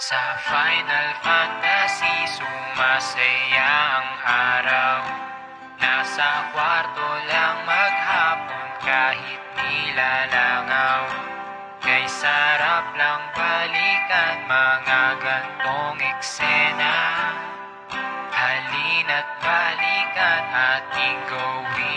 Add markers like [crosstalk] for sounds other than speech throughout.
Sa Final Fantasy, sumasaya ang araw. Nasa kwarto lang maghapon kahit nilalangaw. Kay sarap lang balikan mga gantong eksena. Halina't balikan ating gawin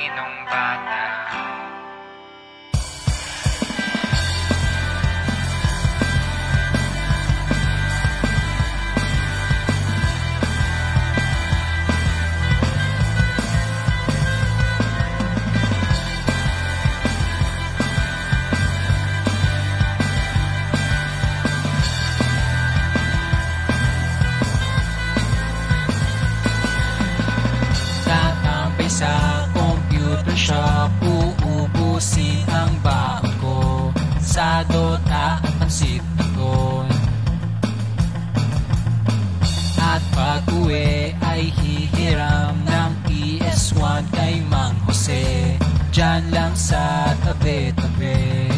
Uwi ay hihiram ng PS1 kay Mang Jose. Diyan lang sa tabi-tabi.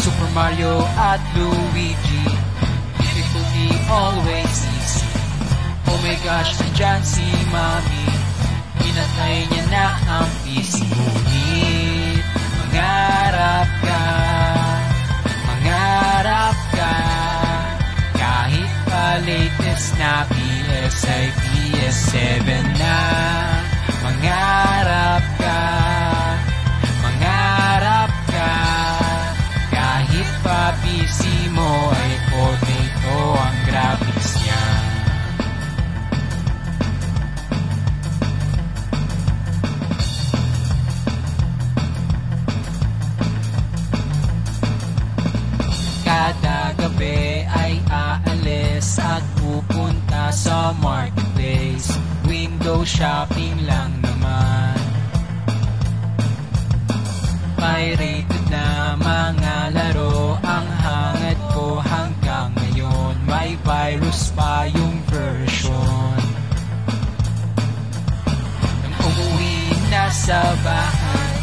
Super Mario at Luigi Difficulty always easy. Oh my gosh, nandyan si Mami. Pinatay niya na ang PC Ngunit Mangarap ka Mangarap ka latest na PS ay PS7 na. Mangarap ka Mangarap ka. Kahit pa PC mo ay at pupunta sa marketplace. Window shopping lang naman. Pirated na mga laro. Ang hangad ko hanggang ngayon. May virus pa yung version. Nang umuwi na sa bahay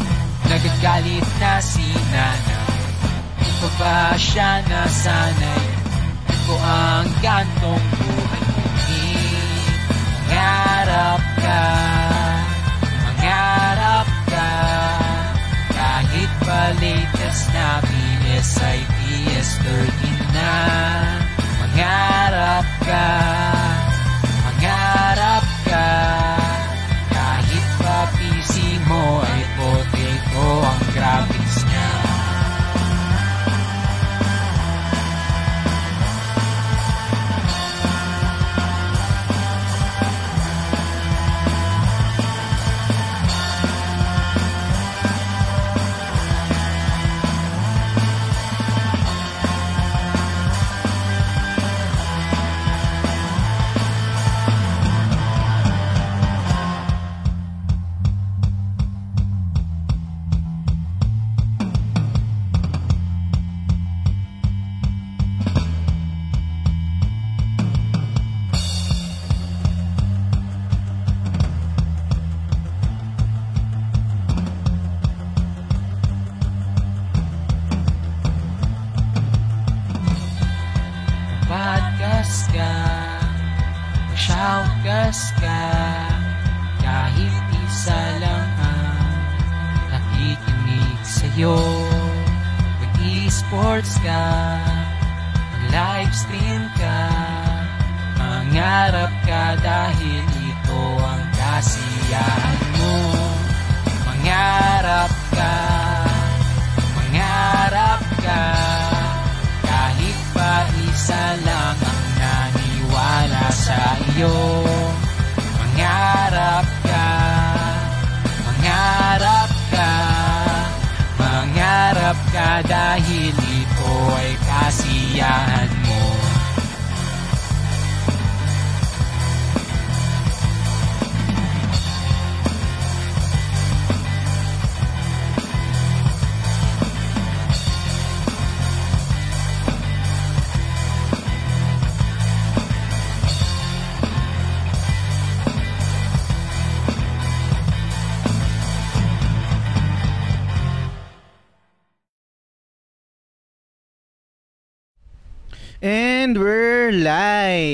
Nagagalit na si nanay. Pa ba siya nasanay ko ang gantong buhay Mangarap ka Mangarap ka. Kahit pa latest na PS ay PS13 na Mangarap ka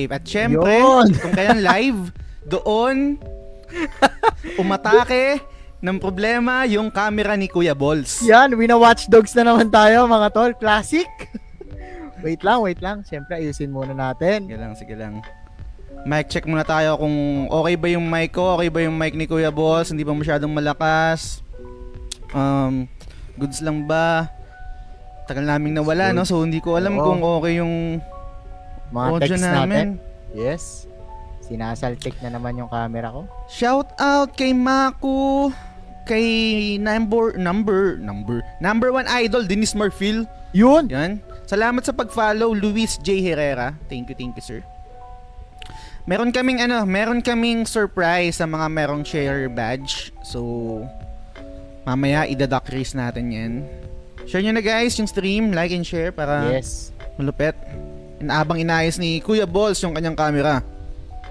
live. At syempre, Yun. kung kailan live, doon, umatake ng problema yung camera ni Kuya Balls. Yan, wina-watch dogs na naman tayo mga tol. Classic. wait lang, wait lang. Siyempre, ayusin muna natin. Sige lang, sige lang. Mic check muna tayo kung okay ba yung mic ko, okay ba yung mic ni Kuya Balls, hindi ba masyadong malakas. Um, goods lang ba? Tagal naming nawala, no? So, hindi ko alam Oo. kung okay yung Mga audio text namin. natin. Yes. Sinasaltik na naman yung camera ko. Shout out kay Maku, kay number, number, number, number one idol, Dennis Marfil. Yun! Yan. Salamat sa pag-follow, Luis J. Herrera. Thank you, thank you, sir. Meron kaming ano, meron kaming surprise sa mga merong share badge. So, mamaya idadak race natin yan. Share nyo na guys yung stream, like and share para yes. malupet. And abang inayos ni Kuya Balls yung kanyang camera.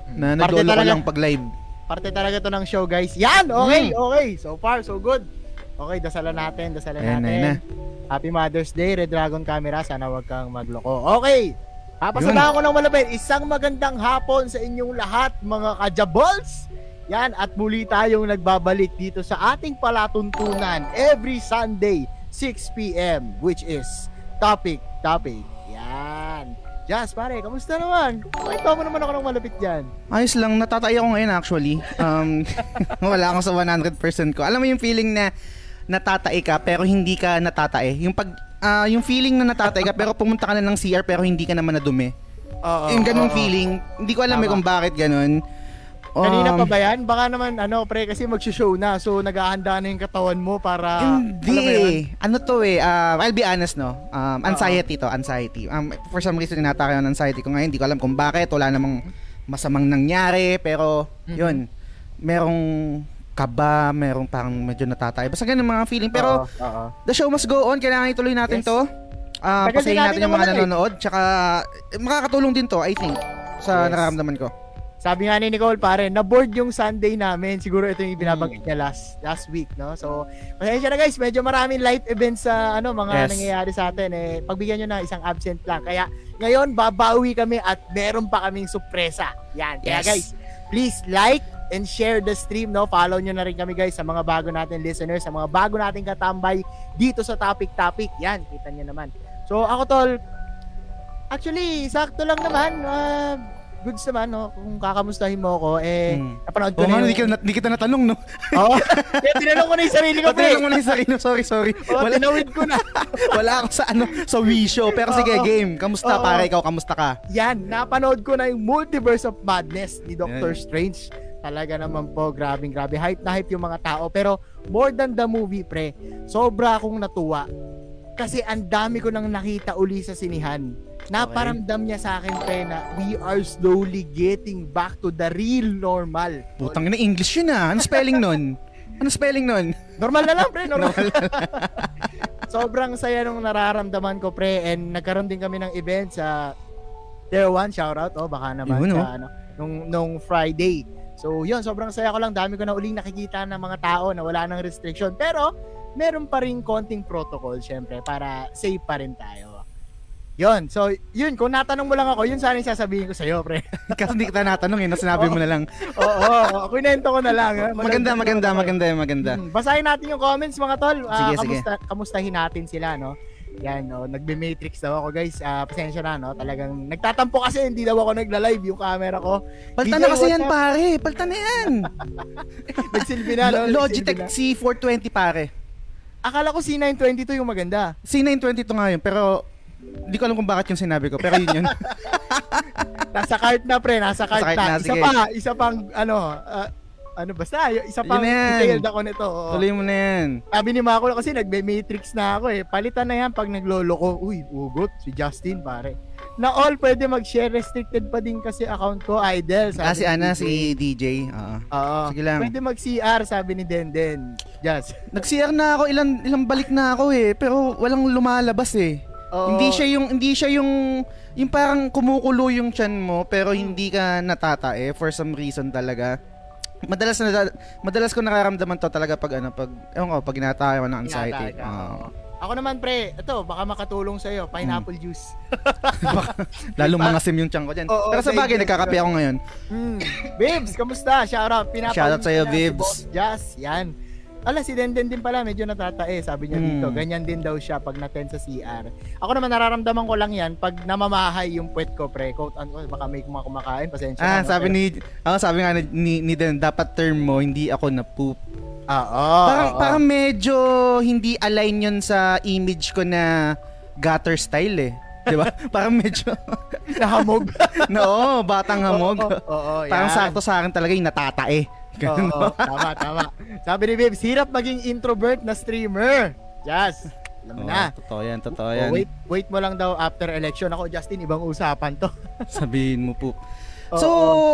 Na Parte naglolo ko talaga. lang pag live. Parte talaga to ng show, guys. Yan! Okay, Mm. okay. So far, so good. Okay, dasalan natin, dasalan Ayan na, natin. ayan na. Happy Mother's Day, Red Dragon Camera. Sana wag kang magloko. Okay! Papasalamat ko ng malapit. Isang magandang hapon sa inyong lahat, mga kajabols! Yan, at muli tayong nagbabalik dito sa ating palatuntunan every Sunday, 6pm, which is Topic Topic. Yan. Jazz, pare, kamusta naman? Kwento mo naman ako ng malapit dyan. Ayos lang, natatay ako ngayon actually. Um, [laughs] wala akong sa 100% ko. Alam mo yung feeling na natatay ka pero hindi ka natatay. Yung pag ah, yung feeling na natatay ka pero pumunta ka na ng CR pero hindi ka naman nadumi. Oo. yung ganung feeling, hindi ko alam eh Tama. kung bakit ganun. Kanina Um, pa ba yan? Baka naman, ano, pre, kasi mag-show na. So, naghahanda na yung katawan mo para... Hindi. mo yun? Ano to eh, um, I'll be honest no. Um, anxiety to, anxiety. Um, for some reason inatake yung anxiety ko ngayon, hindi ko alam kung bakit, wala namang masamang nangyari, pero Mhm. yun, merong kaba, merong parang medyo natatay. Basta ganun mga feeling. Pero oo. the show must go on, kailangan ituloy natin Yes. to. Din pasayin natin yung mga eh. nanonood, tsaka eh, makakatulong din to, I think, sa Yes. nararamdaman ko. Sabi nga ni Nicole, pare, na-board yung Sunday namin. Siguro ito yung binabanggit Hmm. niya last last week, no? So, pasensya na guys, medyo maraming live events sa ano mga Yes. nangyayari sa atin. Eh, pagbigyan nyo na isang absent lang. Kaya ngayon, babawi kami at meron pa kaming sorpresa. Yan. Kaya Yes. guys, please like and share the stream, no? Follow nyo na rin kami guys sa mga bago natin listeners, sa mga bago nating katambay dito sa Topic Topic. Yan, kita nyo naman. So, ako tol, actually, sakto lang naman. ah, goods naman, no? Kung kakamustahin mo ako, eh, Hmm. napanood ko Oo na nga, yung... hindi kita, hindi kita natanong, no? Oo. [laughs] Kaya tinanong ko na yung sarili ko, pre. Patinanong mo na yung sarili. Sorry, sorry. Oo, Wala, tinawid ko na. [laughs] wala ako sa ano, sa wisho. Pero sige, Oo. game. Kamusta, Oo. pare? Ikaw, kamusta ka? Yan, napanood ko na yung Multiverse of Madness ni Doctor Yan. Strange. Talaga naman po, grabing grabe. Hype na hype yung mga tao. Pero more than the movie, pre, sobra akong natuwa. Kasi ang dami ko nang nakita uli sa sinihan. Naparamdam niya sa akin, pre, na we are slowly getting back to the real normal. Putang ina, English yun ah. Ano spelling nun? Ano spelling nun? Normal na lang, pre. [laughs] Normal. [laughs] Sobrang saya nung nararamdaman ko, pre. And nagkaroon din kami ng event sa Tier 1, shoutout. Oh, baka naman Yun, sa, oh. ano, nung, nung Friday. So, yun, sobrang saya ko lang. Dami ko na uling nakikita ng mga tao na wala ng restriction. Pero, meron pa rin konting protocol, syempre, para safe pa rin tayo. Yun, so, yun, kung natanong mo lang ako, yun sana yung sasabihin ko sa'yo, pre. [laughs] Kasi hindi kita natanong eh. Sinabi mo na lang. Oo, oo, oo. Kunento ko na lang. ha. Maganda, maganda, maganda, maganda. Hmm, basahin natin yung comments mga tol. Ah, Sige, sige. kamusta, kamustahin natin sila, no? Yan, no, nagbe-matrix daw ako, guys. Ah, pasensya na, no? Talagang nagtatampo kasi hindi daw ako nagla-live yung camera ko. Palta DJ, na kasi yan, up? pare. Palta na yan. [laughs] Nagsilbi na, no? Logitech na. C420, pare. Akala ko C922 yung maganda. C922 nga yun, pero hindi ko alam kung bakit yung sinabi ko. Pero yun yun. [laughs] Nasa cart na, pre. Nasa cart, cart na. na, Isa sige. pa, isa pang, ano, ah, ano basta, isa pang detailed ako nito. oo. Tuloy mo na yan. Sabi ni Mako kasi nagbe-matrix na ako eh. Palitan na yan pag nagloloko. Uy, ugot si Justin pare. Na all pwede mag-share restricted pa din kasi account ko idol. Sabi Ah, si Ana, DJ. si DJ. Oo. Oo. Sige lang. Pwede mag-CR sabi ni Denden. Just. Nag-CR na ako, ilang ilang balik na ako eh, pero walang lumalabas eh. Oo. Hindi siya yung hindi siya yung yung parang kumukulo yung tiyan mo pero hindi ka natatae for some reason talaga. Madalas na madalas ko nararamdaman to talaga pag ano pag ewan ko pag ginataya ko ng anxiety. Oo. Ako naman pre, ito baka makatulong sa iyo, pineapple juice. [laughs] Lalo mga sim yung tiyan ko dyan. Oo, Pero sa bagay, nagkakape ako ngayon. Mm. Bibs, kamusta? Shout out. Pinapanood Shout out na si Bibs. Boss Jazz. Yan. Ala, si Denden din pala, medyo natatae, sabi niya Mm. dito. Ganyan din daw siya pag naten sa CR. Ako naman nararamdaman ko lang yan pag namamahay yung puwet ko, pre. Quote, unquote, baka may mga kumakain, pasensya Ah, na, no? sabi Pero- ni, ah, sabi nga ni, ni, ni Den, dapat term mo, hindi ako na poop. Ah, oo. parang, oo. parang medyo hindi align yun sa image ko na gutter style eh. 'Di ba? [laughs] parang medyo [laughs] Nahamog. [laughs] no, batang hamog. Oo, oo, oo, parang yan. sakto sa akin talaga yung natatae. Ganun. Oo, tama, tama. Sabi ni Bibs, hirap maging introvert na streamer. Jazz, alam mo Oo, na. totoo yan, totoo Oh, yan. wait, wait mo lang daw after election. Ako, Justin, ibang usapan to. [laughs] Sabihin mo po. So,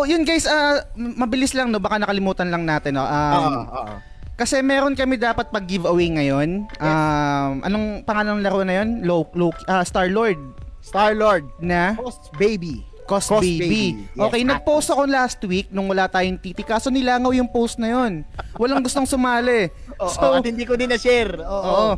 yun guys, m- mabilis lang no, baka nakalimutan lang natin no. Um, Oo, oo. Kasi meron kami dapat pag-giveaway ngayon. Um, anong pangalan ng laro na yun? Low, low, ah, Star-Lord Star-Lord, na Ghost Baby. Cost, Cost Baby. Baby. Yes, okay, nag-post ako last week nung wala tayong titi. Kaso nilangaw yung post na yun. Walang gustong sumali. [laughs] Oo, so, at hindi ko din na-share. Oo. oo.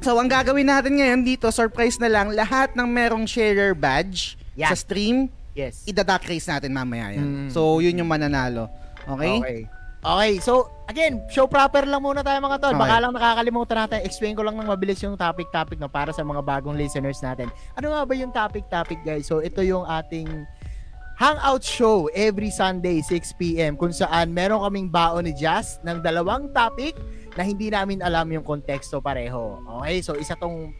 So, ang gagawin natin ngayon dito, surprise na lang, lahat ng merong sharer badge Yan. sa stream, Yes. idadack race natin mamaya Mm. yan. So, yun yung mananalo. Okay? Okay. Okay, so again, show proper lang muna tayo mga tol. Baka Okay. lang nakakalimutan natin. Explain ko lang ng mabilis yung topic-topic no para sa mga bagong listeners natin. Ano nga ba yung topic-topic guys? So ito yung ating hangout show every Sunday 6 p.m. kung saan meron kaming baon ni Jazz ng dalawang topic na hindi namin alam yung konteksto pareho. Okay? So isa tong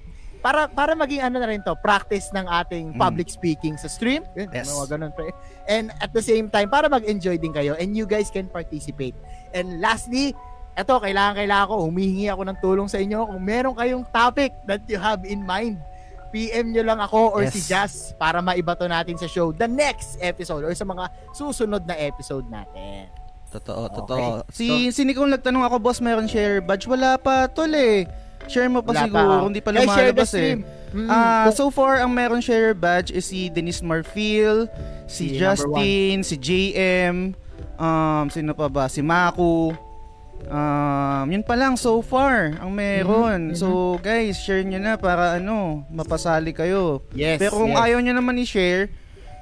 para para maging ano na rin to, practice ng ating Mm. public speaking sa stream. Yun, Yes. Mga ganun pre. And at the same time, para mag-enjoy din kayo and you guys can participate. And lastly, eto, kailangan kailangan ko, humihingi ako ng tulong sa inyo kung meron kayong topic that you have in mind. PM nyo lang ako or Yes. si Jazz para maibato natin sa show the next episode or sa mga susunod na episode natin. Totoo, Okay. totoo. Si, si Nicole nagtanong ako, boss, meron share badge? Wala pa, tol eh. Share mo pa Wala siguro, pa. hindi pa share the lumalabas eh. stream. Mm. Ah, so far ang meron share badge is si Denise Marfil, si, Si Justin, si JM, um sino pa ba? Si Maku. Um, yun pa lang so far ang meron. Mhm, So guys, share nyo na para ano, mapasali kayo. yes. Pero kung yes. ayaw nyo naman i-share,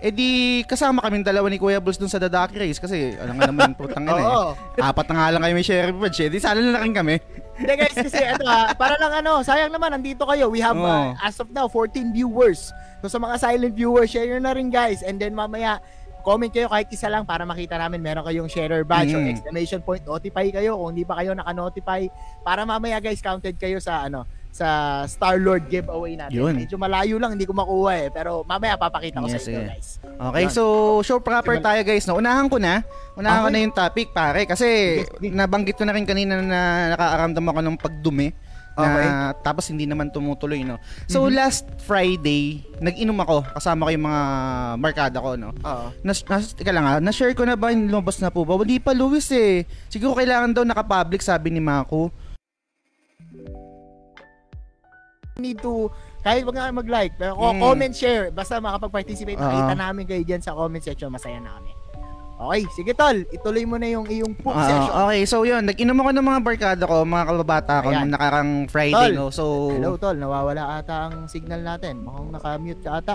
edi kasama kaming dalawa ni Kuya Bulls dun sa Dadaki Race kasi alam nga naman putang ina eh. Oo. Apat na nga lang kayo may share badge eh. Di sana na rin kami. Hindi guys, kasi ito ha, para lang ano, sayang naman, nandito kayo. We have, Oo. uh, as of now, 14 viewers. So sa mga silent viewers, share nyo na rin guys. And then mamaya, comment kayo kahit isa lang para makita namin meron kayong sharer badge or Mm. exclamation point. Notify kayo kung hindi pa kayo naka-notify. Para mamaya guys, counted kayo sa ano, sa Star-Lord giveaway natin. Yun. Medyo malayo lang, hindi ko makuha eh. Pero mamaya papakita ko Yes, sa inyo eh. guys. Okay, Yan. so show proper tayo guys. No, unahan ko na. Unahan ko Okay. na yung topic pare kasi nabanggit ko na rin kanina na nakaaramdam ako ng pagdumi. Okay. Na, tapos hindi naman tumutuloy, no. So Mhm. last Friday, nag-inom ako kasama ko yung mga markada ko, no. Oo. Nas, nas, teka lang ha, na-share ko na ba, lumabas na po ba? Hindi pa, Luis eh. Siguro kailangan daw naka-public, sabi ni Mako. Need to kahit wag nga kayo mag-like pero Mm. comment share basta makapag-participate Oo. nakita namin kayo diyan sa comment section masaya na kami okay sige tol ituloy mo na yung iyong poop Ah, session okay, so yun, nag-inom ako ng mga barkada ko, mga kababata ko, Ayan. nung nakarang Friday, Tol. no. So, hello tol nawawala ata ang signal natin mukhang naka-mute ka ata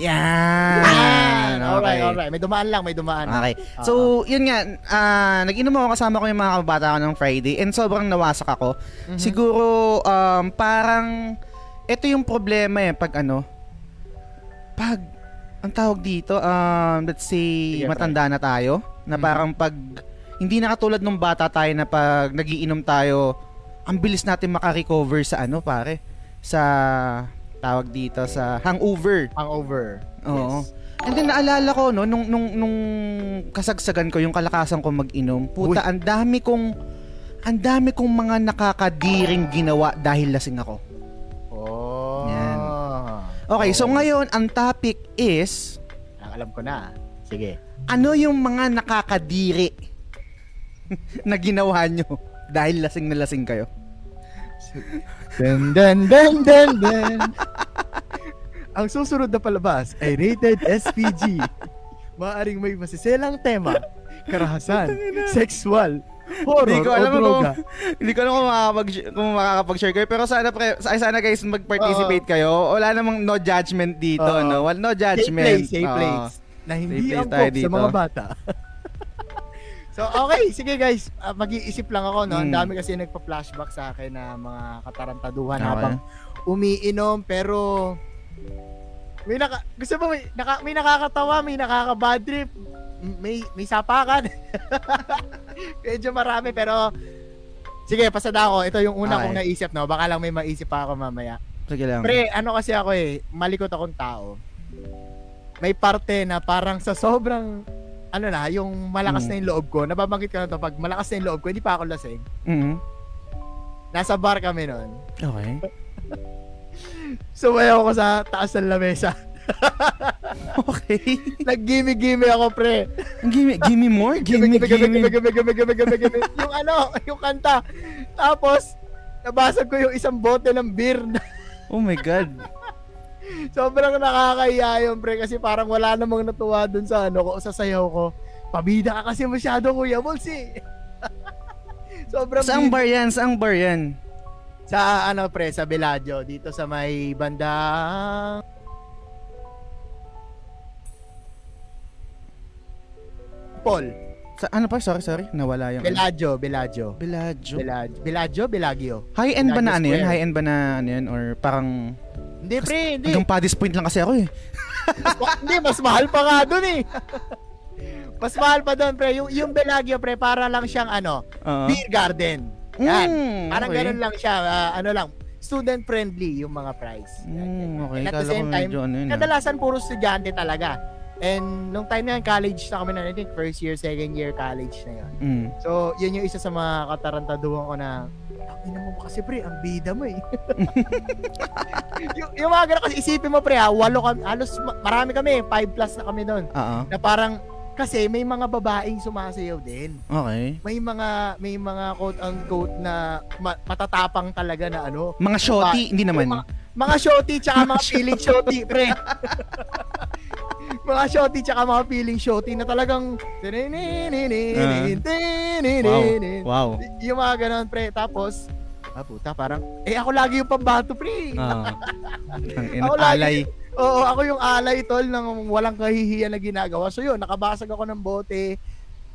yan. alright Okay. alright may dumaan lang may dumaan Okay. So, yun nga, ah, nag-inom ako kasama ko yung mga kababata ko ng Friday and sobrang nawasak ako. Mhm. Siguro, um, parang, ito yung problema eh, pag ano, pag, ang tawag dito, um, let's say, Sige, matanda na tayo, na Mhm. parang pag, hindi na katulad nung bata tayo na pag nagiinom tayo, ang bilis natin makarecover sa ano, pare, sa, tawag dito, sa hangover. hangover Oo. Yes. And then naalala ko no nung nung nung kasagsagan ko yung kalakasan ko mag-inom. Puta, ang dami kong ang dami kong mga nakakadiring ginawa dahil lasing ako. oh Yan. Okay, so ngayon ang topic is Ang alam ko na sige ano yung mga nakakadiri [laughs] na ginawa nyo dahil lasing na lasing kayo? Dun, dun, dun, dun, dun. [laughs] Ang susunod na palabas ay rated SPG. Maaring may masiselang tema, karahasan, sexual, Horror Hindi ko o alam kung droga? hindi ko alam kung makakapag kung makakapag-share kayo pero sana pre, sa- sana guys mag-participate kayo. Wala namang no judgment dito, Oo. no. Wala no Safe judgment. place, safe Oo. place. Na hindi Safe place sa mga bata. [laughs] so, okay. Sige guys. Ah, mag-iisip lang ako, no? Ang Mm. dami kasi nagpa-flashback sa akin na mga katarantaduhan Okay. habang umiinom. Pero, may naka, gusto mo, may, naka, may nakakatawa, may nakaka-bad trip, may, may sapakan. [laughs] Medyo marami, pero, sige, pasada ako. Ito yung una Okay. kong naisip, no? Baka lang may maisip pa ako mamaya. Sige lang. Pre, ano kasi ako eh, malikot akong tao. May parte na parang sa sobrang ano na, yung malakas Mm. na yung loob ko, nababanggit ko na to, pag malakas na yung loob ko, hindi pa ako lasing. Mhm. Nasa bar kami noon. Okay. [laughs] Sumayaw ako sa taas ng lamesa. [laughs] Okay. Nag-gimme-gimme ako, pre. give me give me more. Give me give me. Gimme-gimme-gimme-gimme-gimme-gimme. yung ano, [laughs] yung kanta. Tapos, nabasag ko yung isang bote ng beer. Oh my god. Sobrang nakakahiya yun, pre, kasi parang wala namang natuwa dun sa ano ko, sa sayaw ko. Pabida ka kasi masyado, Kuya Bols, eh. [laughs] Sobrang Saang bar yan? Saang bar yan? Sa ano, pre, sa Bellagio, dito sa may bandang... Paul. Sa ano pa? Sorry, sorry. Nawala yung Bellagio, Bellagio. Bellagio. Bellagio, Bellagio, Bellagio. High end ba na ano yun? Square. High end ba na ano yun? Or parang Hindi, pre, hindi. hanggang Paddy's Point lang kasi ako eh. Hindi, mas mahal pa nga dun eh. mas mahal pa dun, pre. Yung, yung Bellagio, pre, para lang siyang ano, Oo. beer garden. Yan. Mm, Parang okay. ganun lang siya, ah, ano lang, student friendly yung mga price. Yan, yan. Mm, okay. And at the same time, medyo ano yun. ah. Kadalasan puro estudyante talaga. And nung time na yun, college na kami na, I think first year, second year college na yun. Mm. So, yun yung isa sa mga katarantaduhan ko na, Ina mo kasi pre, ang bida mo eh. [laughs] yung, yung mga ganun kasi isipin mo pre ha, walo kami, halos ma- marami kami, 5 plus na kami doon. Oo. Na parang, kasi may mga babaeng sumasayaw din. Okay. May mga, may mga quote unquote na ma- matatapang talaga na ano. Mga shorty, hindi naman. Mga, mga shorty tsaka mga feeling shorty, pre. [laughs] mga shorty tsaka mga feeling shorty na talagang Wow. Wow. yung mga ganun, pre. Tapos, ah, puta, parang, eh, ako lagi yung pambato, pre. Oo. [laughs] Ang lagi- alay. Oo, ako yung alay, tol, ng walang kahihiyan na ginagawa. So, yun, nakabasag ako ng bote.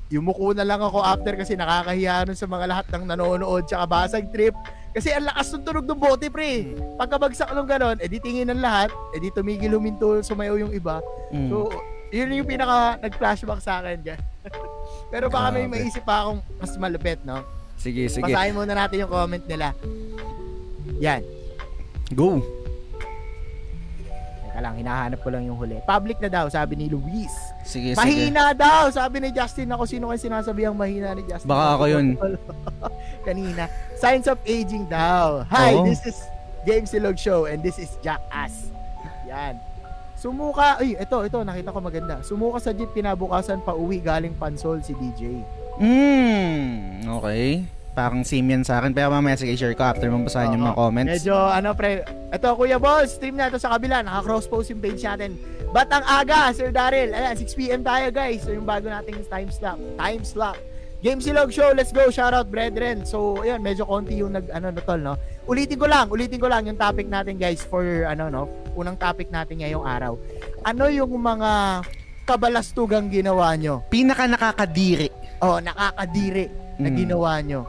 Yumuko na lang ako after kasi nakakahiya nun sa mga lahat ng nanonood tsaka basag trip. Kasi ang lakas ng tunog ng bote, pre. Pagkabagsak nung ganon, edi tingin ng lahat, edi tumigil huminto, sumayaw yung iba. Mm. So, yun yung pinaka nag-flashback sa akin. gan. [laughs] Pero baka may maisip pa akong mas malupit, no? Sige, sige. Basahin muna natin yung comment nila. Yan. Go. Teka lang, hinahanap ko lang yung huli. Public na daw, sabi ni Luis. Sige, sige. Mahina daw, sabi ni Justin. Ako, sino kayo sinasabi ang mahina ni Justin? Baka ako yun. [laughs] Kanina. Signs of aging daw. Hi, Oo. this is James Silog Show and this is Jackass. Yan. Sumuka, ay, ito, ito, nakita ko maganda. Sumuka sa jeep kinabukasan pa uwi galing Pansol si DJ. Mm, okay. Parang same yan sa akin. Pero mamaya sige, share ko after mong basahin yung mga comments. Medyo, ano pre, ito Kuya Boss, stream na ito sa kabila, naka-cross post yung page natin. Ba't ang aga, Sir Daryl? Ayan, 6pm tayo guys. So yung bago nating time slot. Time slot. Game Silog Show, let's go. Shoutout brethren. So, ayan, medyo konti yung nag, ano, natol, no? Ulitin ko lang, ulitin ko lang yung topic natin guys for, ano, no? Unang topic natin ngayong araw. Ano yung mga kabalastugang ginawa nyo? Pinaka nakakadiri. O, nakakadiri na Mm. ginawa nyo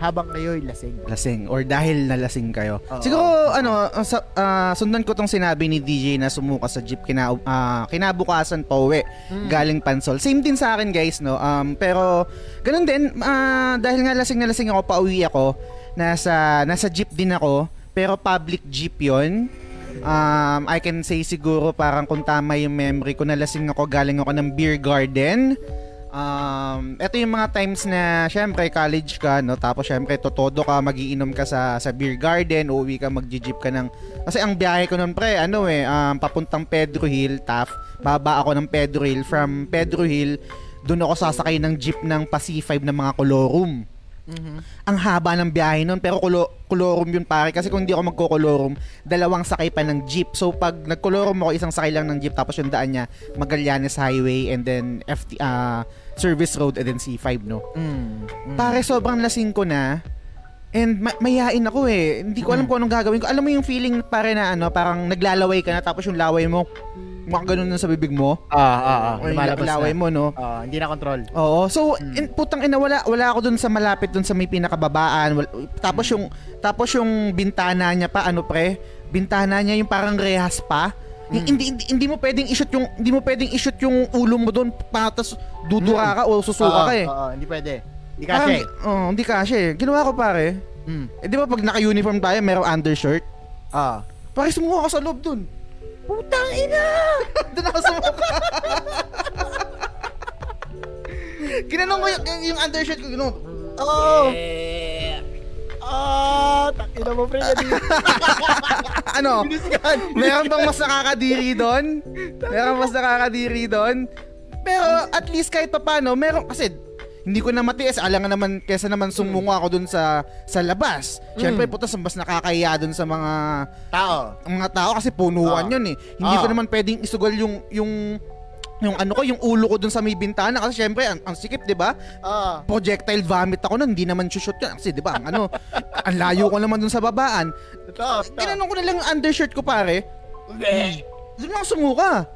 habang kayo'y lasing. Lasing or dahil nalasing kayo. Oo. Siguro ano, uh, sa, ah, sundan ko tong sinabi ni DJ na sumuka sa jeep kina, ah, kinabukasan pa uwi Mm. galing Pansol. Same din sa akin guys no. Um pero ganun din ah, dahil nga lasing na lasing ako pauwi ako nasa nasa jeep din ako pero public jeep 'yon. Um, I can say siguro parang kung tama yung memory ko, nalasing ako galing ako ng beer garden. Um, ito yung mga times na syempre college ka no tapos syempre totodo ka magiinom ka sa sa beer garden uuwi ka magji-jeep ka ng kasi ang biyahe ko noon pre ano eh um, papuntang Pedro Hill taf baba ako ng Pedro Hill from Pedro Hill doon ako sasakay ng jeep ng Pacific ng mga Colorum Mhm. Ang haba ng biyahe nun, pero kulo, kolorum yun pare. Kasi kung hindi ako magkokolorum, dalawang sakay pa ng jeep. So pag nagkolorum ako, isang sakay lang ng jeep, tapos yung daan niya, Magallanes Highway, and then FT, ah, Service Road, and then C5, no? Mm. Mm. Pare, sobrang lasing ko na. And ma- mayain ako eh. Hindi ko alam kung anong gagawin ko. Alam mo yung feeling pare na ano, parang naglalaway ka na tapos yung laway mo, mga ganun na sa bibig mo. Ah, ah, ah. Yung laway na. mo, no? Ah, hindi na control. Oo. So, Mm. in, putang ina wala wala ako dun sa malapit dun sa may pinakababaan. Wal- tapos Mm. yung tapos yung bintana niya pa ano pre? Bintana niya yung parang rehas pa. Mm. Hindi, hindi hindi mo pwedeng i-shoot yung hindi mo pwedeng i-shoot yung ulo mo doon patas dudura ka o susuka Oo, ka eh. oo, hindi pwede. Hindi kasi. Oo, hindi kasi. Ginawa ko pare. Mm. Eh di ba pag naka-uniform tayo, merong undershirt? Ah. Pare sumuha ka sa loob dun. Putang ina! [laughs] Doon ako sumuka. [laughs] Ginanong ko yung, yung undershirt ko, ginanong. Oo. Ah, takina mo pre. [laughs] Ano? Meron bang mas nakakadiri doon? Meron mas nakakadiri doon? Pero at least kahit papano, meron kasi hindi ko na matiis. Alangan naman kesa naman sumungo ako doon sa sa labas. Syempre Mm. putas mas nakakahiya doon sa mga Tao. mga tao kasi punuan Ah. 'yun eh. Hindi ko Ah. naman pwedeng isugal yung yung yung ano ko, yung ulo ko doon sa may bintana kasi syempre ang, ang sikip, 'di ba? Ah. Projectile vomit ako nun, hindi naman shoot yun kasi 'di ba? Ang ano, ang layo ko naman doon sa babaan. Totoo. totoo. Tinanong ko na lang yung undershirt ko pare. Doon lang sumuka.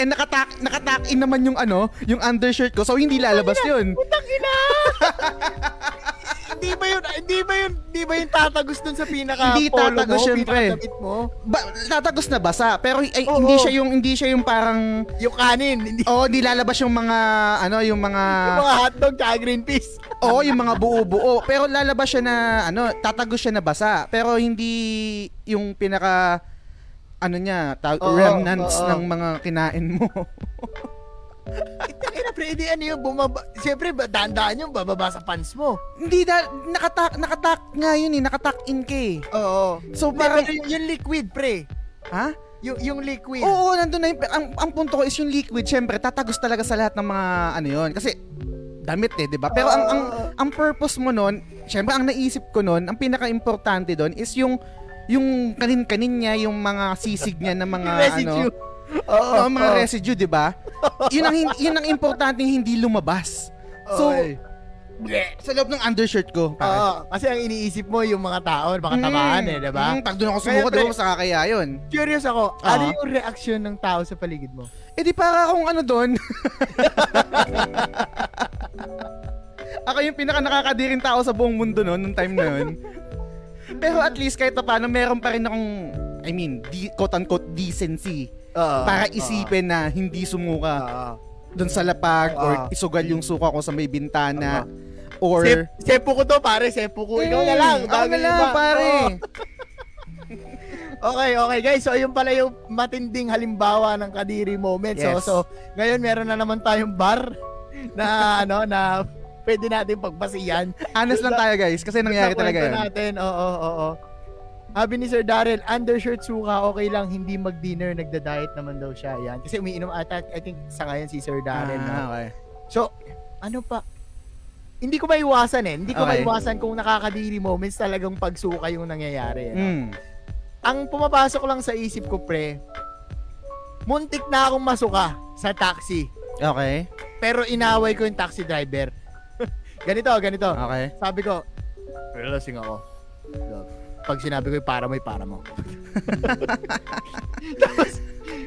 And [laughs] nakatak nakatak in naman yung ano, yung undershirt ko. So hindi lalabas 'yun. Putang ina! [laughs] Hindi ba yun, hindi ba yun, hindi ba yun tatagos dun sa pinaka Hindi polo tatagos mo, yun, pre. pinakadamit mo? Ba- tatagos na basa, pero ay, Oo. hindi siya yung hindi siya yung parang Yung kanin, hindi oh, di lalabas yung mga ano, yung mga yung mga hotdog tsaka green peas. [laughs] Oo, yung mga buo-buo. Pero lalabas siya na, ano, tatagos siya na basa. Pero hindi yung pinaka, ano niya, ta- Oo, remnants oo. ng mga kinain mo. [laughs] Ina pre, di ano yung bumaba, siyempre dandaan yung bababa sa pants mo. hindi da, nakatak, nakatak nga yun eh, nakatak in ka eh. Oo. So Hindi, parang, pero yung, yung liquid pre, ha? yung, yung liquid. Oo, nandun na yung, ang, ang punto ko is yung liquid, syempre, tatagos talaga sa lahat ng mga, ano yun. Kasi, damit eh, di ba? Pero ang, ang, ang purpose mo nun, syempre, ang naisip ko nun, ang pinaka-importante doon is yung, yung kanin-kanin niya, yung mga sisig niya ng mga, ano, Oo, Oo, mga oo. residue, 'di ba? yun ang yun ang importante hindi lumabas. So, Okay. sa loob ng undershirt ko. Oo, kasi ang iniisip mo yung mga tao, baka tamaan eh, di ba? Mm, pag doon ako Kaya, sumuko, pre- di ba nakakaya yun? Curious ako, Ah. ano yung reaksyon ng tao sa paligid mo? Eh di para akong ano doon. [laughs] ako yung pinaka nakakadiring tao sa buong mundo noon, nung time na yun. Pero at least kahit pa paano, meron pa rin akong, I mean, di, quote-unquote decency Oo. para isipin na hindi sumuka Oo. doon sa lapag or Ah. isugal yung suka ko sa may bintana Ah. or Sep, sepo ko to pare, sepo ko. Ikaw na lang. Bago na lang, pare. [laughs] Okay, okay guys. So, yun pala yung matinding halimbawa ng Kadiri moment. So, Yes. so, ngayon meron na naman tayong bar [laughs] na ano na pwede natin pagbasihan. Honest lang tayo guys, kasi nangyari talaga yun. natin. Oo, oo, oo. Sabi ni Sir Daryl, undershirt suka, okay lang, hindi mag-dinner, nagda-diet naman daw siya. Yan. Kasi umiinom ata, I think sa ngayon si Sir Daryl. no? Ah, okay. So, ano pa? Hindi ko maiwasan eh. Hindi ko Okay. maiwasan kung nakakadiri moments talagang pagsuka yung nangyayari. eh, no? Mm. Ang pumapasok lang sa isip ko, pre, muntik na akong masuka sa taxi. Okay. Pero inaway ko yung taxi driver. [laughs] ganito, ganito. Okay. Sabi ko, relasing ako. Love. Pag sinabi ko yung para mo, yung para mo. [laughs] Tapos,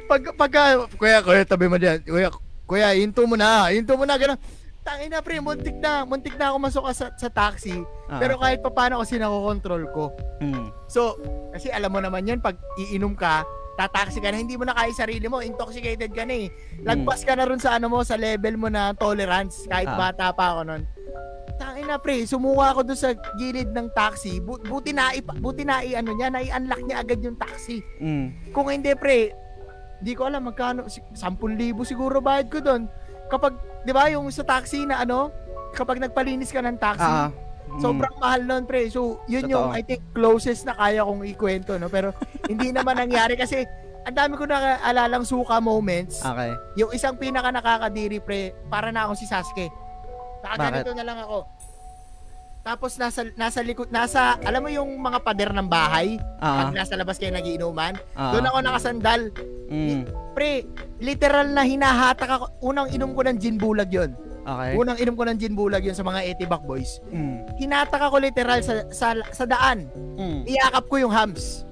pag, pagka, kuya, kuya, tabi mo dyan. Kuya, kuya, hinto mo na. Hinto mo na, gano'n. Tangin na, pre, muntik na. Muntik na ako masuka sa, sa taxi. Ah. Pero kahit pa paano kasi nakokontrol ko. Mm. So, kasi alam mo naman yan, pag iinom ka, tataksi ka na, hindi mo na kaya sarili mo, intoxicated ka na eh. Lagpas ka na rin sa ano mo, sa level mo na tolerance, kahit Ah. bata pa ako nun. Tangin na pre, sumuka ako doon sa gilid ng taxi, Bu- buti na, ipa- buti na i- ano niya, na i-unlock niya agad yung taxi. Mm. Kung hindi pre, hindi ko alam magkano, si- 10,000 siguro bayad ko doon. Kapag, di ba yung sa taxi na ano, kapag nagpalinis ka ng taxi, Ah. Mm. Sobrang mahal nun, pre. So, yun yung, Totoo. I think, closest na kaya kong ikwento, no? Pero, hindi naman nangyari kasi, ang dami ko naalalang suka moments. Okay. Yung isang pinaka nakakadiri, pre, para na ako si Sasuke. Nakaganito na lang ako. Tapos nasa nasa likod nasa alam mo yung mga pader ng bahay Ah, pag nasa labas kayo nagiinuman ah, doon ako nakasandal mm, pre literal na hinahatak ako unang inom ko ng gin bulag yon okay. unang inom ko ng gin bulag yon sa mga Etibac boys. Mm, hinatak ako literal sa sa, sa daan. Mm, iyakap ko yung hams.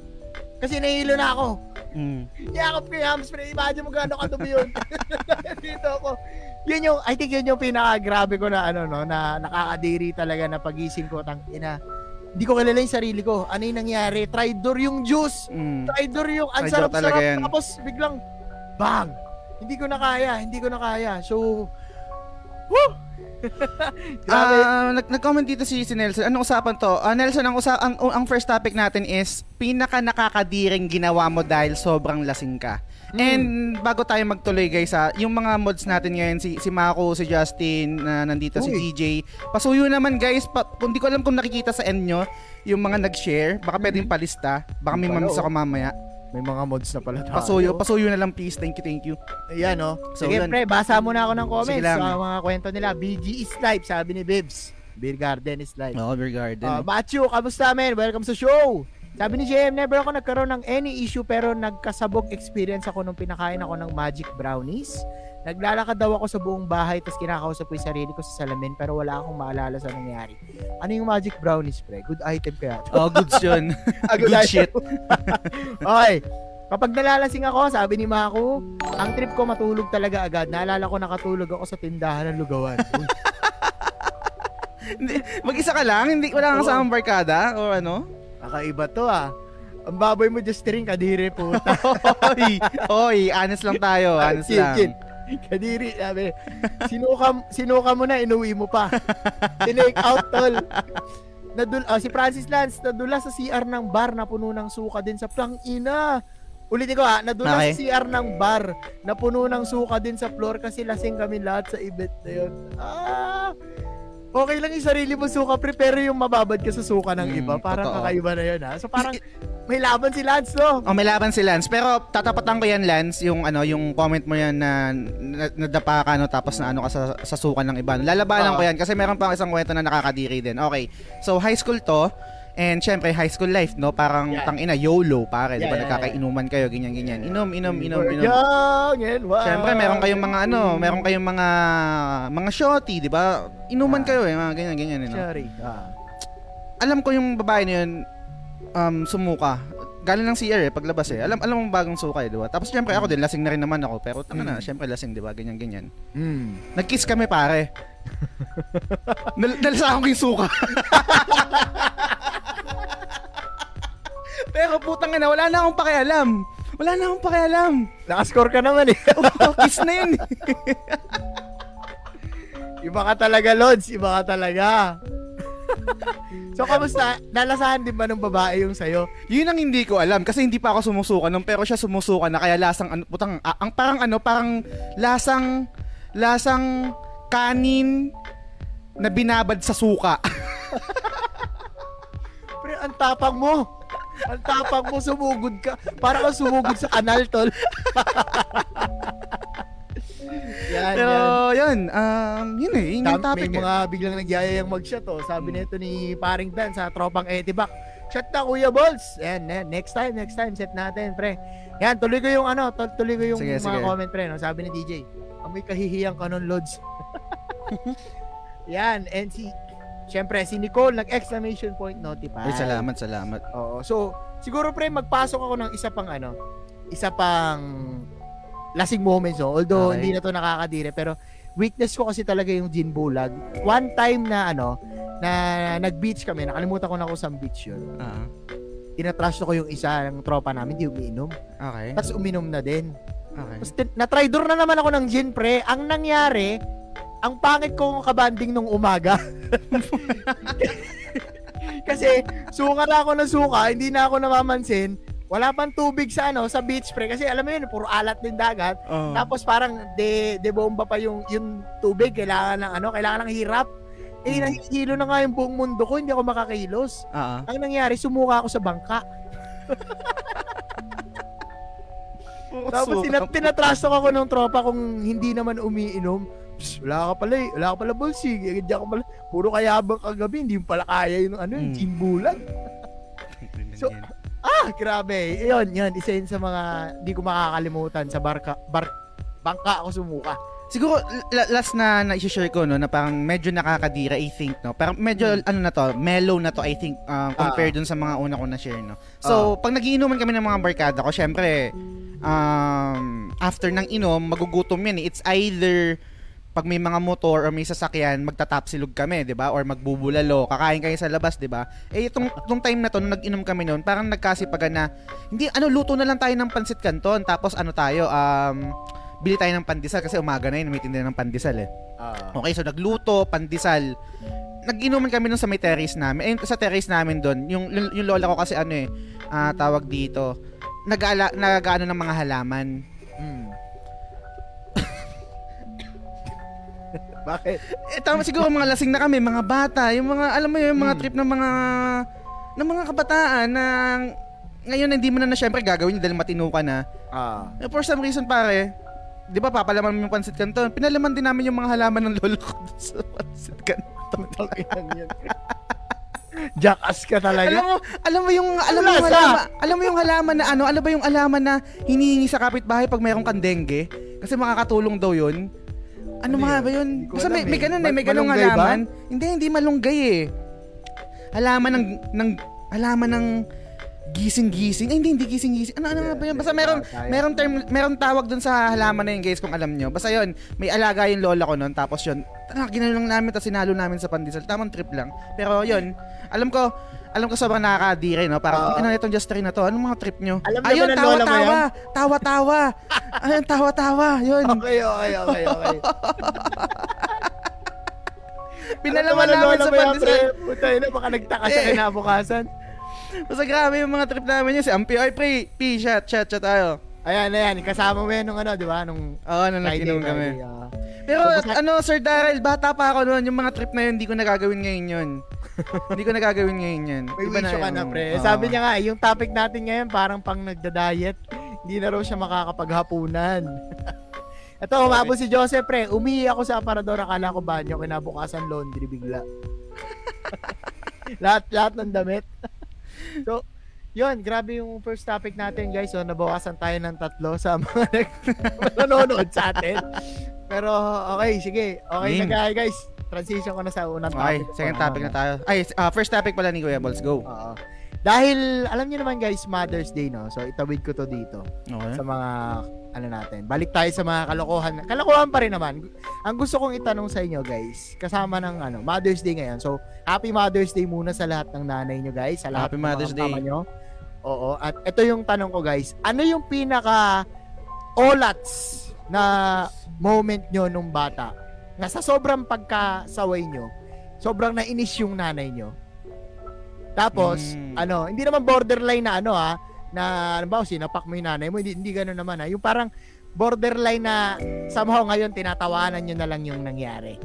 Kasi nahilo na ako. Mm. iyakap ko yung hams pre. Imagine mo gaano kadumi yun. [laughs] Dito ako. Yun yung I think yun yung pinaka grabe ko na ano no na nakakadiri talaga na pagising ko tang ina. Hindi ko kilala yung sarili ko. Ano yung nangyari? Tridor yung juice. Mm. tridor yung ang sarap-sarap. tapos biglang bang! Hindi ko na kaya hindi ko na kaya. So woo [laughs] Ah, nag- nag-comment dito si, si Nelson. Anong usapan to? Ah, Nelson, ang, usa- ang, ang first topic natin is pinaka nakakadiring ginawa mo dahil sobrang lasing ka. Mm. And bago tayo magtuloy guys ha, yung mga mods natin ngayon si si Mako, si Justin, na nandito si Uy. DJ. Pasuyo naman guys, pa, kung di ko alam kung nakikita sa end nyo, yung mga nag-share, baka pwedeng palista, baka may Pala, mamis ako mamaya. May mga mods na pala tayo. Pasuyo, pasuyo na lang please. Thank you, thank you. Ayan, oh. So, Sige, yun. pre, basa muna ako ng Sige comments lang. sa mga kwento nila. BG is live, sabi ni Bibs. Beer Garden is live. Oh, Beer Garden. Uh, Matthew, kamusta men? Welcome sa show. Sabi ni JM, never ako nagkaroon ng any issue pero nagkasabog experience ako nung pinakain ako ng magic brownies. Naglalakad daw ako sa buong bahay tapos kinakausap ko yung sarili ko sa salamin pero wala akong maalala sa nangyari. Ano yung magic brownies, pre? Good item kaya. oh, goods yun. [laughs] Ah, Good item. shit. [laughs] okay. Kapag nalalasing ako, sabi ni Mako, ang trip ko matulog talaga agad. Naalala ko nakatulog ako sa tindahan ng lugawan. [laughs] Mag-isa ka lang? Hindi, wala kang kasamang barkada? O ano? Kakaiba to ah. Ang baboy mo just ring kadiri po. oy, oy, honest lang tayo, honest Chin, lang. chin. [laughs] Kadiri, sabi. Sinuka, sinuka mo na, inuwi mo pa. Tinake out, tol. Nadul ah, si Francis Lance, nadula sa CR ng bar na puno ng suka din sa plang ina. Ulitin ko ha, nadula Okay. sa CR ng bar na puno ng suka din sa floor kasi lasing kami lahat sa event na yun. Ah! Okay lang yung sarili mo suka, pre, pero yung mababad ka sa suka ng Mm, iba, parang totoo. kakaiba na yun ha. So parang may laban si Lance, no? Oh, may laban si Lance. Pero tatapatan ko yan, Lance, yung ano, yung comment mo yan na, na nadapa ka no, tapos na ano ka sa, sa sukan ng iba. Lalabanan Oo. ko yan kasi meron pang isang kwento na nakakadiri din. Okay. So high school to. And syempre, high school life, no? Parang Yeah. tangina, YOLO, pare. Yeah, ba? yeah, Nagkakainuman kayo, ganyan, ganyan. Inom, inom, inom, inom. Young and wild. Syempre, meron kayong mga ano, meron kayong mga mga shorty, di ba? Inuman Ah. kayo eh, mga ganyan, ganyan. No? Sorry. Ah. alam ko yung babae na yun, um, sumuka. Galing ng CR eh, paglabas eh. Alam, alam mo bagong suka eh, di ba? Tapos syempre ako din, lasing na rin naman ako. Pero tanga na, Mm. syempre lasing, di ba? Ganyan, ganyan. Mm. Nag-kiss kami pare. [laughs] Nal nalasahan ko yung suka. [laughs] pero putang ina, wala na akong pakialam. Wala na akong pakialam. Nakascore ka naman eh. [laughs] Oh, kiss na yun. [laughs] Iba ka talaga, Lods. Iba ka talaga. [laughs] so, kamusta? Nalasahan din ba ng babae yung sayo? Yun ang hindi ko alam kasi hindi pa ako sumusuka nung pero siya sumusuka na kaya lasang ano putang ah, ang parang ano parang lasang lasang kanin na binabad sa suka. Pre, ang tapang mo. Ang tapang mo, sumugod ka. Para kang sumugod sa kanal, tol. yan, pero yan. yun, um yun eh, yun yung topic. may eh. mga biglang nagyayayang mag-shot, oh. Sabi nito ni Paring Dan sa tropang Etibac. Shot na, Kuya Balls. Ayan. next time, next time, set natin, pre. Yan, tuloy ko yung ano, tuloy ko yung Sige, mga sige. comment, pre. No? Sabi ni DJ, amoy kahihiyang ka nun, Lods. [laughs] Yan, and si, syempre, si Nicole, nag-exclamation point notify. Ay, salamat, salamat. Oo. So, siguro pre, magpasok ako ng isa pang ano, isa pang lasing moments, no? Although, Okay. hindi na to nakakadire, pero weakness ko kasi talaga yung gin bulag. One time na ano, na nag-beach kami, nakalimutan ko na kung saan beach yun. Ah, Tinatrash ko yung isa ng tropa namin, di umiinom. okay. Tapos uminom na din. Okay. Tapos na-try-door na naman ako ng gin, pre. Ang nangyari, ang pangit kong kabanding nung umaga. [laughs] Kasi suka na ako ng suka, hindi na ako namamansin. Wala pang tubig sa ano, sa beach pre kasi alam mo yun, puro alat din dagat. Oh. Tapos parang de de bomba pa yung yung tubig, kailangan ng ano, kailangan ng hirap. Eh, Mm. nahihilo na nga yung buong mundo ko, hindi ako makakilos. Ah. Ang nangyari, sumuka ako sa bangka. [laughs] Tapos tina- tinatrash talk ako ng tropa kung hindi naman umiinom. Psst, wala ka pala eh. Wala ka pala bolsig. Eh, Diyan ka pala. Puro kayabang kagabi. Hindi mo pala kaya yung ano, yung Mm. chimbulan. So, Ah, grabe. Yun, yun. Isa yun sa mga di ko makakalimutan sa barka, bar, bangka ako sumuka. Siguro la- last na na-share ko no na parang medyo nakakadira I think no. Parang medyo ano na to, mellow na to I think um, compared dun sa mga una ko na share no. So, pag nagiinuman kami ng mga barkada ko, syempre um after ng inom, magugutom yan eh. It's either pag may mga motor or may sasakyan, magtatapsilog kami, 'di ba? Or magbubulalo, kakain kayo sa labas, 'di ba? Eh itong itong time na to nung nag-inom kami noon, parang nagkasipagan na hindi ano luto na lang tayo ng pansit canton tapos ano tayo um bili tayo ng pandesal kasi umaga na yun, may tindahan ng pandesal eh. Ah. Okay, so nagluto, pandesal. Nag-inuman kami nun sa may terrace namin. Eh, sa terrace namin doon, yung, yung, lola ko kasi ano eh, ah, tawag dito, nag-ala, nag-ano ng mga halaman. Mm. Bakit? Eh, tama siguro mga lasing na kami, mga bata, yung mga, alam mo yun, yung mga Hmm. trip ng mga, ng mga kabataan na ngayon hindi mo na na syempre gagawin dahil matino ka na. Ah. Eh, for some reason pare, di ba papalaman mo yung pansit canton? Pinalaman din namin yung mga halaman ng lolo ko sa pansit canton. [laughs] Jackass ka talaga. alam mo, alam mo yung alam mo yung halaman, alam mo yung halaman na ano, ano ba yung halaman na hinihingi sa kapitbahay pag mayroong kang dengue? Kasi makakatulong daw 'yun. Ano, Ano ba 'yun? Basta may, may eh. ganun eh, Ma- may ganung malunggay ba? halaman. Hindi, hindi malunggay eh. Halaman ng ng halaman ng gising-gising. Ay, hindi, hindi gising-gising. Ano, ano nga ba yun? Basta meron, meron term, meron tawag dun sa halaman na yun, guys, kung alam nyo. Basta yun, may alaga yung lola ko nun. Tapos yun, tara, ginanong namin, tapos sinalo namin sa pandesal. Tamang trip lang. Pero yun, alam ko, alam ko sobrang nakakadire, no? Parang, Oo. ano itong just na to? Anong mga trip nyo? Alam Ayun, tawa-tawa. Tawa-tawa. [laughs] Ayun, tawa-tawa. Yun. Okay, okay, okay, okay. [laughs] Pinalaman namin sa pandesal. Puta na, baka nagtaka siya Eh. kinabukasan. Basta grabe yung mga trip namin yun. Si Ampio, ay, pre, P, shot, shot, shot tayo. Ayan, ayan. Kasama mo yan nung ano, di ba? Nung Oo, nung nag-inom kami. Ah. Pero So, basta- ano, Sir Daryl, bata pa ako noon, yung mga trip na yun, hindi ko nagagawin ngayon yun. Hindi ko nagagawin ngayon yun. May Iba wisyo ka na, pre. oo. Sabi niya nga, yung topic natin ngayon, parang pang nagda-diet. Hindi na raw siya makakapaghapunan. [laughs] Ito, umabot si Joseph, pre. Umihi ako sa aparador, akala ko banyo, kinabukasan laundry bigla. [laughs] lahat, lahat ng damit. [laughs] so, yun, grabe yung first topic natin, guys. So, nabawasan tayo ng tatlo sa mga nanonood sa atin. Pero, okay, sige. Okay na, Game. guys. Transition ko na sa unang Okay, topic. second topic na tayo. Ay, ah, first topic pala ni Kuya Balls, go. Oo. Dahil, alam niyo naman guys, Mother's Day, no? So, itawid ko to dito Okay. sa mga, ano natin. Balik tayo sa mga kalokohan. Kalokohan pa rin naman. Ang gusto kong itanong sa inyo, guys, kasama ng, ano, Mother's Day ngayon. So, Happy Mother's Day muna sa lahat ng nanay nyo, guys. Sa lahat Happy ng Mother's Day. Nyo. Oo. At ito yung tanong ko, guys. Ano yung pinaka olats na moment nyo nung bata? Na sa sobrang pagkasaway nyo, sobrang nainis yung nanay nyo. Tapos, Mm. ano, hindi naman borderline na ano ha, na ano ba, sinapak mo yung nanay mo, hindi, hindi gano'n naman ha. Yung parang borderline na somehow ngayon tinatawanan nyo na lang yung nangyari.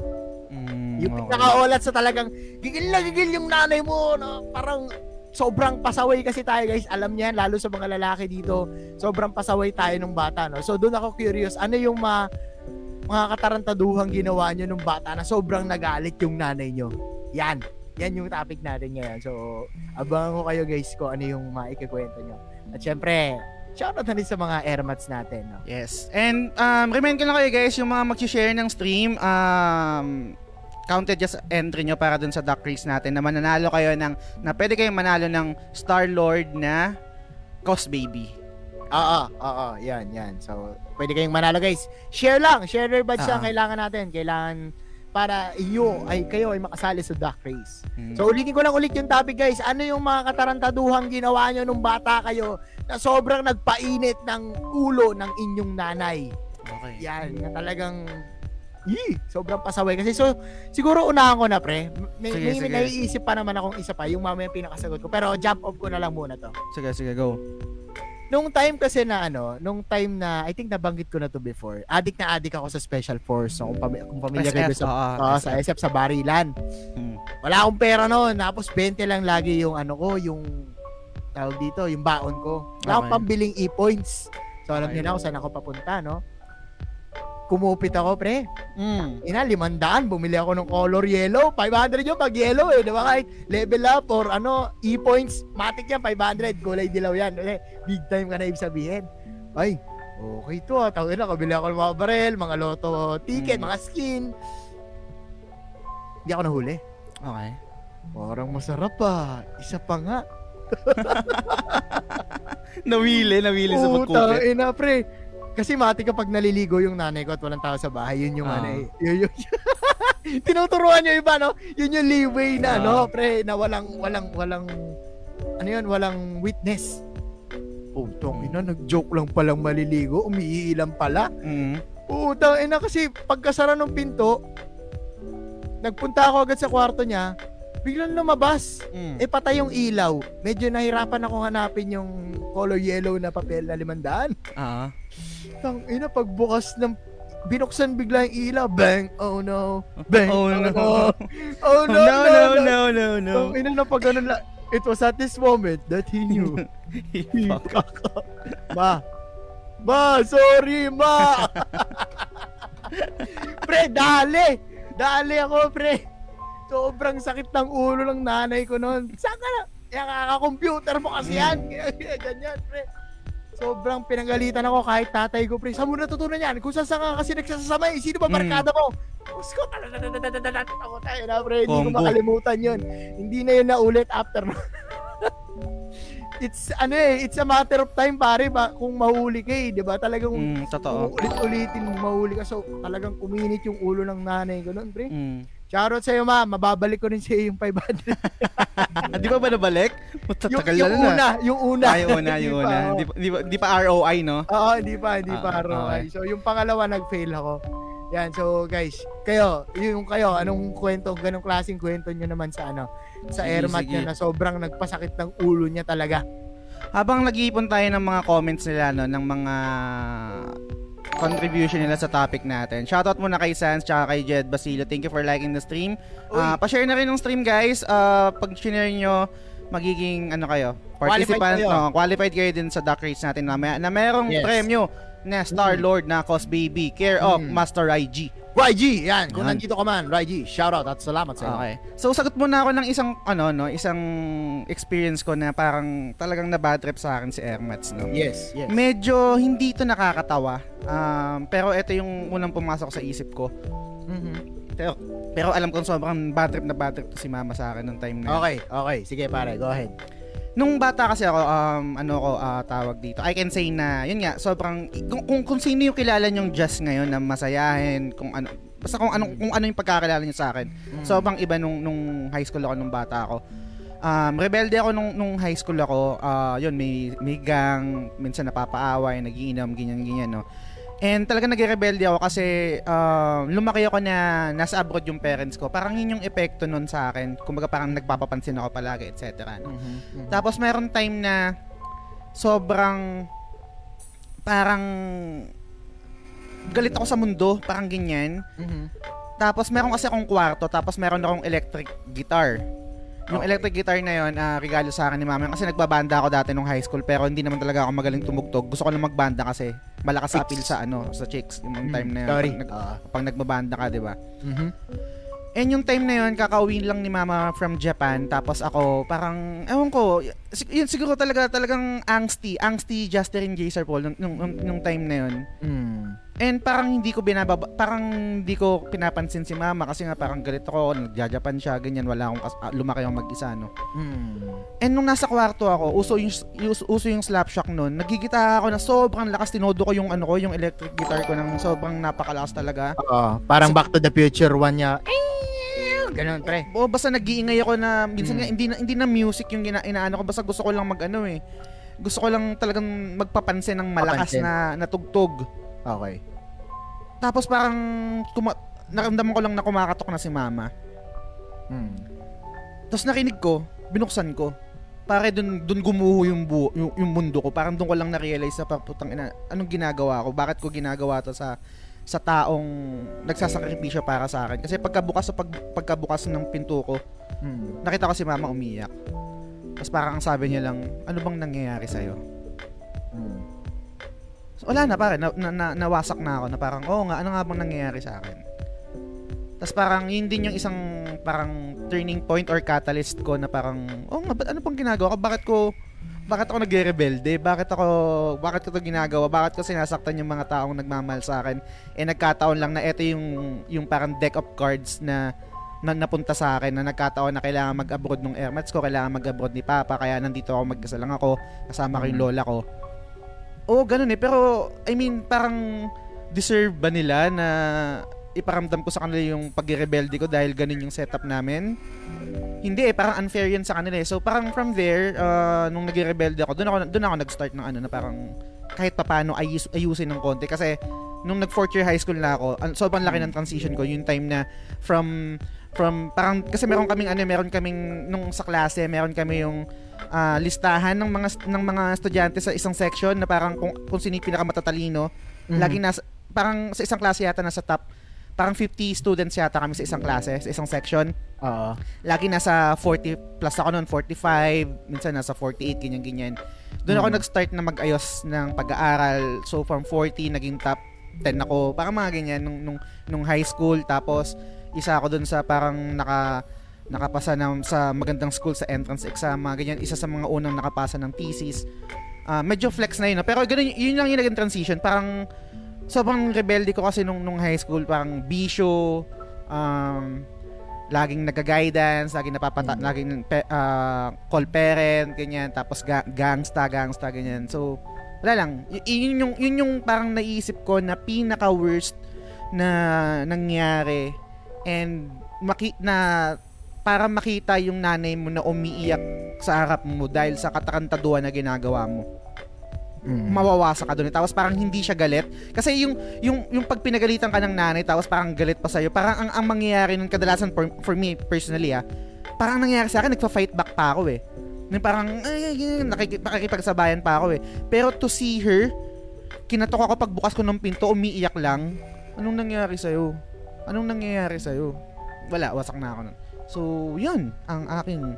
Mm, Yung okay. pinaka-olat sa talagang gigil na gigil yung nanay mo na parang sobrang pasaway kasi tayo guys. Alam niyan lalo sa mga lalaki dito, sobrang pasaway tayo nung bata no. So doon ako curious, ano yung ma mga katarantaduhang ginawa nyo nung bata na sobrang nagalit yung nanay nyo. Yan. Yan yung topic natin ngayon. So, abangan ko kayo guys kung ano yung maikikwento nyo. At syempre, shoutout na rin sa mga airmats natin. No? Yes. And um, remind ko lang kayo guys, yung mga mag-share ng stream, um, counted just entry nyo para dun sa duck race natin na mananalo kayo ng, na pwede kayong manalo ng Star-Lord na Cos Baby. Oo, oo, yan, yan. So, pwede kayong manalo guys. Share lang, share badge lang Ah. kailangan natin. Kailangan para iyo ay kayo ay makasali sa duck race. Mm. So ulitin ko lang ulit yung topic guys. Ano yung mga katarantaduhang ginawa nyo nung bata kayo na sobrang nagpainit ng ulo ng inyong nanay? okay. Yan, na talagang Yee, sobrang pasaway kasi so siguro unahan ko na pre. May, Sige, may, sige. naiisip pa naman akong isa pa yung mamaya pinakasagot ko pero jump off ko na lang muna to. Sige, sige, go. Nung time kasi na ano, nung time na I think nabanggit ko na to before. Addict na addict ako sa Special Force. So, kung, pami- kung pamilya kayo SF, sa oo, Oo, sa SF. Sa Barilan. Mm. Wala akong pera noon. Tapos 20 lang lagi yung ano ko, yung tawag dito, yung baon ko. Wala akong Okay. pambiling e-points. So alam niyo na kung saan ako papunta, no? Kumupit ako, pre. Mm. Ina, limandaan. Bumili ako ng color yellow. 500 yun pag yellow eh. Diba kahit level up or ano, e-points, matic yan, 500. Kulay dilaw yan. Eh, Big time ka na ibig sabihin. Ay, okay to ah. Tawin na, kabili ako ng mga barel, mga loto ticket, Mm. mga skin. Hindi ako nahuli. Okay. Parang masarap pa. Isa pa nga. [laughs] Nawili, nawili sa Puta, pagkupit. ina pre. Kasi mati kapag naliligo yung nanay ko at walang tao sa bahay, yun yung Ah. ano eh. Yun yung [laughs] tinuturuan yung iba, no? Yun yung leeway na, Ah. no? Pre, na walang, walang, walang, ano yun, walang witness. Putong ina, nag-joke lang palang maliligo, umiilang pala. Mm. Putang ina kasi pagkasara ng pinto, nagpunta ako agad sa kwarto niya, biglang lumabas. Mm. Eh patay yung ilaw. Medyo nahirapan ako hanapin yung color yellow na papel na limandaan. Ah. Tang ina pagbukas ng binuksan bigla yung ilaw. Bang! Oh no. Bang! Oh, no. Oh, [laughs] Oh, no, no, no, no, no, no. Tang ina na pag ganun la- It was at this moment that he knew. [laughs] Ma. Ma, sorry, ma. [laughs] pre, dali. Dali ako, pre. Sobrang sakit ng ulo ng nanay ko noon. Saan ka na? Yan, kaka-computer mo kasi yan. [laughs] Ganyan, pre. Sobrang pinagalitan ako kahit tatay ko, pre. Saan mo natutunan yan? Kung saan ka kasi nagsasamay, sino ba Mm. barkada mo? Diyos ko, ako tayo na, pre. Hindi ko Combo. makalimutan yun. Hindi na yun naulit after [laughs] It's ano eh, it's a matter of time pare ba kung mahuli ka eh, 'di ba? Talagang Mm, totoo. ulit-ulitin mo mahuli ka so talagang kuminit yung ulo ng nanay ko noon, pre. Mm. Shoutout sa iyo, ma. Mababalik ko rin sa iyo yung 500. Ah, [laughs] di ba ba nabalik? yung, Matatagal yung na na. una, yung una. Ah, yung una, yung [laughs] Hindi pa, una. Di pa, di, pa, di pa ROI, no? Oo, hindi pa, hindi pa Ah, ROI. okay. So, yung pangalawa, nag-fail ako. Yan, so guys, kayo, yung kayo, anong kwento, ganong klaseng kwento nyo naman sa ano, sa airmat nyo na sobrang nagpasakit ng ulo niya talaga. Habang nag-iipon tayo ng mga comments nila, no, ng mga contribution nila sa topic natin. Shoutout muna kay Sans tsaka kay Jed Basilio. Thank you for liking the stream. Uy. Ah, pa-share na rin ng stream, guys. Ah, pag share nyo, magiging ano kayo, participant, Qualified kayo. no, qualified kayo din sa duck race natin mamaya na merong Yes. premyo na Star Lord na Cos Baby care of Mm. Master IG. YG, yan. Kung Yan. nandito ka man, YG, shoutout at salamat sa iyo. Okay. So sagot muna ako ng isang ano no, isang experience ko na parang talagang na bad trip sa akin si Airmats no. Yes, yes. Medyo hindi ito nakakatawa. Um, pero ito yung unang pumasok sa isip ko. Mhm. Pero, pero alam kong sobrang bad trip na bad trip to si mama sa akin nung time na. Okay, okay. Sige pare, go ahead. Nung bata kasi ako, um, ano ko ah, tawag dito. I can say na, yun nga, sobrang, kung, kung, kung sino yung kilala nyong just ngayon na masayahin, kung ano, basta kung ano, kung ano yung pagkakilala niyo sa akin. Sobrang iba nung, nung high school ako, nung bata ako. Um, rebelde ako nung, nung high school ako. ah yun, may, may gang, minsan napapaaway, nagiinom, ganyan, ganyan, no. And talaga nagre-rebelde ako kasi um, lumaki ako na nasa abroad yung parents ko. Parang yun yung epekto nun sa akin. Kumbaga parang nagpapapansin ako palagi, etc. No? Mhm. Tapos meron time na sobrang parang galit ako sa mundo, parang ganyan. Mhm. Tapos meron kasi akong kwarto, tapos meron akong electric guitar. Yung Okay. electric guitar na yun, ah, regalo sa akin ni mama kasi nagbabanda ako dati nung high school pero hindi naman talaga ako magaling tumugtog. Gusto ko lang magbanda kasi malakas sa appeal sa ano, sa chicks yung time na yun. Sorry. Pag, nag, pag nagbabanda ka, 'di ba? Mhm. And yung time na yun, kakauwi lang ni mama from Japan. Tapos ako, parang, ewan ko, sig- yun siguro talaga, talagang angsty. Angsty Justin Jaser Paul nung, nung, nung, nung time na yun. Mm. And parang hindi ko binababa, parang hindi ko pinapansin si mama kasi nga parang galit ako, nagja-Japan siya, ganyan, wala akong, kas- ah, lumaki akong mag-isa, no. Mm. And nung nasa kwarto ako, uso yung, uso, uso yung slap shock nun, nagigita ako na sobrang lakas, tinodo ko yung ano ko, yung electric guitar ko ng sobrang napakalakas talaga. Oo, parang Back to the Future one niya. Ganun, pre. O basta nag-iingay ako na minsan Mm. nga hindi na hindi na music yung gina, inaano ko basta gusto ko lang mag-ano eh. Gusto ko lang talagang magpapansin ng malakas Papansin. na natugtog. Okay. Tapos parang tuma- naramdaman ko lang na kumakatok na si mama. Mm. Tapos nakinig ko, binuksan ko. Pare dun, dun gumuho yung, bu- yung, yung mundo ko. Parang dun ko lang na-realize na putang ina, anong ginagawa ko? Bakit ko ginagawa to sa sa taong nagsasakripisyo para sa akin? Kasi pagkabukas sa pag, pagkabukas ng pinto ko, Mm. nakita ko si mama umiyak. Tapos parang ang sabi niya lang, ano bang nangyayari sa'yo? Mm. Wala na pare, na, na, na, nawasak na ako na parang, oo nga, ano nga bang nangyayari sa akin? Tapos parang yun din yung isang parang turning point or catalyst ko na parang, oh nga, ba't ano pang ginagawa ko? Bakit ko, bakit ako nagre-rebelde? Bakit ako, bakit ko to ginagawa? Bakit ko sinasaktan yung mga taong nagmamahal sa akin? Eh nagkataon lang na ito yung, yung parang deck of cards na na napunta sa akin na nagkataon na kailangan mag-abroad nung airmats ko, kailangan mag-abroad ni Papa, kaya nandito ako mag-isa lang ako, kasama ko yung lola ko. Oo, ganun eh. Pero, I mean, parang deserve ba nila na iparamdam ko sa kanila yung pagre-rebelde ko dahil ganun yung setup namin? Hindi eh, parang unfair yun sa kanila eh. So, parang from there, uh, nung nagre-rebelde ako, doon ako, doon ako nag-start ng ano na parang kahit papaano ayus, ayusin ng konti. Kasi, nung nag fourth year high school na ako, an- sobrang laki ng transition ko, yung time na from from parang kasi meron kaming ano meron kaming nung sa klase meron kami yung ah, listahan ng mga ng mga estudyante sa isang section na parang kung, kung sino yung pinakamatatalino Mhm. laging nasa parang sa isang klase yata nasa top parang 50 students yata kami sa isang klase sa isang section Oo. lagi nasa 40 plus ako noon 45 minsan nasa 48 ganyan ganyan doon ako Mhm. nag-start na mag-ayos ng pag-aaral so from 40 naging top 10 ako parang mga ganyan nung nung, nung high school tapos isa ako doon sa parang naka nakapasa ng sa magandang school sa entrance exam mga ganyan isa sa mga unang nakapasa ng thesis Ah, medyo flex na yun no? pero ganun, yun lang yung naging transition parang sobrang rebelde ko kasi nung, nung high school parang bisyo um, laging nagka-guidance, laging napapata, Mm. laging pe, ah, call parent, ganyan, tapos ga- gangsta, gangsta, ganyan. So, wala lang. Y- yun yung, yun yung parang naisip ko na pinaka-worst na nangyari and maki na para makita yung nanay mo na umiiyak sa harap mo dahil sa katakantaduan na ginagawa mo Mm. mawawasak ka doon. Tapos parang hindi siya galit. Kasi yung, yung, yung pag pinagalitan ka ng nanay, tapos parang galit pa sa'yo, parang ang, ang mangyayari nun kadalasan for, for me personally ah, parang ang nangyayari sa akin, nagpa-fight back pa ako eh. Parang, ay, ay, ay, nakiki- nakikipagsabayan pa ako eh. Pero to see her, kinatok ako pagbukas ko ng pinto, umiiyak lang. Anong nangyayari sa'yo? Anong nangyayari sa'yo? Wala, wasak na ako nun. So, yun, ang aking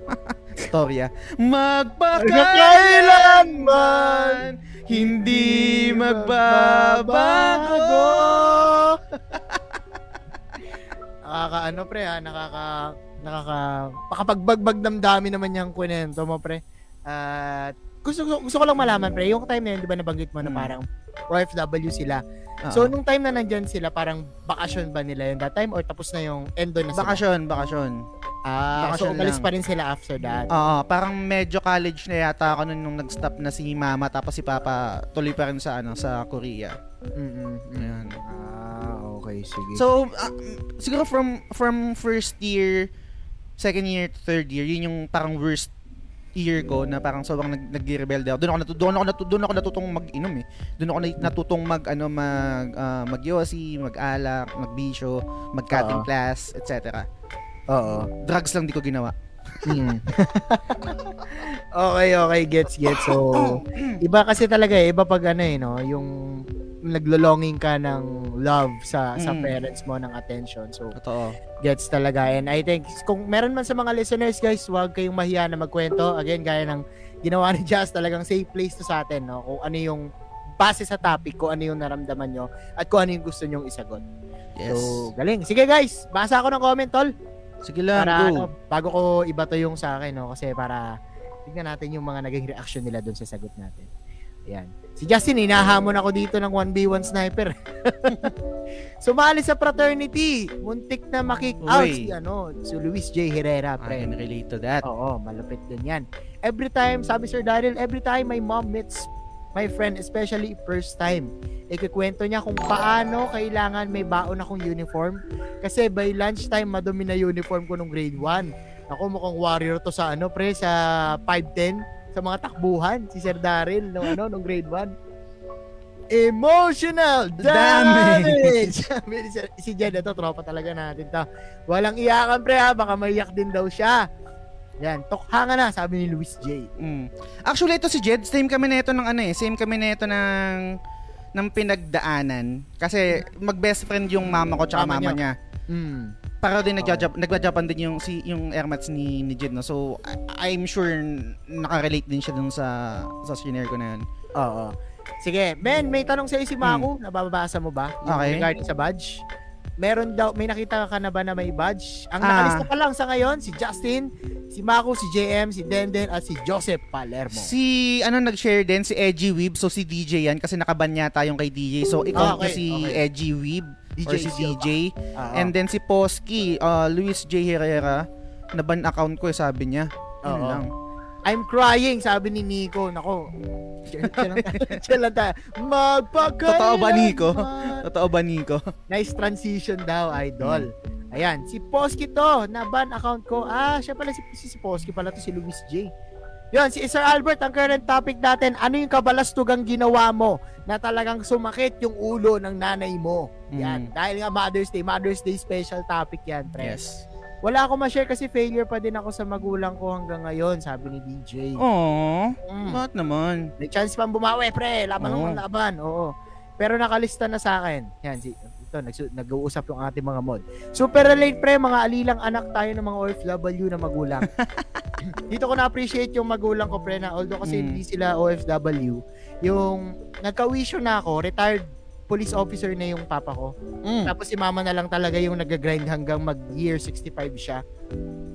[laughs] storya. Magpakailanman hindi magbabago. [laughs] nakaka ano pre ha, nakaka nakaka makapagbagbag damdamin naman yung kwento mo pre. At gusto, gusto, gusto ko lang malaman pre, yung time na yun, di ba nabanggit mo na Hmm. parang OFW sila. Oo. So nung time na nandyan sila, parang bakasyon ba nila yun that time or tapos na yung endo na sila? bakasyon, bakasyon. Ah, so bakasyon umalis lang. pa rin sila after that. Oo, parang medyo college na yata ako nun nung nag-stop na si mama tapos si papa tuloy pa rin sa ano sa Korea. Mm-mm. Ayan. Ah, okay, sige. So mm, siguro from from first year, second year, to third year, yun yung parang worst year ko na parang sobrang nag nagre-rebelde ako. Doon ako natu- doon ako natu- doon ako natutong mag-inom eh. Doon ako na- natutong mag ano mag ah, magyosi, mag-alak, magbisyo, mag-cutting Oo. class, etc. Oo. Drugs lang di ko ginawa. Mm. [laughs] okay, okay, gets, gets. So, [coughs] iba kasi talaga eh, iba pag ano eh, no, yung naglo-longing ka ng love sa sa Mm. parents mo ng attention. So, Totoo. gets talaga. And I think kung meron man sa mga listeners guys, huwag kayong mahiya na magkwento. Again, gaya ng ginawa ni Jazz, talagang safe place to sa atin, no? Kung ano yung base sa topic, kung ano yung naramdaman nyo, at kung ano yung gusto nyong isagot. Yes. So, galing. Sige guys, basa ako ng comment, tol. Sige lang, Para go. ano, bago ko iba to yung sa akin, no? Kasi para tignan natin yung mga naging reaction nila doon sa sagot natin. Ayan. Si Justin, hinahamon ako dito ng 1v1 sniper. [laughs] Sumali sa fraternity. Muntik na makik out si, ano, si Luis J. Herrera, I pre. can relate to that. Oo, malupit din yan. Every time, sabi Sir Daryl, every time my mom meets my friend, especially first time, ikikwento niya kung paano kailangan may baon akong uniform. Kasi by lunchtime, madumi na uniform ko nung grade 1. Ako mukhang warrior to sa ano, pre, sa 5'10", sa mga takbuhan, si Sir Daryl, nung ano, nung grade 1. Emotional [laughs] damage! Sir- si Jed, ito, tropa talaga natin to. Walang iyakan, pre, ha? Baka maiyak din daw siya. Yan, tokhanga na, sabi ni Luis J. Mm. Actually, ito si Jed, same kami na ito ng ano eh, same kami na ito ng ng pinagdaanan. Kasi mag-best friend yung mama ko tsaka Mama mama, niya. niya. Mm. Para din nagja-Jap- nagja-Japan din yung si yung airmats ni ni Jed no. So I- I'm sure nakarelate din siya dun sa sa senior ko na yun. Oo. Sige, Ben, may tanong sa'yo si Maku. Nababasa mo ba? Yung. Okay. Regarding sa badge. Meron daw, may nakita ka na ba na may badge? Ang Ah. nakalista pa lang sa ngayon, si Justin, si Maku, si JM, si Denden, at si Joseph Palermo. Si ano nag-share din si Edgy Weeb so si DJ yan kasi nakaban yata yung kay DJ. So ikaw Okay, si okay. Edgy Weeb DJ or si. DJ. Oo. And then si Posky, uh, Luis J. Herrera, naban account ko eh, sabi niya. Oo. lang. I'm crying, sabi ni Nico. Nako. [laughs] Siya lang tayo. Magpakailanman. Totoo ba, Nico? Totoo ba Nico? [laughs] Nice transition daw, idol. Ayan, si Posky to, na-ban account ko. Ah, siya pala si, si, si Posky pala to, si Luis J. Yun, si Sir Albert, ang current topic natin, ano yung kabalastugang ginawa mo na talagang sumakit yung ulo ng nanay mo? Yan, Mm. dahil nga Mother's Day, Mother's Day special topic yan, pre. Yes. Wala ako ma-share kasi failure pa din ako sa magulang ko hanggang ngayon, sabi ni DJ. Oh, Mm. bakit naman? May chance pang bumawi, pre. Laban Oo. ng laban. Oo. Pero nakalista na sa akin. Yan, ito, nag-uusap yung ating mga mod. Super relate, pre. Mga alilang anak tayo ng mga OFW na magulang. [laughs] Dito ko na-appreciate yung magulang ko, pre, na although kasi Mm. hindi sila OFW, yung nagka-wisyo na ako, retired police officer na yung papa ko. Mm. Tapos si mama na lang talaga yung nag-grind hanggang mag year 65 siya.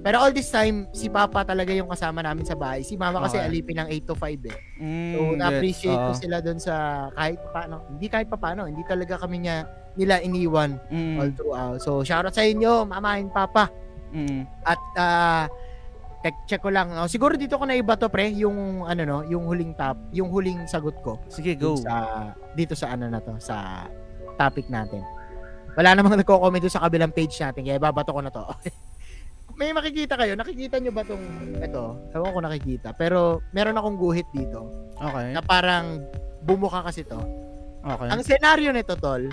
Pero all this time, si papa talaga yung kasama namin sa bahay. Si mama kasi Okay. alipin ng 8 to 5 eh. Mm, So, na-appreciate ko Oo. sila doon sa kahit paano, hindi kahit pa paano, hindi talaga kami niya nila iniwan Mm, all throughout. So, shoutout sa inyo, mama and papa. mm. At ah check, check ko lang. Oh, siguro dito ko na iba to pre, yung ano no, yung huling top, yung huling sagot ko Sige, go. sa dito sa ano na to, sa topic natin. Wala namang nagko-comment sa kabilang page natin, kaya babato ko na to. [laughs] May makikita kayo, nakikita nyo ba tong ito? Ewan ko nakikita, pero meron akong guhit dito Okay. na parang bumuka kasi to. Okay. Ang senaryo nito, tol,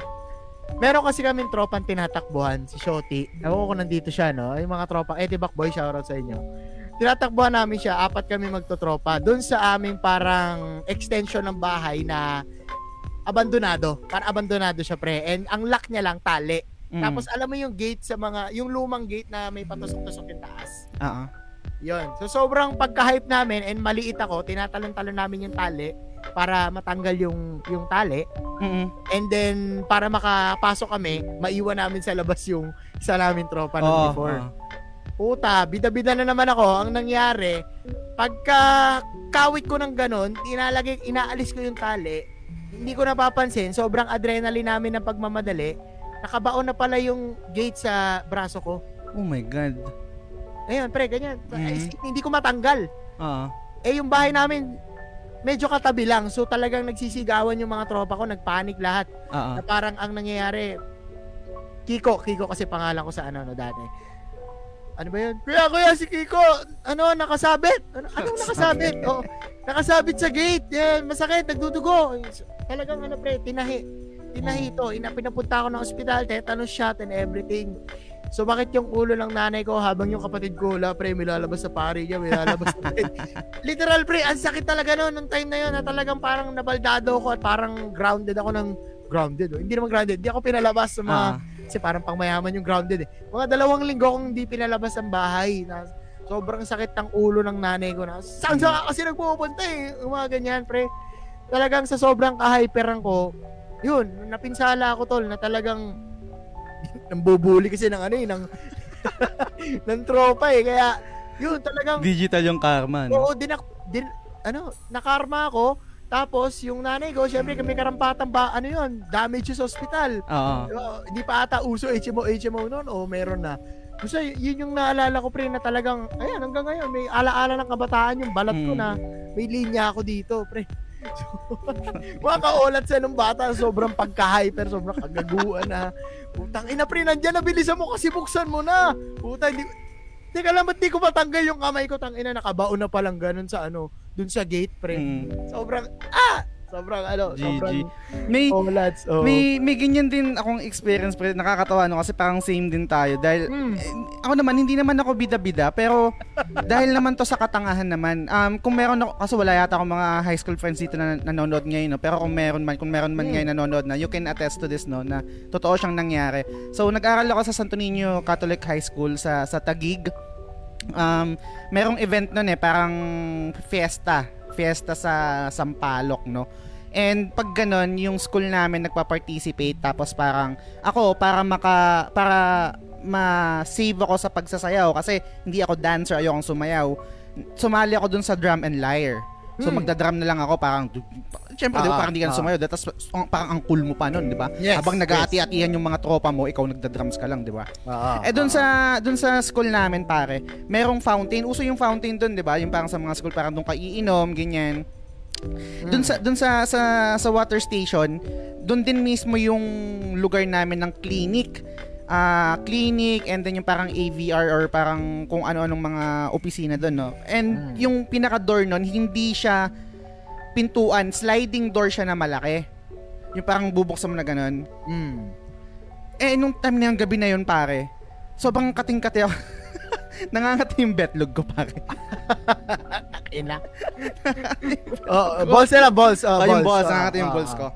meron kasi kaming tropang tinatakbuhan, si Shoti. Ewan ko nandito siya, no? Yung mga tropa, eh, Back Boy, shoutout sa inyo. Tinatakbuhan namin siya, apat kami magtotropa. Doon sa aming parang extension ng bahay na abandonado. Parang abandonado siya, pre. And ang lock niya lang, tali. Mm. Tapos alam mo yung gate sa mga, yung lumang gate na may patusok-tusok yung taas. Oo. Yun. So sobrang pagka-hype namin and maliit ako, tinatalon-talon namin yung tali para matanggal yung yung tali. Mm. And then para makapasok kami, maiwan namin sa labas yung isa namin tropa nung Oo, before. oo. Puta, bida-bida na naman ako. Ang nangyari, pagka kawit ko ng ganun, inalagay, inaalis ko yung tali, hindi ko napapansin, sobrang adrenaline namin ng pagmamadali, nakabaon na pala yung gate sa braso ko. Oh my God. Ayun, pre, ganyan. Mhm. Ay, Hindi ko matanggal. Oo. Eh, yung bahay namin, medyo katabi lang. So, talagang nagsisigawan yung mga tropa ko. Nagpanik lahat. Oo. Na parang ang nangyayari, Kiko. Kiko kasi pangalan ko sa ano, no, dati. Ano ba yun? Kuya, kuya, si Kiko, ano, nakasabit. Ano, anong [laughs] nakasabit? Oh, nakasabit sa gate. Yan, masakit, nagdudugo. Talagang ano, pre, tinahi. Tinahi ito. Ina, pinapunta ako ng ospital, tetanus shot and everything. So bakit yung ulo ng nanay ko habang yung kapatid ko wala pre, may lalabas sa pari niya, may lalabas sa [laughs] Literal pre, ang sakit talaga noon nung time na yun na talagang parang nabaldado ako at parang grounded ako ng grounded. Oh. Hindi naman grounded, hindi ako pinalabas sa mga Ah. Kasi parang pangmayaman yung grounded eh. Mga dalawang linggo akong hindi pinalabas ang bahay na sobrang sakit ng ulo ng nanay ko na saan ka kasi nagpupunta eh. Mga ganyan pre. Talagang sa sobrang kahyperan ko, yun, napinsala ako tol na talagang [laughs] nambubuli kasi ng ano eh, ng [laughs] ng tropa eh. Kaya, yun, talagang, Digital yung karma, no? oo, dinak, din, ano, nakarma ako. Tapos, yung nanay ko, syempre, kami karampatan ba, ano yun, damage sa hospital. Oo. Uh, Hindi pa ata uso HMO, HMO noon, o meron na. Gusto, yun yung naalala ko, pre, na talagang, ayan, hanggang ngayon, may alaala ng kabataan yung balat ko Mm. na may linya ako dito, pre. So, [laughs] mga kaulat sa nung bata, sobrang pagka-hyper, sobrang kagaguan na. Putang ina, pre, nandyan na, bilisan mo kasi buksan mo na. Puta, hindi, Teka lang, ba't di ko matanggal yung kamay ko? Tang ina, nakabaon na palang ganun sa ano, dun sa gate, pre. Mm. Sobrang, ah! Sobrang ano, GG. sobrang May olats. Oh. may may ganyan din akong experience pre nakakatawa no kasi parang same din tayo dahil Mm. eh, ako naman hindi naman ako bida-bida pero dahil naman to sa katangahan naman um kung meron ako kasi wala yata akong mga high school friends dito na nanonood ngayon no pero kung meron man kung meron man Mm. ngayon nanonood na you can attest to this no na totoo siyang nangyari so nag-aral ako sa Santo Niño Catholic High School sa sa Taguig um merong event noon eh parang fiesta fiesta sa Sampaloc no And pag ganun, yung school namin nagpa-participate tapos parang ako para maka para ma-save ako sa pagsasayaw kasi hindi ako dancer, ayokong sumayaw. Sumali ako dun sa drum and lyre. So Hmm. magda-drum na lang ako parang Siyempre, di ba, Ah, parang hindi ka na ah. sumayaw. Tapos parang ang cool mo pa nun, di ba? Yes, Habang yes. nag-aati-atihan yung mga tropa mo, ikaw nagda-drums ka lang, di ba? Oo. Eh doon sa doon sa school namin pare, merong fountain. Uso yung fountain doon, 'di ba? Yung parang sa mga school parang doon ka iinom, ganyan. Doon sa doon sa sa sa water station, doon din mismo yung lugar namin ng clinic. Ah, clinic and then yung parang AVR or parang kung ano-anong mga opisina doon, no. And Mm. yung pinaka door noon, hindi siya pintuan, sliding door siya na malaki. Yung parang bubuksan mo na ganun. Mm. Eh, nung time na yung gabi na yun, pare, sobrang kating-kati ako. [laughs] Nangangati yung betlog ko, pare. [laughs] Ina. [laughs] oh, balls na balls. Oh, Oh, yung balls, Ah, nangangati yung ah, balls ah. ko.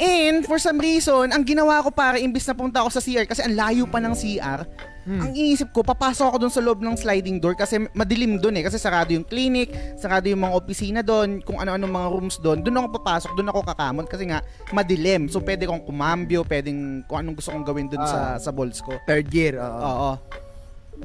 And for some reason, ang ginawa ko pare, imbis na punta ako sa CR, kasi ang layo pa ng CR, Hmm. ang iniisip ko, papasok ako doon sa loob ng sliding door kasi madilim doon eh. Kasi sarado yung clinic, sarado yung mga opisina doon, kung ano-ano mga rooms doon. Doon ako papasok, doon ako kakamot kasi nga madilim. So pwede kong kumambyo, pwedeng kung anong gusto kong gawin doon sa, Ah. sa balls ko. Third gear, oo. Oo.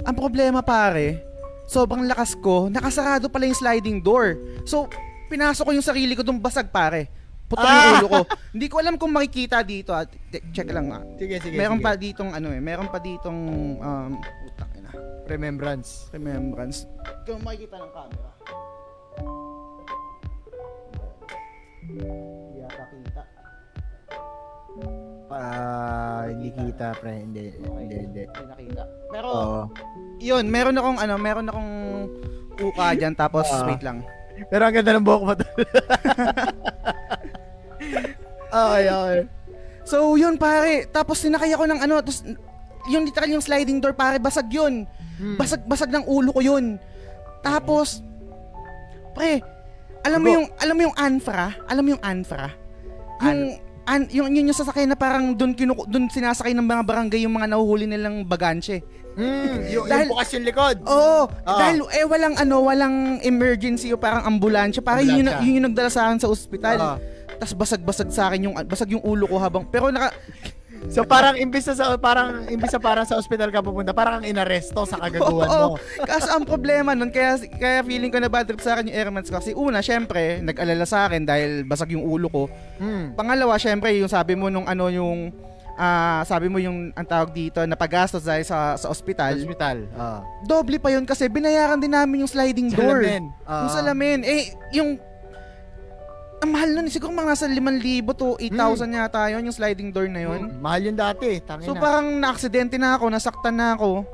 Ang problema pare, sobrang lakas ko, nakasarado pala yung sliding door. So, pinasok ko yung sarili ko doon basag pare. Putol Ah! ulo ko. Hindi ko alam kung makikita dito. At, check lang nga. Sige, sige, meron sige. pa ditong ano eh, meron pa ditong um, utang ina. Remembrance. Remembrance. Kung makikita ng camera. Hindi yata kita. Ah, hindi kita, pre. Hindi, hindi, hindi. Hindi nakita. Pero, Oo. yun, meron akong ano, meron akong uka dyan tapos Ah. wait lang. Pero ang ganda ng buhok mo to. [laughs] okay, okay. So, yun pare. Tapos sinakay ako ng ano, tapos yung literal yung sliding door pare, basag yun. Hmm. Basag basag ng ulo ko yun. Tapos pre, alam mo yung alam mo yung Anfra? Alam mo yung Anfra? Yung an, yung yun yung sasakay na parang doon kinuku doon sinasakay ng mga barangay yung mga nahuhuli nilang baganche. Hmm, yung, Dahil- yung bukas yung likod. Oo, Ah. dahil eh walang ano, walang emergency o parang ambulansya. Parang yun, yung- Ambulansya. yun yung nagdala sa akin sa ospital. Oo. Tapos basag-basag sa akin yung basag yung ulo ko habang pero naka So parang imbis na sa parang imbis na parang sa ospital ka pupunta, parang kang inaresto sa kagaguhan [laughs] Oo. mo. Kaso ang problema nun, kaya, kaya feeling ko na bad trip sa akin yung airmats ko. Kasi una, syempre, nag-alala sa akin dahil basag yung ulo ko. Hmm. Pangalawa, syempre, yung sabi mo nung ano yung, ah sabi mo yung ang tawag dito, napagastos dahil sa, sa ospital. Hospital. Ah. Doble pa yun kasi binayaran din namin yung sliding door. Salamin. Ah. Yung salamin. Eh, yung, ang mahal nun, siguro mga nasa 5,000 to 8,000 yata yun, yung sliding door na yun. Hmm, Mahal yun dati, tangina. So parang na-aksidente na ako, nasaktan na ako.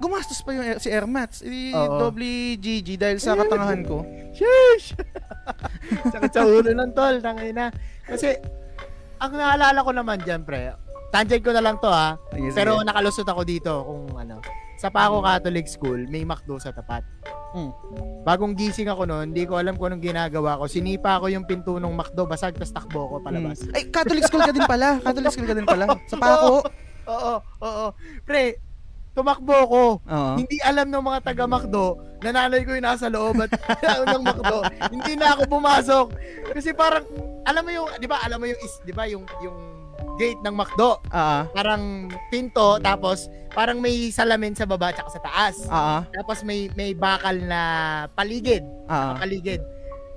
Gumastos pa yung si. Eh, Oo. doble GG dahil sa katangahan ko. Sheesh! [laughs] Sakit sa ulo ng tol, tangina. Kasi, ang naalala ko naman dyan, pre, tangent ko na lang to ha, Sige, sige. pero nakalusot ako dito kung ano. Sa Paco Catholic School, may McDo sa tapat. Mm. Bagong gising ako noon, hindi ko alam kung anong ginagawa ko. Sinipa ko yung pinto ng McDo, basag, tas takbo ko palabas. Mm. Ay, Catholic school ka din pala. Catholic school ka din pala. Sa Paco. Oo, oo. Pre, tumakbo ko. Oo. Hindi alam ng mga taga McDo na nanay ko yung nasa loob at [laughs] ng McDo. Hindi na ako pumasok. Kasi parang, alam mo yung, di ba, alam mo yung, is, di ba, yung, yung gate ng McDo. Ah, Parang pinto, tapos parang may salamin sa baba tsaka sa taas. ah, Tapos may may bakal na paligid, ah. paligid.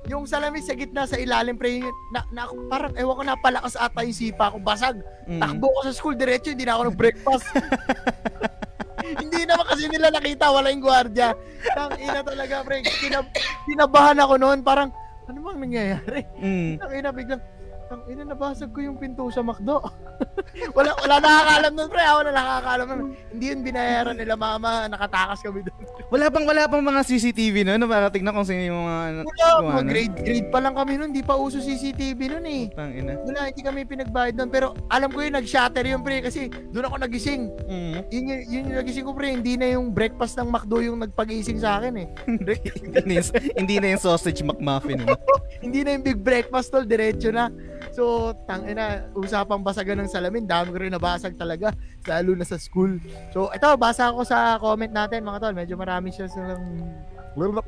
Yung salamin sa gitna sa ilalim pre, na, na, parang ewan ko napalakas ata yung sipa ko, basag. Mm. Takbo ko sa school diretso, hindi na ako nag-breakfast. [laughs] hindi naman kasi nila nakita, wala yung gwardiya. Tang ina talaga, pre. Kinab kinabahan ako noon, parang ano bang nangyayari? Mm. Tang ina biglang Tang ina nabasag ko yung pinto sa McDo. [laughs] wala wala nakakaalam nun, pre. Na nakakaalam nun. Hindi yun binayaran nila mama, nakatakas kami doon. [laughs] Wala pang wala pang mga CCTV no na para tignan kung sino yung mga Wala, Kung mga ano? grade grade pa lang kami noon, hindi pa uso CCTV noon eh. Tang ina. Wala, hindi kami pinagbayad doon. Pero alam ko yun, nag-shatter yun, pre, kasi doon ako nagising. Mm. Yun, yun, yun yung nagising ko, pre. Hindi na yung breakfast ng McDo yung nagpag-ising sa akin, eh. [laughs] hindi, na yung, hindi na yung sausage McMuffin. No? hindi na yung big breakfast, tol. Diretso na. So, tangina, usapang basagan ng salamin. Dami ko rin nabasag talaga. Lalo na sa school. So, ito, basa ako sa comment natin, mga tol. Medyo marami siya silang...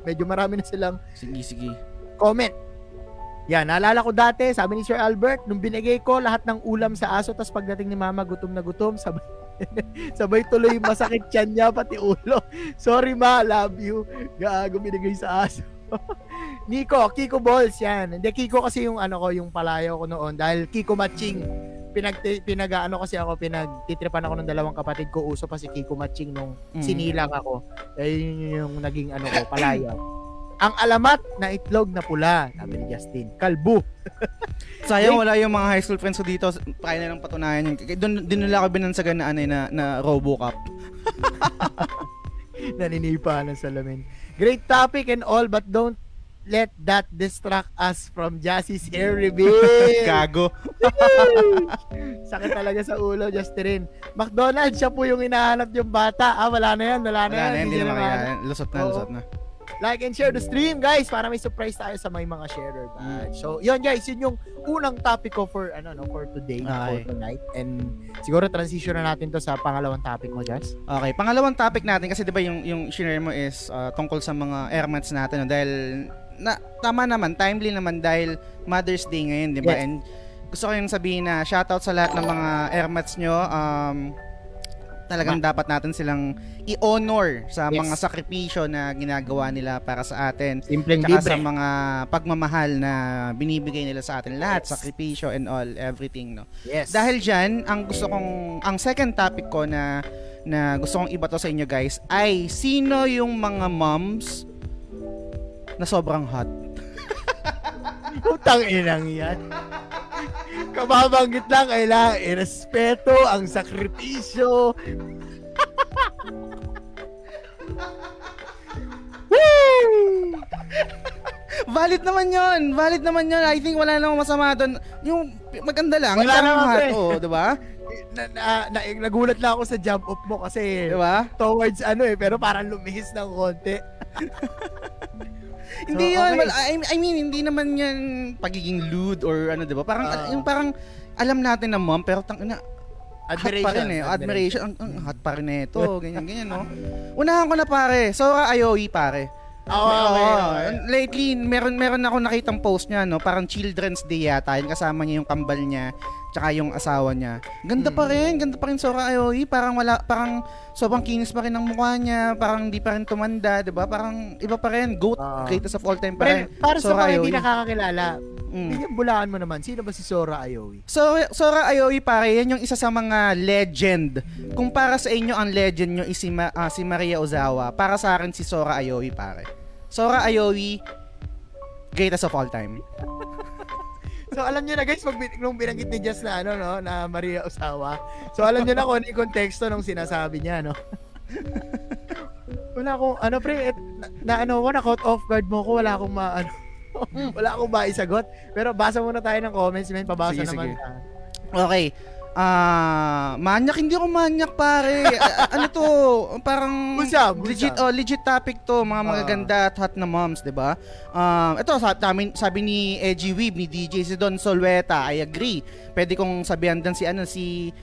Medyo marami na silang Sige, sige. comment. Yan, naalala ko dati, sabi ni Sir Albert, nung binigay ko lahat ng ulam sa aso, tapos pagdating ni mama, gutom na gutom, sabay, [laughs] sabay tuloy masakit tiyan niya, pati ulo. Sorry ma, love you. Gago binigay sa aso. [laughs] Nico, Kiko Balls yan. Hindi, Kiko kasi yung ano ko, yung palayo ko noon. Dahil Kiko Matching. Pinag, pinag ano kasi ako, pinagtitripan ako ng dalawang kapatid ko. Uso pa si Kiko Matching nung Mm. sinilang ako. Eh, yun yung naging ano ko, palayo. Ang alamat na itlog na pula, sabi ni Justin. Kalbo. [laughs] Sayang wala yung mga high school friends ko dito. Kaya na lang patunayan yun. Kaya Doon din nila ako binansagan na ano na, na Robocop. [laughs] Naninipa ng salamin. Great topic and all, but don't let that distract us from Jassie's hair [laughs] reveal. Gago. Sakit talaga sa ulo, Justin. McDonald's, siya po yung hinahanap yung bata. Ah, wala na yan, wala na Wala yan. na, hindi siya na makaya. Lusot na, Oo. lusot na. Like and share the stream, guys, para may surprise tayo sa may mga sharer badge. So, yun guys, yun yung unang topic ko for ano no for today, Okay. for tonight. And siguro transition na natin to sa pangalawang topic mo, Jess. Okay, pangalawang topic natin kasi 'di ba yung yung shinare mo is uh, tungkol sa mga airmats natin no? dahil na tama naman, timely naman dahil Mother's Day ngayon, 'di ba? Yes. And gusto ko yung sabihin na shoutout sa lahat ng mga airmats nyo. Um, talagang dapat natin silang i-honor sa Yes. mga sakripisyo na ginagawa nila para sa atin. Simpleng Tsaka libre. sa mga pagmamahal na binibigay nila sa atin. Lahat, Yes. sakripisyo and all, everything, no? Yes. Dahil dyan, ang gusto kong, ang second topic ko na, na gusto kong ibato sa inyo guys, ay sino yung mga moms na sobrang hot? [laughs] Utang inang yan. Kababanggit lang, kailangan irespeto ang sakripisyo. [laughs] Valid naman yon Valid naman yon I think wala namang masama doon. Yung maganda lang. Wala yung parang naman, hot. pre. Oo, di ba? Na, na, na, nagulat lang ako sa jump up mo kasi Di ba? towards ano eh, pero parang lumihis ng konti. [laughs] Hindi So, yun. okay. Wala, I, I mean, hindi naman yan pagiging lewd or ano, di ba? Parang, Ah. yung parang, alam natin na mom, pero tang, na, hot Admiration. pa rin eh. Admiration. Ang, ang hot pa rin ito. [laughs] Ganyan, ganyan, no? Unahan ko na pare. Sora Aoi pare. Oo, okay, Oo. okay. Lately, meron meron ako nakitang post niya, no? Parang Children's Day yata. Yung kasama niya yung kambal niya, tsaka yung asawa niya. Ganda pa rin, ganda pa rin Sora Aoi. Parang wala, parang sobrang kinis pa rin ang mukha niya. Parang di pa rin tumanda, 'di ba? Parang iba pa rin. Goat, Oo. greatest of all time pa rin. Para sa Sora mga hindi nakakakilala, Mm. bulaan mo naman, sino ba si Sora Aoi? So, Sora Aoi pare, yan yung isa sa mga legend. Kung para sa inyo ang legend nyo is si, Ma- ah, si Maria Ozawa, para sa akin si Sora Aoi pare. Sora Aoi, greatest of all time. [laughs] So alam niyo na guys, pag nung binanggit ni Jess na ano no, na Maria Osawa. So alam niyo na kung ano yung konteksto nung sinasabi niya no. wala akong ano pre, et, na, na ano ko na caught off guard mo ko, wala akong ma ano, [laughs] wala akong maisagot. Pero basa muna tayo ng comments, men, pabasa Sige, naman. sige. Okay. Ah, manyak hindi ako manyak pare. [laughs] A- ano to? Parang Busab, busab. legit oh, legit topic to, mga Ah. magaganda at hot na moms, 'di ba? Um, ito sabi, sabi, sabi ni Edgy Weeb ni DJ si Don Solweta, I agree. Pwede kong sabihan din si ano si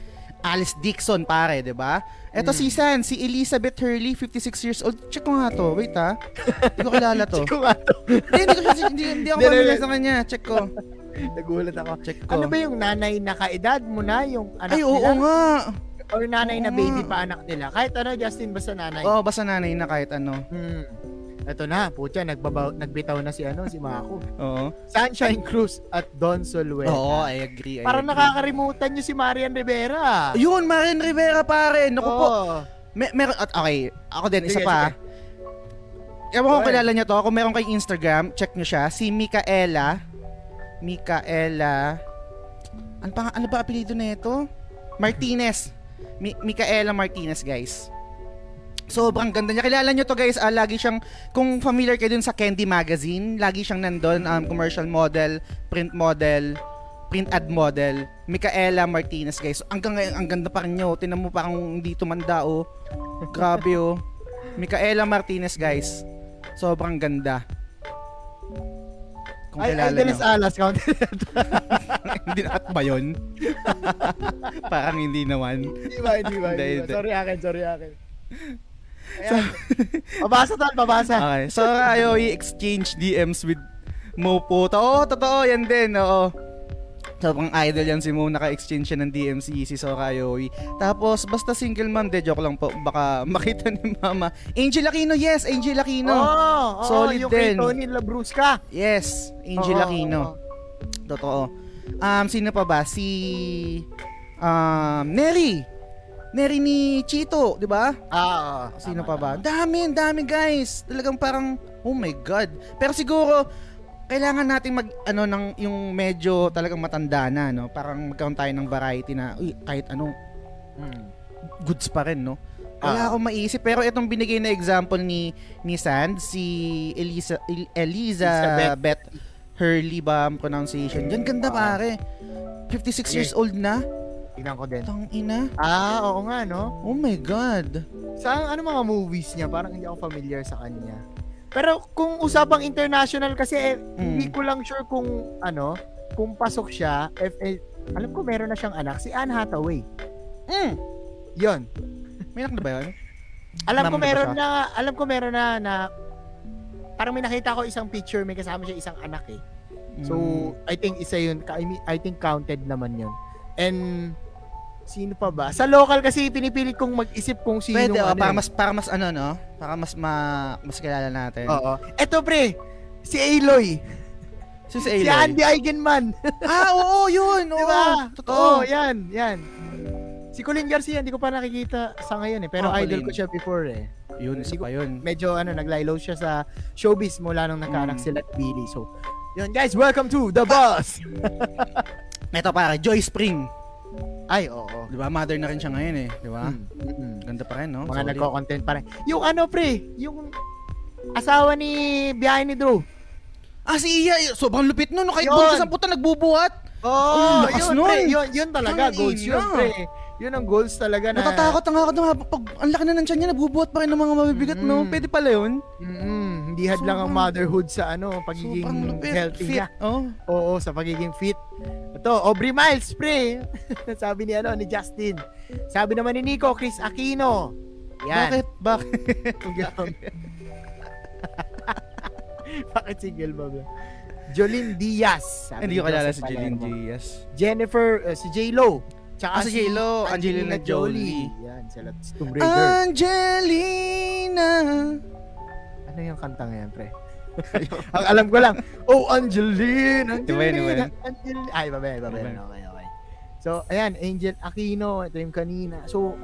Alice Dixon pare, 'di ba? Ito Hmm. si San, si Elizabeth Hurley, 56 years old. Check ko nga to. Wait ha. Hindi ko kilala to. [laughs] Check ko nga to. Hindi, hindi, ko, hindi, hindi ako familiar sa kanya. Check ko. Nagulat ako. Check ko. Ano ba yung nanay na kaedad mo na, yung anak Ay, oo nila? nga. Or nanay na Oo baby nga. pa anak nila? Kahit ano, Justin, basta nanay. Oo, basta nanay na kahit ano. Hmm. Ito na, putya, nagbabaw, nagbitaw na si ano, si Mako. Oo. Sunshine Cruz at Don Solueta. Oo, I agree. I Parang agree. nakakarimutan nyo si Marian Rivera. Yun, Marian Rivera pare. Naku po. Mer- meron, at okay, ako din, isa Sige, pa. sige. Ewan ko Go ahead. kilala niyo to. Kung meron kayong Instagram, check niyo siya. Si Micaela. Micaela. Ano pa ano ba apelyido nito? Martinez. Mi- Micaela Martinez, guys. Sobrang ganda niya. Kilala niyo to guys, ah, lagi siyang, kung familiar kayo dun sa Candy Magazine, lagi siyang nandun, um, commercial model, print model, print ad model, Micaela Martinez guys. Hanggang ngayon, ang ganda pa rin niyo. Tinan mo parang hindi tumanda oh. Grabe oh. Micaela Martinez guys. Sobrang ganda. Kung Ay, kilala Angeles niyo. Alas, count. [laughs] hindi na ba yun? [laughs] parang hindi naman. Hindi ba, hindi ba, Hindi, ba. Sorry akin, sorry akin. Ayan. Pabasa [laughs] tol, pabasa. Okay. So, Ayoy exchange DMs with Moputa. Oo, totoo. Yan din. Oo. Sobrang idol yan si Mo. Naka-exchange siya ng DMC, si Sora Ayoy. Tapos, basta single mom, de joke lang po. Baka [laughs] makita ni Mama. Angel Aquino, yes! Angel Aquino. Oo, oo, Solid yung din. kay Tony Labrusca. Yes, Angel Oo, Aquino. oo. Totoo. Um, sino pa ba? Si um, Neri. Neri ni Chito, di ba? Ah, oo. Sino Tama, pa ba? tama. Dami, dami guys. Talagang parang, oh my God. Pero siguro, kailangan nating mag, ano, ng, yung medyo talagang matanda na, no? Parang magkaroon tayo ng variety na, uy, kahit ano, Hmm. goods pa rin, no? Wala Ah. akong maisip. Pero itong binigay na example ni ni Sand, si Elisa, El- Elizabeth Beth Hurley ba ang pronunciation? Yan, ganda Ah. pare. 56 years old na? Tingnan ko din. Tang ina. Ah, oo nga, no? Oh my God. Sa ano mga movies niya, parang hindi ako familiar sa kanya. Pero kung usapang international kasi, eh, Mm. hindi ko lang sure kung ano, kung pasok siya, if, eh, alam ko meron na siyang anak, si Anne Hathaway. Mm. Yon. May anak na ba yun? Alam ko na ba meron siya? na, alam ko meron na na parang may nakita ko isang picture, may kasama siya isang anak eh. So, Mm. I think isa yun, I, mean, I think counted naman yun. And sino pa ba? Sa local kasi pinipilit kong mag-isip kung sino Pwede, oh, ano. para mas para mas ano no? Para mas ma, mas kilala natin. Oo. Eto pre, si Aloy. Si, si Si Aloy. Andy Eigenman. [laughs] ah, oo, yun. Oo, Di ba? Totoo. Oo, yan, yan. Si Colin Garcia, hindi ko pa nakikita sa ngayon eh. Pero Ah, idol Colin. ko siya before eh. Yun, isa pa yun. Medyo ano, naglaylo siya sa showbiz mula nung nagkaanak Mm. sila at Billy. So, yun guys, welcome to The Boss! [laughs] Ito pare, Joy Spring. Ay, oo. Di ba? Mother na rin siya ngayon eh. Di ba? Mm, mm, mm. Ganda pa rin, no? Mga Solid. nagko-content pa rin. Yung ano pre, yung asawa ni Biyahe ni Drew. Ah, si Iya. Sobrang lupit nun. no? Kahit Yun. buntis ang puta, nagbubuhat. Oh, Ang lakas yun, nun. pre, yun, yun talaga, Tangina. goals yun, pre. Yun ang goals talaga na... Natatakot na nga ako na pag ang laki na ng tiyan niya, nagbubuhat pa rin ng mga mabibigat, no? Mm. Pwede pala yun. Mm, hindi had lang ang motherhood sa ano, pagiging healthy Fit. niya. Oh. Oo, sa pagiging fit. Ito, Aubrey Miles, pre. [laughs] Sabi ni ano, ni Justin. Sabi naman ni Nico, Chris Aquino. Yan. Bakit? Bakit? [laughs] [laughs] Bakit single ba? ba? Jolene Diaz. Sabi Hindi ko kalala si Palermo. Diaz. Jennifer, uh, si J-Lo. Tsaka Ah, si J.Lo, Angelina Jolie. Yan, sila Tomb Raider. Angelina. Ano yung kantang yan, pre? Ang alam ko lang, oh, Angeline, yun. Angelina. Ay, iba ba, iba ba. Iba. Okay, okay. So, ayan, Angel Aquino, ito yung kanina. So,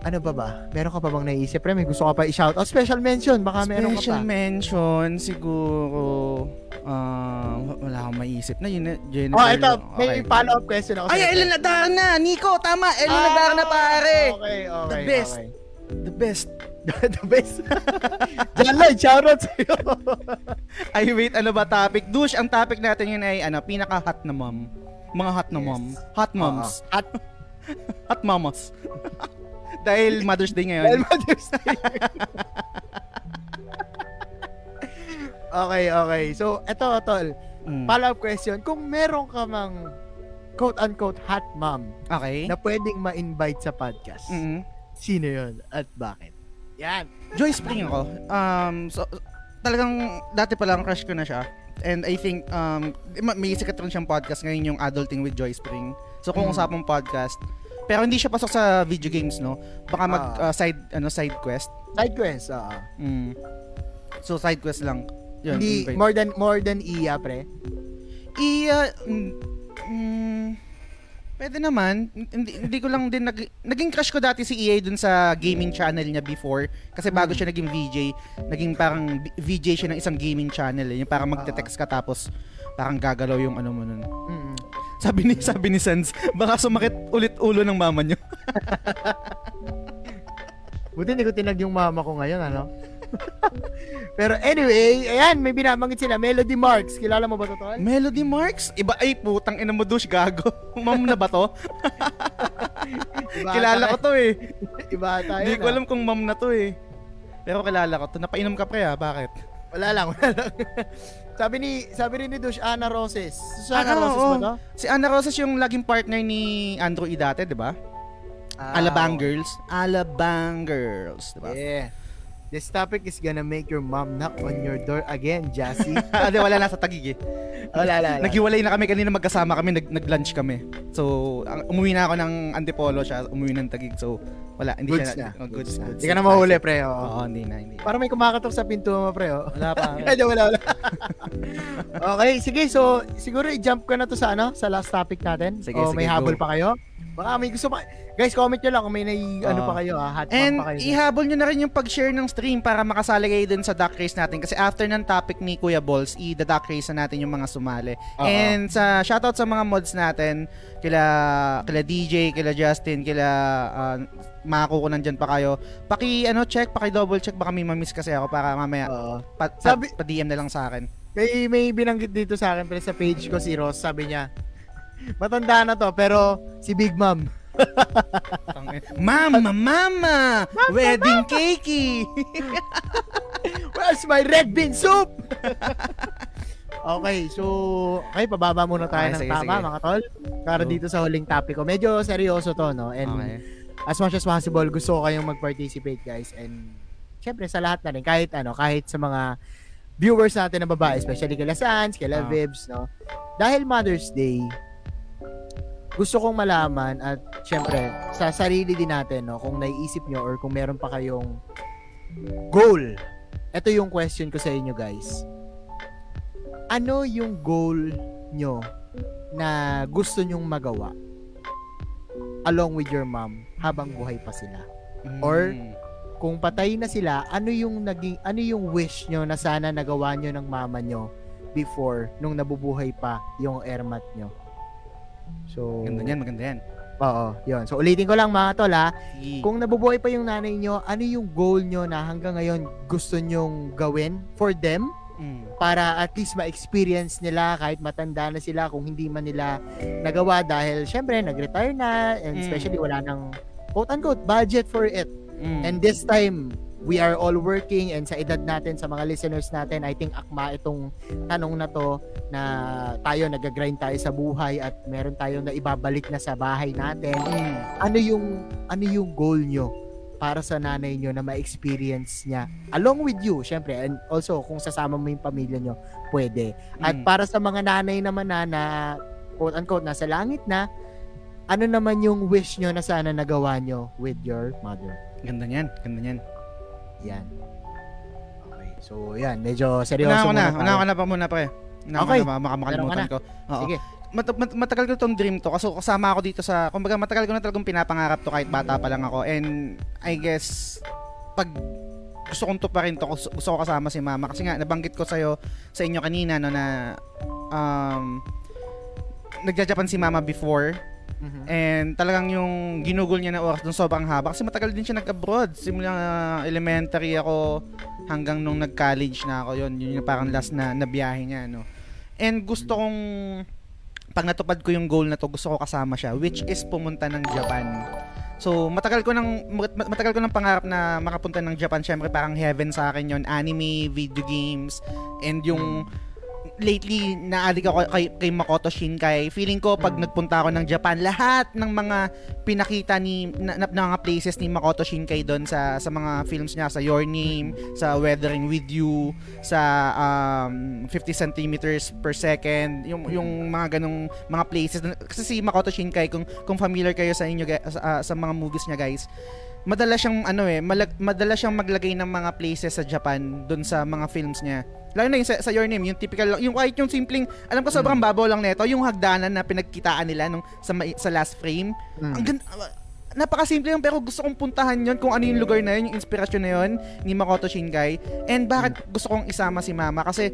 ano ba ba? Meron ka pa bang naisip? Pre, may gusto ka pa i-shoutout? Special mention, baka meron ka Special pa. mention, siguro, ah, wala akong maisip na yun, Jennifer. Oh, ito, may Okay. follow-up question ako. Ay. Ellen Adarna! Nico, tama! Ellen Ah, Adarna, pare! Okay, okay. The best. okay. The best. The best. John Lloyd, shoutout sa'yo. [laughs] Ay, wait, ano ba topic? Douche, ang topic natin yun ay, ano, pinaka-hot na mom. Mga hot na Yes. mom. Hot moms. Oo. At [laughs] Hot mamas. [laughs] Dahil Mother's Day Dahil ngayon. Mother's Day. okay, okay. So, eto, tol. Mm. Follow-up question. Kung meron ka mang quote-unquote hot mom Okay. na pwedeng ma-invite sa podcast, Mm. sino yun at bakit? Yan. Joy Spring ako. Um, so, talagang dati pa lang crush ko na siya. And I think um ma- may sikat rin siyang podcast ngayon yung Adulting with Joy Spring. So kung Mm. usapang podcast, pero hindi siya pasok sa video games, no? Baka mag Ah. uh, side ano side quest. Side quest, oo. Mm. So side quest lang. Yun, Hindi, invite. more than, more than Iya, pre. Iya, mm, mm, pwede naman. Hindi, hindi ko lang din nag, naging crush ko dati si EA dun sa gaming channel niya before kasi bago siya naging VJ, naging parang VJ siya ng isang gaming channel, eh. yung parang magte-text ka tapos parang gagalaw yung ano mo nun. Mm. Sabi ni sabi ni Sans, baka sumakit ulit ulo ng mama niyo. [laughs] Buti hindi ko tinag yung mama ko ngayon, ano? Pero anyway, ayan, may binabanggit sila. Melody Marks. Kilala mo ba ito, tol? Melody Marks? Iba ay putang ina mo douche gago. [laughs] Ma'am na ba to? Iba kilala ko to eh. Iba tayo. Hindi ko alam kung ma'am na to eh. Pero kilala ko to. Napainom ka pre ah. Bakit? Wala lang, wala lang. [laughs] sabi ni sabi rin ni Dush Ana Roses. Si Ana Ah, Roses ba to? Si Ana Rosas yung laging partner ni Andrew E. dati, di ba? Ah, Alabang Girls. Alabang Girls, di ba? Yeah. This topic is gonna make your mom knock on your door again, Jassy. Ah, di, wala na sa tagig eh. wala, wala, wala. Naghiwalay na kami kanina magkasama kami, nag, nag-lunch kami. So, ang, umuwi na ako ng Antipolo, siya umuwi ng tagig. So, wala, hindi Goods siya na. oh, goods na. Hindi ka na mahuli, pre. Oo. Oo, hindi na, hindi. Parang may kumakatok sa pinto mo, pre. Oh. Wala pa. [laughs] Medyo wala, wala. okay, sige. So, siguro i-jump ka na to sa ano, sa last topic natin. Sige, o sige, may habol go. pa kayo? Baka may gusto pa. Guys, comment nyo lang kung may nai, ano Oo. pa kayo, ha? Hot And pa kayo. ihabol nyo na rin yung pag-share ng stream para makasali kayo dun sa duck race natin. Kasi after ng topic ni Kuya Balls, i-duck race na natin yung mga sumali. Oo. And sa shoutout sa mga mods natin, kila, kila DJ, kila Justin, kila uh, mga kuko nandyan pa kayo. Paki ano check, paki double check baka may mamiss kasi ako para mamaya Oo. pa, pa, Sabi- pa DM na lang sa akin. May, may binanggit dito sa akin, pre, sa page ko si Ross, sabi niya, matanda na to, pero si Big Mom. [laughs] mama, mama, wedding cakey. [laughs] Where's my red bean soup? [laughs] okay, so, okay, pababa muna tayo Okay, ng sige, tama, sige. mga tol. Para Go. dito sa huling topic ko. Medyo seryoso to, no? And Okay. as much as possible, gusto ko kayong mag-participate, guys. And, syempre, sa lahat na rin, kahit ano, kahit sa mga viewers natin na babae, especially kila Sans, kila Ah. Vibs, no? Dahil Mother's Day, gusto kong malaman at syempre sa sarili din natin no kung naiisip nyo or kung meron pa kayong goal. Ito yung question ko sa inyo guys. Ano yung goal nyo na gusto nyong magawa along with your mom habang buhay pa sila? Or- Mm. kung patay na sila ano yung naging ano yung wish nyo na sana nagawa nyo ng mama nyo before nung nabubuhay pa yung ermat nyo so Maganda yan, maganda yan. Oo, yun. So, ulitin ko lang mga tol ha. Sige. Kung nabubuhay pa yung nanay nyo, ano yung goal nyo na hanggang ngayon gusto nyong gawin for them Mm. para at least ma-experience nila kahit matanda na sila kung hindi man nila nagawa dahil syempre nag-retire na and Mm. especially wala nang quote-unquote budget for it. Mm. And this time, we are all working and sa edad natin, sa mga listeners natin, I think akma itong tanong na to na tayo nag-grind tayo sa buhay at meron tayong na ibabalik na sa bahay natin. Mm. Ano yung ano yung goal nyo para sa nanay nyo na ma-experience niya along with you, syempre, and also kung sasama mo yung pamilya nyo, pwede. At Mm. para sa mga nanay naman na, na quote-unquote, nasa langit na, ano naman yung wish nyo na sana nagawa nyo with your mother? Ganda niyan, ganda niyan. Yan. Okay. So, yan. Medyo seryoso Una ko na, muna una ko na pa muna pre. Una Okay. ko na, baka makalimutan ko. Oo. Sige. Mat- mat- matagal ko tong dream to kasi kasama ako dito sa kumbaga matagal ko na talagang pinapangarap to kahit bata pa lang ako and I guess pag gusto kong to pa rin to gusto, ko kasama si mama kasi nga nabanggit ko sa sa inyo kanina no na um nagja-Japan si mama before Mhm. And talagang yung ginugol niya na oras doon sobrang haba kasi matagal din siya nag-abroad. Simula elementary ako hanggang nung nag-college na ako. Yun, yun yung parang last na, na biyahe niya. No? And gusto kong pag natupad ko yung goal na to, gusto ko kasama siya which is pumunta ng Japan. So, matagal ko nang mat- matagal ko nang pangarap na makapunta ng Japan. Syempre, parang heaven sa akin yon Anime, video games, and yung lately naadik ako kay, kay Makoto Shinkai. Feeling ko pag nagpunta ako ng Japan, lahat ng mga pinakita ni na, na, na mga places ni Makoto Shinkai doon sa sa mga films niya sa Your Name, sa Weathering with You, sa um, 50 centimeters per second, yung yung mga ganong mga places kasi si Makoto Shinkai kung kung familiar kayo sa inyo sa, ah, sa mga movies niya guys, madala siyang ano eh, malag, madala siyang maglagay ng mga places sa Japan doon sa mga films niya. Lalo na yung sa, sa Your Name, yung typical, yung kahit yung simpleng, alam ko sobrang babaw lang nito, yung hagdanan na pinagkitaan nila nung sa, sa last frame. Mm. Ang ganda, napakasimple yun pero gusto kong puntahan yon kung ano yung lugar na yun, yung inspirasyon na yun ni Makoto Shinkai. And bakit gusto kong isama si Mama? Kasi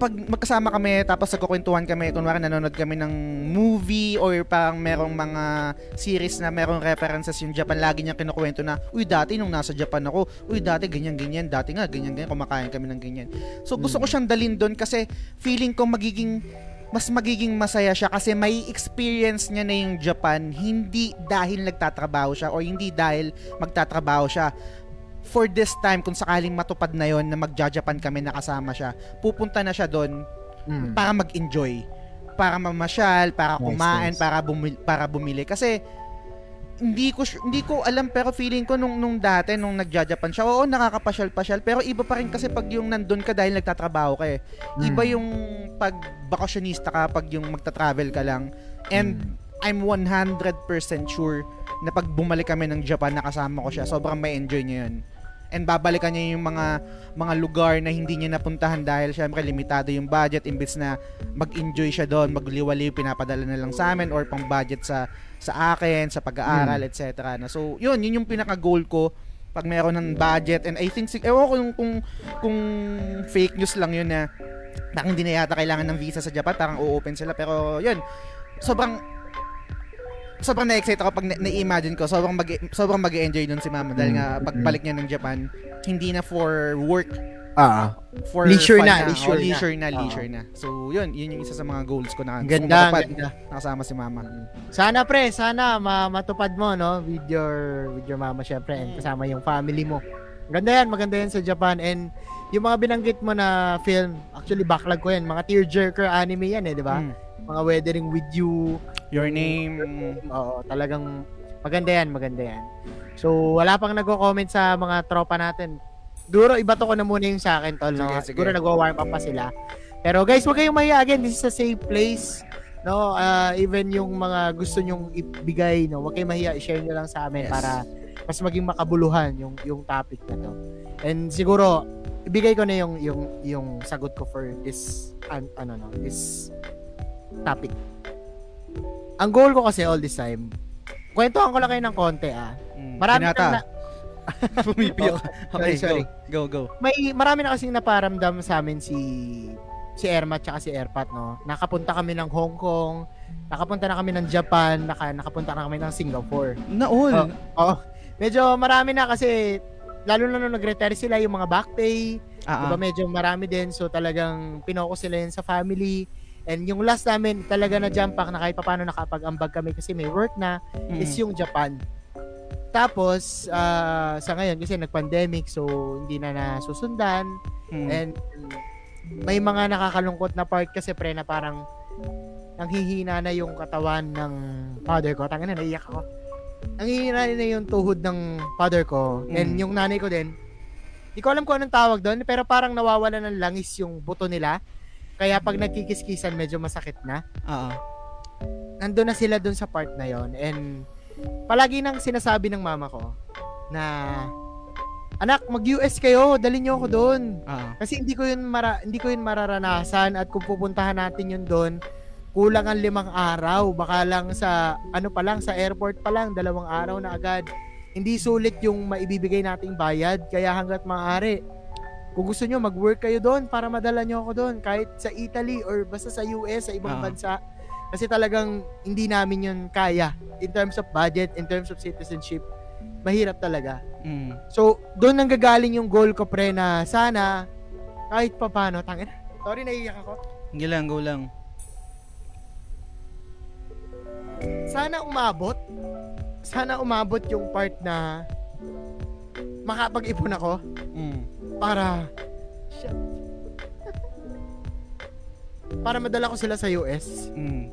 pag magkasama kami tapos nagkukwentuhan kami kunwari nanonood kami ng movie or parang merong mga series na merong references yung Japan lagi niyang kinukwento na uy dati nung nasa Japan ako uy dati ganyan ganyan dati nga ganyan ganyan kumakain kami ng ganyan. So gusto ko siyang dalin doon kasi feeling ko magiging mas magiging masaya siya kasi may experience niya na yung Japan hindi dahil nagtatrabaho siya o hindi dahil magtatrabaho siya for this time kung sakaling matupad na yon na magja-Japan kami nakasama siya pupunta na siya doon Mm. para mag-enjoy, para mamasyal, para Nice, kumain, nice. para bumili, para bumili kasi hindi ko hindi ko alam pero feeling ko nung nung dati nung nagja-Japan siya, oo nakakapasyal-pasyal pero iba pa rin kasi pag yung nandun ka dahil nagtatrabaho ka eh. Iba Hmm. yung pag bakasyonista ka, pag yung magta-travel ka lang. And I'm 100% sure na pag bumalik kami ng Japan nakasama ko siya, sobrang may enjoy niya yun. And babalikan niya yung mga mga lugar na hindi niya napuntahan dahil syempre limitado yung budget. Imbes na mag-enjoy siya doon, magliwaliw pinapadalan na lang sa amin or pang budget sa sa akin, sa pag-aaral, etc. Na so, yun, yun yung pinaka-goal ko pag meron ng budget. And I think sig- ewan ko kung, kung kung fake news lang yun na parang hindi na yata kailangan ng visa sa Japan, parang o-open sila. Pero yun, sobrang sobrang na-excite ako pag na- na-imagine ko sobrang mag sobrang mag-enjoy nun si Mama dahil nga pagbalik niya ng Japan hindi na for work Ah, for Leisure na, na, leisure Oh, na. leisure na, Oo. leisure na. So, yun, yun yung isa sa mga goals ko na ganda, matupad. ganda. Nakasama si Mama. Sana pre, sana ma- matupad mo no with your with your mama syempre and kasama yung family mo. Ganda yan, maganda yan sa Japan and yung mga binanggit mo na film, actually backlog ko yan, mga tearjerker anime yan eh, di ba? Mm. Mga Weathering with You, Your name. oo, talagang maganda yan, maganda yan. So, wala pang nagko-comment sa mga tropa natin. Duro, ibato ko na muna yung sa akin, tol, no? Sige, sige. Siguro nagwa-warm up pa sila. Pero guys, wag kayong mahiya again. This is a safe place. No, Ah, even yung mga gusto nyong ibigay, no, wag kayong mahiya, i-share nyo lang sa amin Yes. para mas maging makabuluhan yung yung topic na to. And siguro ibigay ko na yung yung yung sagot ko for this an, ano no, this topic. Ang goal ko kasi all this time, kwentuhan ko lang kayo ng konti ah. Mm. Marami Binata. na, [laughs] Pumipiyak. [laughs] okay, sorry, sorry. Go, go, go. may marami na kasing naparamdam sa amin si si Erma at si Erpat no. Nakapunta kami ng Hong Kong, nakapunta na kami ng Japan, naka, nakapunta na kami ng Singapore. Naol. Oh, medyo marami na kasi lalo na nung nag-retire sila yung mga back pay, Ah, diba ah. medyo marami din so talagang pinoko sila yun sa family. And yung last namin talaga na jump pack na kahit paano nakapag-ambag kami kasi may work na Mm. is yung Japan. Tapos ah, sa ngayon kasi nag-pandemic so hindi na nasusundan Mm. and may mga nakakalungkot na part kasi pre na parang nanghihina na yung katawan ng father ko. Tangina naiyak ako. Nanghihina na yung tuhod ng father ko and Mm. yung nanay ko din. Hindi ko alam kung anong tawag doon pero parang nawawala ng langis yung buto nila. Kaya pag nagkikiskisan medyo masakit na. Ah. Nandun na sila doon sa part na yon and palagi nang sinasabi ng mama ko na anak mag-US kayo dali niyo ako doon ah. kasi hindi ko yun mara, hindi ko yun mararanasan at kung pupuntahan natin yun doon kulang ang limang araw baka lang sa ano pa lang sa airport pa lang dalawang araw na agad hindi sulit yung maibibigay nating bayad kaya hanggat maaari kung gusto nyo mag-work kayo doon para madala nyo ako doon kahit sa Italy or basta sa US sa ibang Ah. bansa kasi talagang hindi namin yun kaya in terms of budget in terms of citizenship mahirap talaga Mm. So, doon nang gagaling yung goal ko pre na sana kahit pa paano, tangin. Sorry naiiyak ako. Sige lang, go lang. Sana umabot. Sana umabot yung part na makapag-ipon ako Mm. Para Shit. [laughs] para madala ko sila sa US. Mm.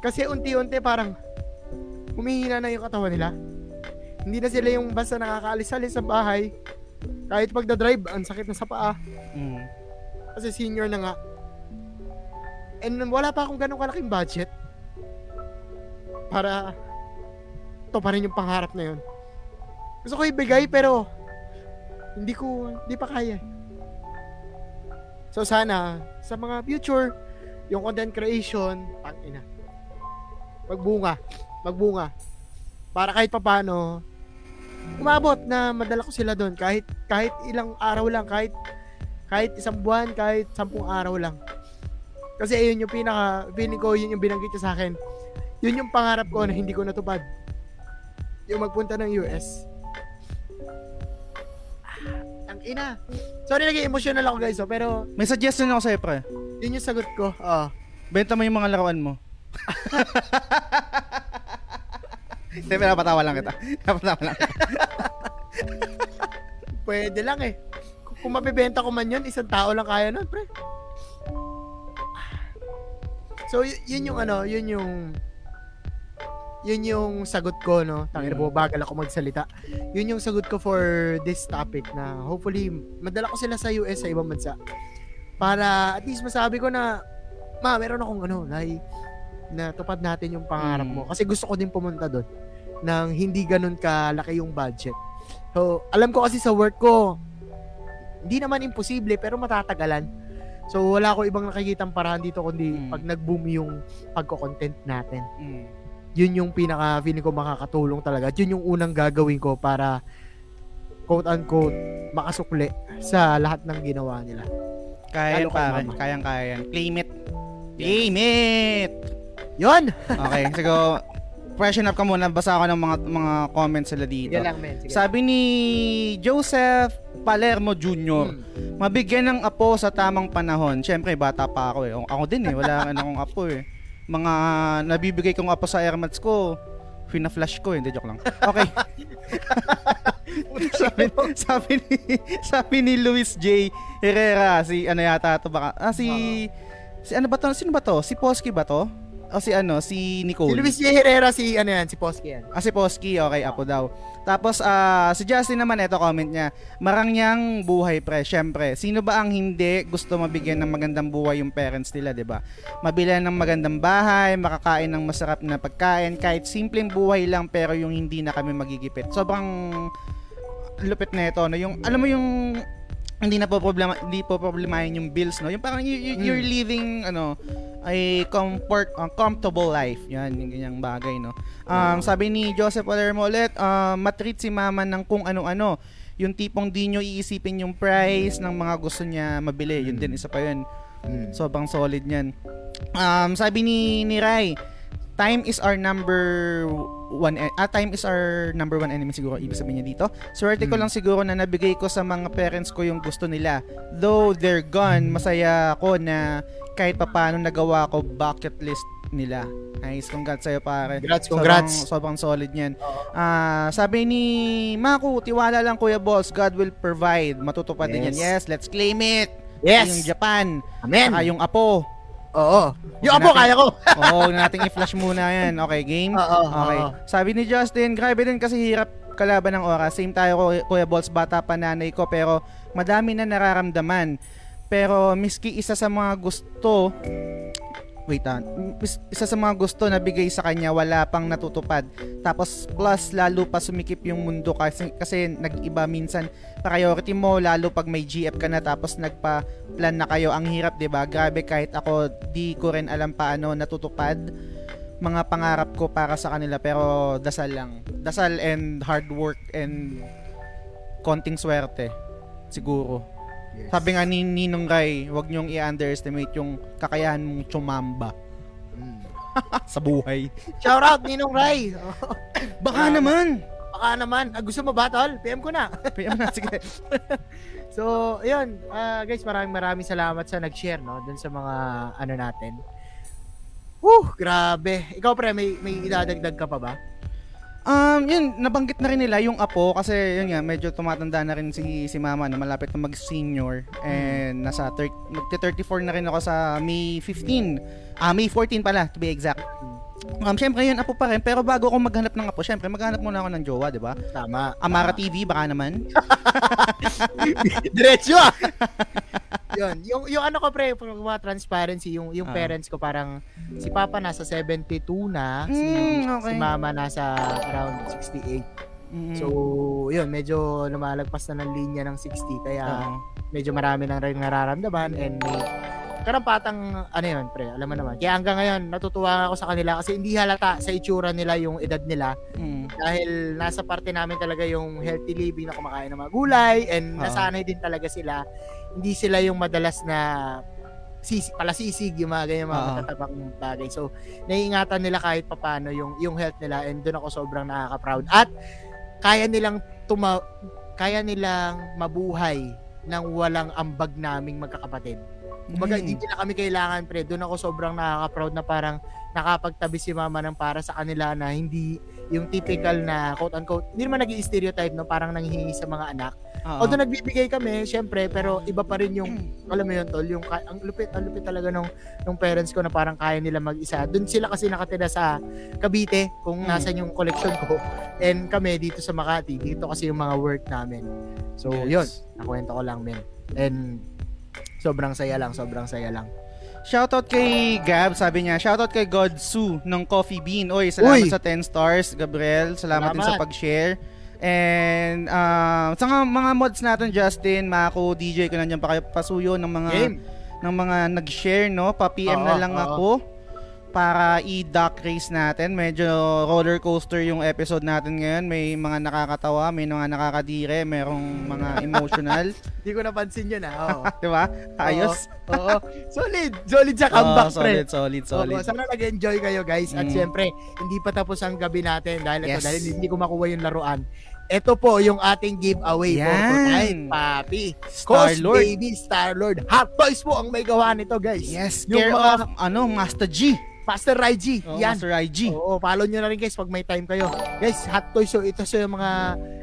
Kasi unti-unti parang humihina na yung katawan nila. Hindi na sila yung basta nakakaalis-alis sa bahay. Kahit pagda-drive, ang sakit na sa paa. Mm. Kasi senior na nga. And wala pa akong ganong kalaking budget para to pa rin yung pangarap na yun. Gusto ko ibigay pero hindi ko, hindi pa kaya. So sana, sa mga future, yung content creation, tangina. Magbunga. Magbunga. Para kahit papano, umabot na madala ko sila doon kahit kahit ilang araw lang kahit kahit isang buwan kahit sampung araw lang kasi yun yung pinaka feeling ko yun yung binanggit niya sa akin yun yung pangarap ko na hindi ko natupad yung magpunta ng US ah, ang ina sorry naging emotional ako guys oh, pero May suggestion ako sa'yo, pre. yun yung sagot ko oh. Benta mo yung mga laruan mo. [laughs] Hindi, napatawa lang kita. Napatawa lang kita. [laughs] pwede lang eh kung, kung ko man yun isang tao lang kaya nun pre so y- yun yung ano yun yung yun yung sagot ko, no? Tangina po, bagal ako magsalita. Yun yung sagot ko for this topic na hopefully madala ko sila sa US sa ibang bansa. Para at least masabi ko na, ma, meron akong ano, like, na tupad natin yung pangarap Mm. mo. Kasi gusto ko din pumunta doon nang hindi ganun kalaki yung budget. So, alam ko kasi sa work ko, hindi naman imposible pero matatagalan. So, wala ko ibang nakikitang parahan dito kundi Mm. pag nag-boom yung pagko-content natin Mm. Yun yung pinaka feeling ko makakatulong talaga. At yun yung unang gagawin ko para quote unquote makasukli sa lahat ng ginawa nila. Kaya Lalo mama. kayang kaya yan. Claim it. Claim it! Yun! Okay, [laughs] siguro, freshen up ka muna. Basa ako ng mga mga comments sila dito. Yan lang, men. Sige. Sabi ni Joseph Palermo Jr., Hmm. mabigyan ng apo sa tamang panahon. Siyempre, bata pa ako eh. Ako din eh, wala ano [laughs] akong apo eh. Mga nabibigay kong apo sa airmats ko, fina-flash ko eh. Hindi, joke lang. Okay. [laughs] sabi, sabi ni sabi ni Luis J. Herrera, si ano yata to baka, ah, si, si ano ba to? Sino ba to? Si Posky ba to? O si ano, si Si Nicole? Luis J. Herrera, si ano yan, si Posky yan. Ah, si Posky, okay, apo daw. Tapos, ah, si Justin naman, ito comment niya. Marangyang buhay, pre. Siyempre, sino ba ang hindi gusto mabigyan ng magandang buhay yung parents nila, di ba? Mabilan ng magandang bahay, makakain ng masarap na pagkain, kahit simpleng buhay lang, pero yung hindi na kami magigipit. Sobrang lupit na ito, no? Yung, alam mo yung hindi na po problema hindi po problemahin yung bills no? Yung parang you, you- you're Mm. living ano a comfort uh, comfortable life. Yan yung ganyang bagay no? Um sabi ni Joseph Palermo ulit uh, matreat si mama ng kung ano-ano. Yung tipong di nyo iisipin yung price ng mga gusto niya mabili. Yun din isa pa yun. Hmm. sobrang solid niyan. Um sabi ni ni Rai time is our number one en- ah, time is our number one enemy siguro ibig sabihin niya dito. Swerte ko Hmm. lang siguro na nabigay ko sa mga parents ko yung gusto nila. Though they're gone masaya ako na kahit papaano nagawa ko bucket list nila. Nice congrats sa'yo pare. Congrats, congrats. sobrang, sobrang solid niyan. Ah, sabi ni Maku tiwala lang Kuya Boss. God will provide. Matutupad din yan. Yes. yes let's claim it. Yes! yung Japan Amen! saka yung Apo Oo. Yung apo, natin- kaya ko. [laughs] Oo, huwag na nating i-flash muna yan. Okay, game? Oo, Okay. oo. Sabi ni Justin, grabe din kasi hirap kalaban ng oras. Same tayo, Kuya Balls, bata pa nanay ko, pero madami na nararamdaman. Pero miski isa sa mga gusto, wait ah, isa sa mga gusto na bigay sa kanya, wala pang natutupad. Tapos plus, lalo pa sumikip yung mundo kasi, kasi nag-iba minsan priority mo, lalo pag may GF ka na tapos nagpa-plan na kayo. Ang hirap, 'di ba Grabe, kahit ako, di ko rin alam paano natutupad mga pangarap ko para sa kanila pero dasal lang. Dasal and hard work and konting swerte siguro. Yes. Sabi nga ni Ninong Ray, huwag niyong i-underestimate yung kakayahan mong tsumamba Hmm. [laughs] sa buhay. Shout out, Ninong Rai. [laughs] Baka naman. Baka naman. Ah, gusto mo ba, tol? PM ko na. [laughs] PM na, sige. So, ayun, ah, guys, maraming maraming salamat sa nag-share, no, dun sa mga ano natin. Woo, grabe. Ikaw pre, may may idadagdag ka pa ba? Um, yun, nabanggit na rin nila yung apo kasi yun nga, medyo tumatanda na rin si, si mama na malapit na mag-senior and nasa thir- magti-34 na rin ako sa May 15. Ah, May 14 pala, to be exact. Um, syempre yun, apo pa rin. Pero bago ako maghanap ng apo, syempre maghanap muna ako ng jowa, di ba? Tama. Amara TV, baka naman. [laughs] Diretso ah. [laughs] yun, yung yung ano ko pre, pag mga transparency, yung yung Ah. parents ko parang si Papa nasa 72 na, si, Mm, okay. si Mama nasa around 68. Mm. So, yun, medyo lumalagpas na ng linya ng 60 kaya Oo. medyo marami nang rin nararamdaman and may karampatang ano yun pre, alam mo naman. Kaya hanggang ngayon natutuwa ako sa kanila kasi hindi halata sa itsura nila yung edad nila Mm. dahil nasa parte namin talaga yung healthy living na kumakain ng mga gulay and Oo. nasanay din talaga sila. Hindi sila yung madalas na sisi, palasisig yung mga ganyan mga Oo. matatabang bagay. So, naiingatan nila kahit papano yung yung health nila and doon ako sobrang nakaka-proud. At kaya nilang tuma kaya nilang mabuhay nang walang ambag naming magkakapatid. Kumbaga, Mm. hindi nila kami kailangan, pre. Doon ako sobrang nakaka-proud na parang nakapagtabi si mama ng para sa kanila na hindi yung typical na quote-unquote, hindi naman nag stereotype no, parang nanghihingi sa mga anak. Oo. Although nagbibigay kami, syempre, pero iba pa rin yung, [clears throat] alam mo yun, tol, yung, ang lupit, ang lupit talaga nung, nung parents ko na parang kaya nila mag-isa. Doon sila kasi nakatira sa Cavite, kung Mm. nasan yung collection ko. And kami dito sa Makati, dito kasi yung mga work namin. So, Yes. yun, nakwento ko lang, men. And, sobrang saya lang, sobrang saya lang. Shoutout kay Gab, sabi niya. Shoutout kay Godsu ng Coffee Bean. Oy, salamat Uy! sa 10 stars, Gabriel. Salamat, din sa Salamat. pag-share. And uh, sa mga mods natin, Justin, Mako, DJ, kung nandiyan pa kayo, pasuyo ng mga Game. ng mga nag-share, no? Pa-PM Oo, na lang oo. ako para i-duck race natin. Medyo roller coaster yung episode natin ngayon. May mga nakakatawa, may mga nakakadire, merong mga [laughs] emotional. Hindi ko napansin yun, ah. Oo. [laughs] 'Di ba? Ayos. Oo. Solid. Solid sa comeback, Oo, pre. solid, solid, solid. Oo, sana nag-enjoy kayo guys. At Mm. syempre, hindi pa tapos ang gabi natin dahil ito, Yes. dahil hindi ko makuha yung laruan. Ito po yung ating giveaway for Yan. tonight, papi. Star Cos Lord. Baby Star Lord. Hot Toys po ang may gawa nito, guys. Yes, Yung care mga- of ano, Master G. Master Raiji. Oh, Yan. Master IG. Oo, follow nyo na rin guys pag may time kayo. Guys, Hot Toys, so ito sa mga,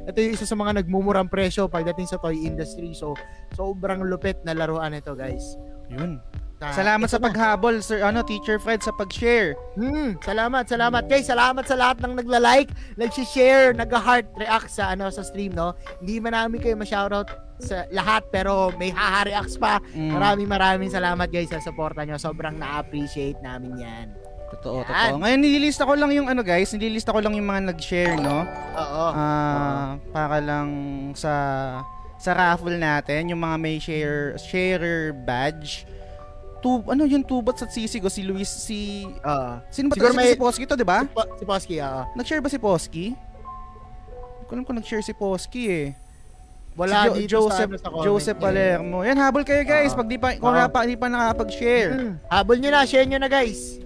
ito yung isa sa mga nagmumurang presyo pagdating sa toy industry. So, sobrang lupit na laruan ito, guys. Yun. Na- Salamat sa paghabol, Sir ano, Teacher Fred sa pag-share. Hmm, salamat, salamat. Guys, salamat sa lahat ng nagla-like, nag-share, nag-heart react sa ano sa stream, no. Hindi man namin kayo ma-shoutout sa lahat pero may haha-reacts pa. Mm, Maraming maraming salamat guys sa suporta nyo. Sobrang na-appreciate namin 'yan. Totoo, Yan. totoo. Ngayon nililista ko lang yung ano guys, nililista ko lang yung mga nag-share, no? Oo. Ah, para lang sa sa raffle natin, yung mga may share sharer badge. Tu, ano yung tubat sa sisig o si Luis si Oo. Sino ba may- si Posky to, 'di ba? Si, Po- si Posky, oo. Nag-share ba si Posky? Hindi ko alam kung nag-share si Posky eh. Wala si dito Joseph, sa, ano, sa comment. Joseph Palermo. Yan, habol kayo guys. Oo. Pag di pa, kung Oo. wala pa, di pa nakakapag-share. Hmm. [clears throat] Habol nyo na, share nyo na guys.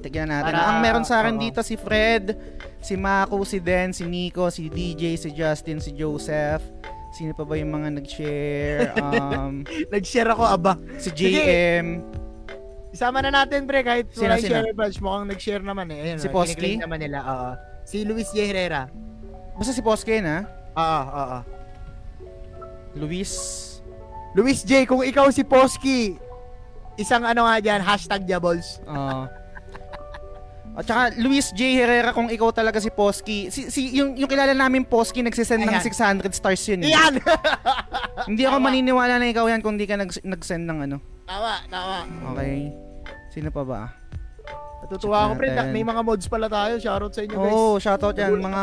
Tignan natin. Para- Ang meron sa akin oo. dito si Fred, si Mako, si Den, si Nico, si DJ, si Justin, si Joseph. Sino pa ba yung mga nag-share? [laughs] Um, Nag-share ako, aba. si JM. Isama na natin, pre, kahit Sino, wala sino? share badge. Mukhang nag-share naman eh. Ayun, Si oh, Posky? kiniklaim naman nila, oo. Si Luis. Herrera. Basta si Poske na. Oo, oo. Luis. Luis J, kung ikaw si Posky, isang ano nga dyan, hashtag Diabols. Uh, at saka Luis J. Herrera kung ikaw talaga si Posky. Si, si, yung, yung kilala namin Posky nagsisend ng Ayan. 600 stars yun. eh. Iyan! [laughs] Hindi ako Tama. maniniwala na ikaw yan kung di ka nag, nag-send ng ano. tama, tama. Okay. Sino pa ba? Natutuwa ako, pre. May mga mods pala tayo. Shoutout sa inyo, guys. Oh, shoutout yan. Mga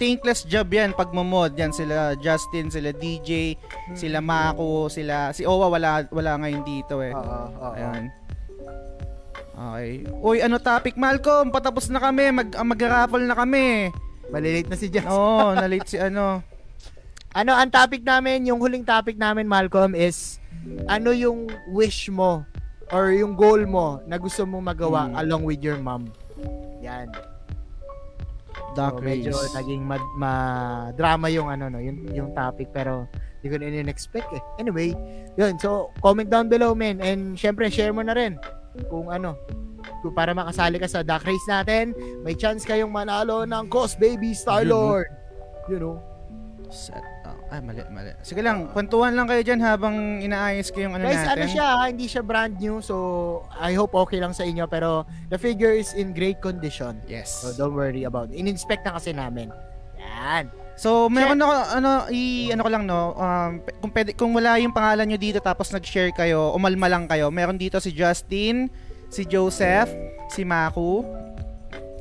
thankless job yan pag mamod. Yan sila Justin, sila DJ, sila Mako, sila... Si Owa wala, wala ngayon dito eh. Oo, oo. Ayan. Okay. Uy, ano topic? Malcolm, patapos na kami. Mag, ah, mag-raffle na kami. Malilate na si Jess. Oo, oh, [laughs] na-late si ano. Ano, ang topic namin, yung huling topic namin, Malcolm, is ano yung wish mo or yung goal mo na gusto mong magawa Hmm. along with your mom. Yan. Dark So, medyo Race. naging mad- ma-drama yung ano no, yung yung topic pero hindi ko na in-expect eh. Anyway, yun. So, comment down below, men. And syempre, share mo na rin kung ano, kung para makasali ka sa duck race natin, may chance kayong manalo ng Cos Baby Star? Lord. You know? Set. Ay, mali, mali. Sige lang, kwentuhan lang kayo dyan habang inaayos ko yung ano Guys, natin. ano siya, ha? hindi siya brand new. So, I hope okay lang sa inyo. Pero, the figure is in great condition. Yes. So, don't worry about it. In-inspect na kasi namin. Yan. So, meron ako, ano, i, ano ko lang, no, um, kung, pwede, kung wala yung pangalan nyo dito tapos nag-share kayo, umalma lang kayo, meron dito si Justin, si Joseph, si Maku,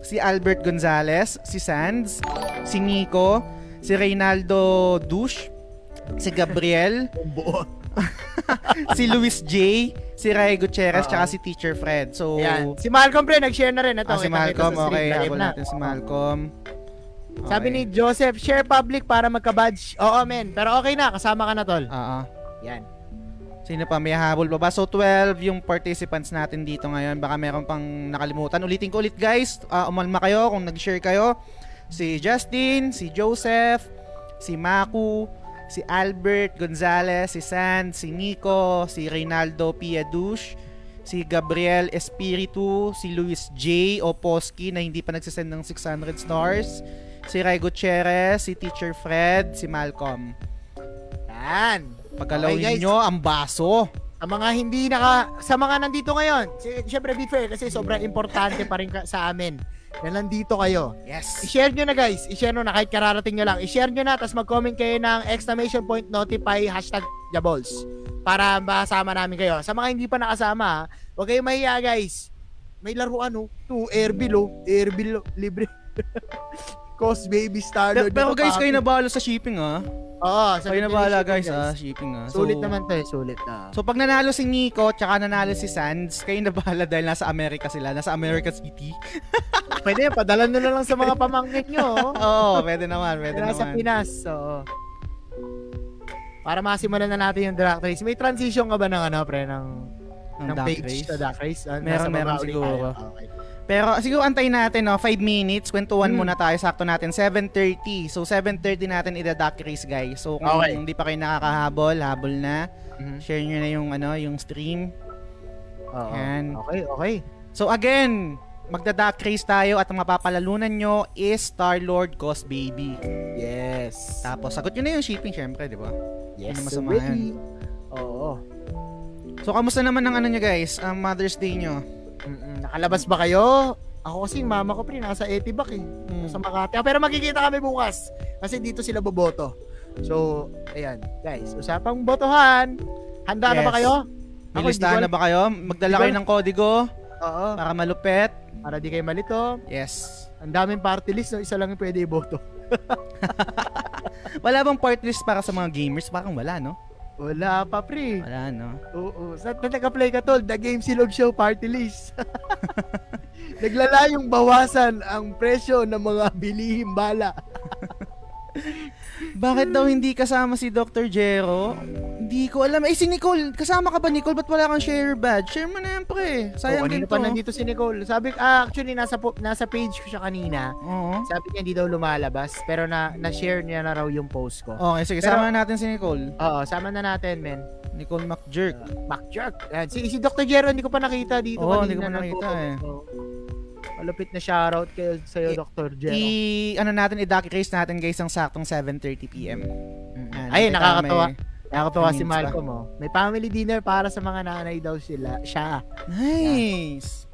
si Albert Gonzalez, si Sands, si Nico, si Reynaldo Dush, si Gabriel, [laughs] [laughs] si Luis J, si Ray Gutierrez, tsaka si Teacher Fred. So, Yan. Si Malcolm, pre, nag-share na rin. Ito, ah, si Malcolm, okay, habol na. natin si Malcolm. Sabi ni Joseph, share public para magka-badge. Oo, men. Pero okay na, kasama ka na, tol. Oo. Yan. Sino pa? May habol pa ba? So, 12 yung participants natin dito ngayon. Baka meron pang nakalimutan. Ulitin ko ulit, guys. Ah, umalma kayo kung nag-share kayo. Si Justin, si Joseph, si Maku, si Albert Gonzalez, si Sand, si Nico, si Reynaldo Piadush, si Gabriel Espiritu, si Luis J. Oposki na hindi pa nagsasend ng 600 stars, si Ray Gutierrez, si Teacher Fred, si Malcolm. Yan. Pagkalawin Okay, nyo ang baso. Sa mga hindi naka sa mga nandito ngayon, syempre be fair kasi sobrang importante pa rin ka- sa amin na nandito kayo. Yes. I-share nyo na guys. I-share nyo na kahit kararating nyo lang. I-share nyo na tapos mag-comment kayo ng exclamation point notify hashtag Jabols para masama namin kayo. Sa mga hindi pa nakasama, huwag kayong mahiya guys. May laruan oh. To Airbill oh. Airbill oh. libre. [laughs] Cost baby star Pero, pero guys, kayo na bahala sa shipping ah. Oo, Kayo na bahala guys ah, shipping ah. So, Sulit naman to eh, sulit na. So pag nanalo si Nico tsaka nanalo si Sands, kayo na bahala dahil nasa Amerika sila, nasa America City. [laughs] Pwede, padala nyo na lang sa mga pamangkin nyo. oh. [laughs] Oo, pwede naman, pwede sa naman. Pinas. So, para masimulan na natin yung drag race. May transition ka ba ng ano, pre, ng, ng duck page race. sa drag race? Ah, Meron, nasa meron siguro. Okay. Pero siguro antayin natin no, 5 minutes, kwentuhan Hmm. muna tayo, sakto natin 7:30. So 7:30 natin ida-duck race guys. So kung Okay. hindi pa kayo nakakahabol, habol na. Mhm. Share nyo na yung ano, yung stream. Oo. Yan. Okay, okay. So again, magda-duck race tayo at ang mapapalalunan nyo is Star-Lord Cost Baby. Yes. Tapos sagot nyo na yung shipping syempre, di ba? yes, ano so masama baby. Oo. So kamusta naman ang ano nyo guys, ang Mother's Day nyo? Mm-mm. Nakalabas ba kayo? Ako kasi yung mama ko pre, nasa Etibac eh. Hmm. Sa Makati. Ah, pero magkikita kami bukas. Kasi dito sila boboto. So, ayan. Guys, usapang botohan. Handa na ba Yes. kayo? May Ako, listahan hindi na ba kayo? Magdala kayo ng kodigo Oo. para malupet. Para di kayo malito. Yes. Ang daming party list, no? isa lang yung pwede iboto. [laughs] Wala bang part list para sa mga gamers? Parang wala, no? Wala pa, pre. Wala, no? Oo. Sa na nag-play ka, tol, The Game Silog Show party list. [laughs] Naglalayong bawasan ang presyo ng mga bilihim bala. [laughs] Bakit daw hindi kasama si Dr. Jero? Hindi ko alam. Eh, si Nicole. Kasama ka ba, Nicole? Ba't wala kang share badge? Share mo na yan, pre. Sayang Oo, din to. pa nandito si Nicole. Sabi, ah, actually, nasa, po, nasa page ko siya kanina. Oo. Sabi niya hindi daw lumalabas, pero na, na-share niya na raw yung post ko. Okay, sige. Pero- sama na natin si Nicole. Oo, sama na natin, men. Nicole McJerk. MacJerk. Ayan, si, si Dr. Jero, hindi ko pa nakita dito Oo, hindi ko pa nakita, eh. Oo. Malupit na shoutout kayo sa'yo, I- Dr. Jero. I, ano natin, i-duck race natin, guys, ang saktong 7.30pm. Mm. Ay, nakakatawa. Nakakatawa si Malcolm, oh. May family dinner para sa mga nanay daw sila. Siya. Nice.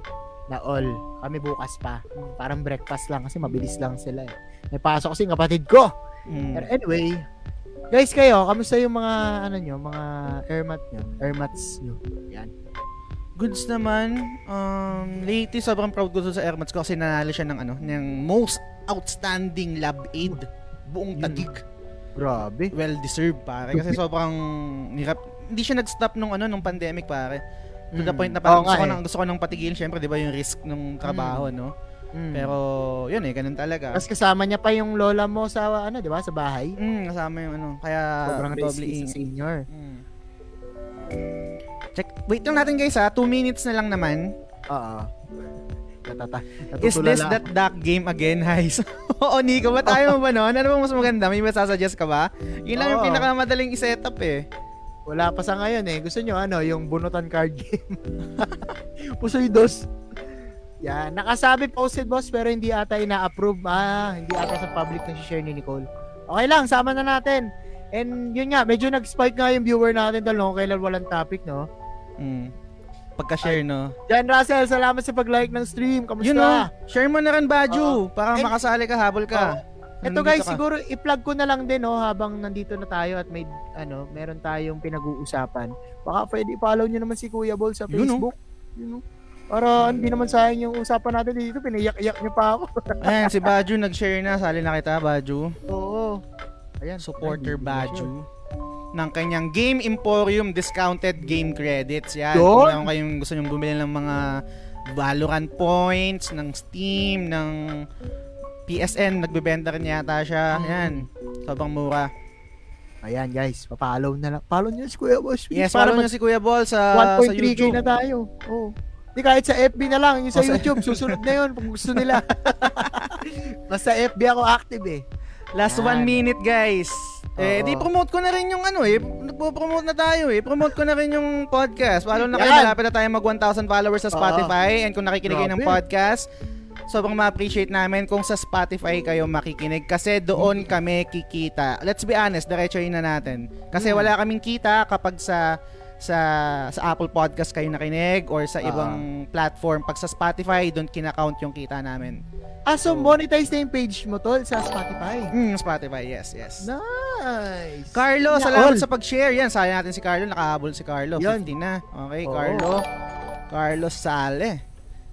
Na all. Kami bukas pa. Parang breakfast lang kasi mabilis lang sila eh. May pasok kasi kapatid ko. Mm. Pero anyway, guys kayo, kamusta yung mga ano nyo, mga airmat nyo, airmats nyo? Yan. Goods naman. Um, lately, sobrang proud ko sa Airmats ko kasi nanalo siya ng ano, ng most outstanding lab aid. Buong tagig. Grabe. Well deserved pare kasi sobrang hirap. Hindi siya nag-stop nung ano nung pandemic pare. To the Mm. point na parang nga gusto ko eh. nang gusto ko nang patigilin syempre 'di ba yung risk ng trabaho no. Mm. Pero yun eh ganun talaga. Tapos kasama niya pa yung lola mo sa ano, 'di ba, sa bahay. Mm, kasama yung ano, kaya Sobrang risky sa senior. Mm. Check. Wait lang natin guys ha. 2 minutes na lang naman. Oo. Natata. Is this that duck game again, [laughs] Heis? Oo, Nico. Ba't ayaw mo ba nun? Ano bang mas maganda? May masasuggest ka ba? Yun lang yung Oo. pinakamadaling i-setup eh. Wala pa sa ngayon eh. Gusto nyo ano, yung bunutan card game. [laughs] Pusoy dos. Yan. Nakasabi posted boss pero hindi ata ina-approve. Ah, hindi ata sa public na share ni Nicole. Okay lang, sama na natin. And yun nga, medyo nag-spike nga yung viewer natin dahil no, kailan walang topic, no? Mm. Pagka-share, no? Jan Russell, salamat sa pag-like ng stream. Kamusta? Yun no, share mo na rin, Baju. para And- makasali ka, habol ka. Ito Nandito guys, ka. siguro i-plug ko na lang din no habang nandito na tayo at may ano, meron tayong pinag-uusapan. Baka pwede follow niyo naman si Kuya Bol sa Yun, no? Facebook. Yun, no? Para hindi naman sayang yung usapan natin dito, pinayak-iyak niyo pa ako. [laughs] Ayan, si Baju nag-share na. Sali na kita, Baju. Oo. Ayan, Supporter Baju. Ng kanyang Game Emporium discounted game credits. Yan. Yun. Kung meron kayong gusto nyong bumili ng mga Valorant points, ng Steam, ng PSN, nagbebenta rin yata siya. Mm. Yan. Sobrang mura. Ayan guys, pa-follow na lang. Follow niyo si Kuya Boss. please, Yes, para follow nyo si Kuya Ball sa, sa 1.3k YouTube. na tayo. Oo. Di kahit sa FB na lang, yung sa Oh, sa- YouTube, susunod na yun kung gusto nila. [laughs] Basta FB ako active eh. Last Yan. one minute, guys. Eh, di promote ko na rin yung ano eh. Nagpo-promote na tayo eh. Promote ko na rin yung podcast. Follow na kayo. Yan. Malapit na tayo mag 1,000 followers sa Spotify. And kung nakikinig kayo ng Grabe. podcast, sobrang ma-appreciate namin kung sa Spotify kayo makikinig kasi doon kami kikita. Let's be honest, diretso na natin. Kasi wala kaming kita kapag sa sa sa Apple Podcast kayo nakinig or sa Ah. ibang platform. Pag sa Spotify, doon kinakount yung kita namin. Ah, so monetize na yung page mo, tol, sa Spotify. Hmm, Spotify, yes, yes. Nice. Carlo, Yeah, salamat all. sa pag-share. Yan, sayang natin si Carlo. Nakahabol si Carlo. Yan. 50 na. Okay, Oo. Carlo. Carlo Sale.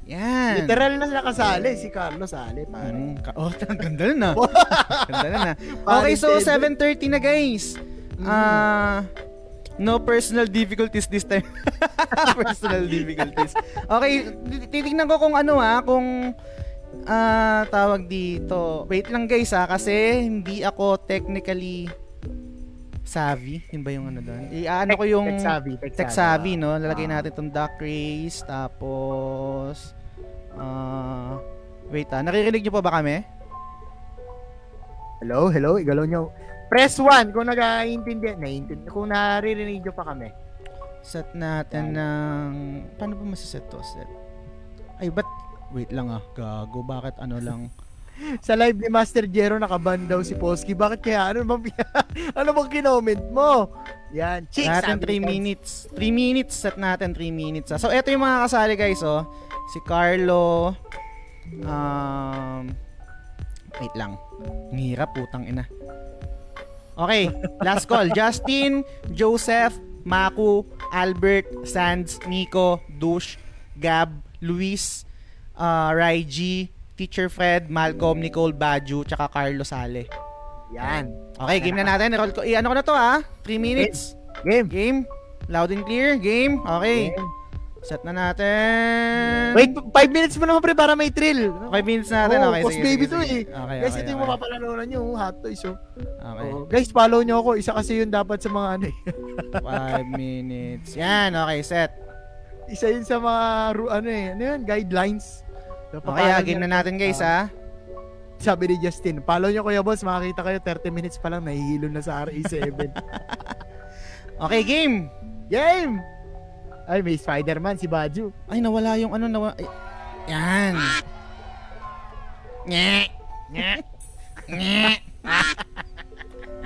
Yan. Literal na nakasali si Carlos Sale, pare. Mm, ka- oh, [laughs] ang ganda na. ganda na. [laughs] Okay, so Pun 7.30 na guys. Ah... no personal difficulties this time. [laughs] personal difficulties. Okay, tit- titignan ko kung ano ha, kung ah tawag dito. Wait lang guys ha, kasi hindi ako technically savvy. Yun ba yung ano doon? I-ano ko yung Tech savvy, tech, tech savvy, no? Lalagay Ah. natin tong duck race, tapos ah wait ah, naririnig niyo pa ba kami? Hello, hello, igalaw nyo. Press 1 kung nag-iintindihan, naiintindihan, kung naririnig nyo pa kami. Set natin ng paano ba masiset to? Set. Ay, but wait lang ah, gago, bakit ano lang? [laughs] Sa live ni Master Jero, nakaban daw si Polski. Bakit kaya? Ano bang, [laughs] ano bang kinoment mo? Yan, chicks. natin 3 sabi ni Tons. minutes. 3 minutes set natin 3 minutes. ah. So eto yung mga kasali guys oh. Si Carlo um wait lang. Ang hirap putang ina. Okay, last call. [laughs] Justin, Joseph, Maku, Albert, Sands, Nico, Dush, Gab, Luis, uh, Raiji, Teacher Fred, Malcolm, Nicole, Baju, tsaka Carlo Sale. Yan. Okay, game na natin. Ko. I-ano ko na to ha? 3 minutes. Game. Game. Loud and clear. Game. Okay. Game. Set na natin. Wait, 5 minutes mo naman pre para may thrill. 5 minutes natin. Oh, okay, boss sige, baby sige, to eh. Okay, guys, okay, ito yung okay. mapapalarunan nyo, oh, hot toys. Oh. Okay. Oh, guys, follow nyo ako. Isa kasi yun dapat sa mga ano eh. 5 [laughs] minutes. Yan. Okay, set. Isa yun sa mga, ano eh, ano yun, guidelines. So, Okay, ah, game nyo- na natin guys Ah. ha. Sabi ni Justin, follow nyo kuya boss, makakita kayo 30 minutes pa lang, nahihilo na sa RE7. [laughs] Okay, game. Game! Ay, may Spider-Man, si Baju. Ay, nawala yung ano. Nawala. Ay, yan. Nye. Nye. Nye.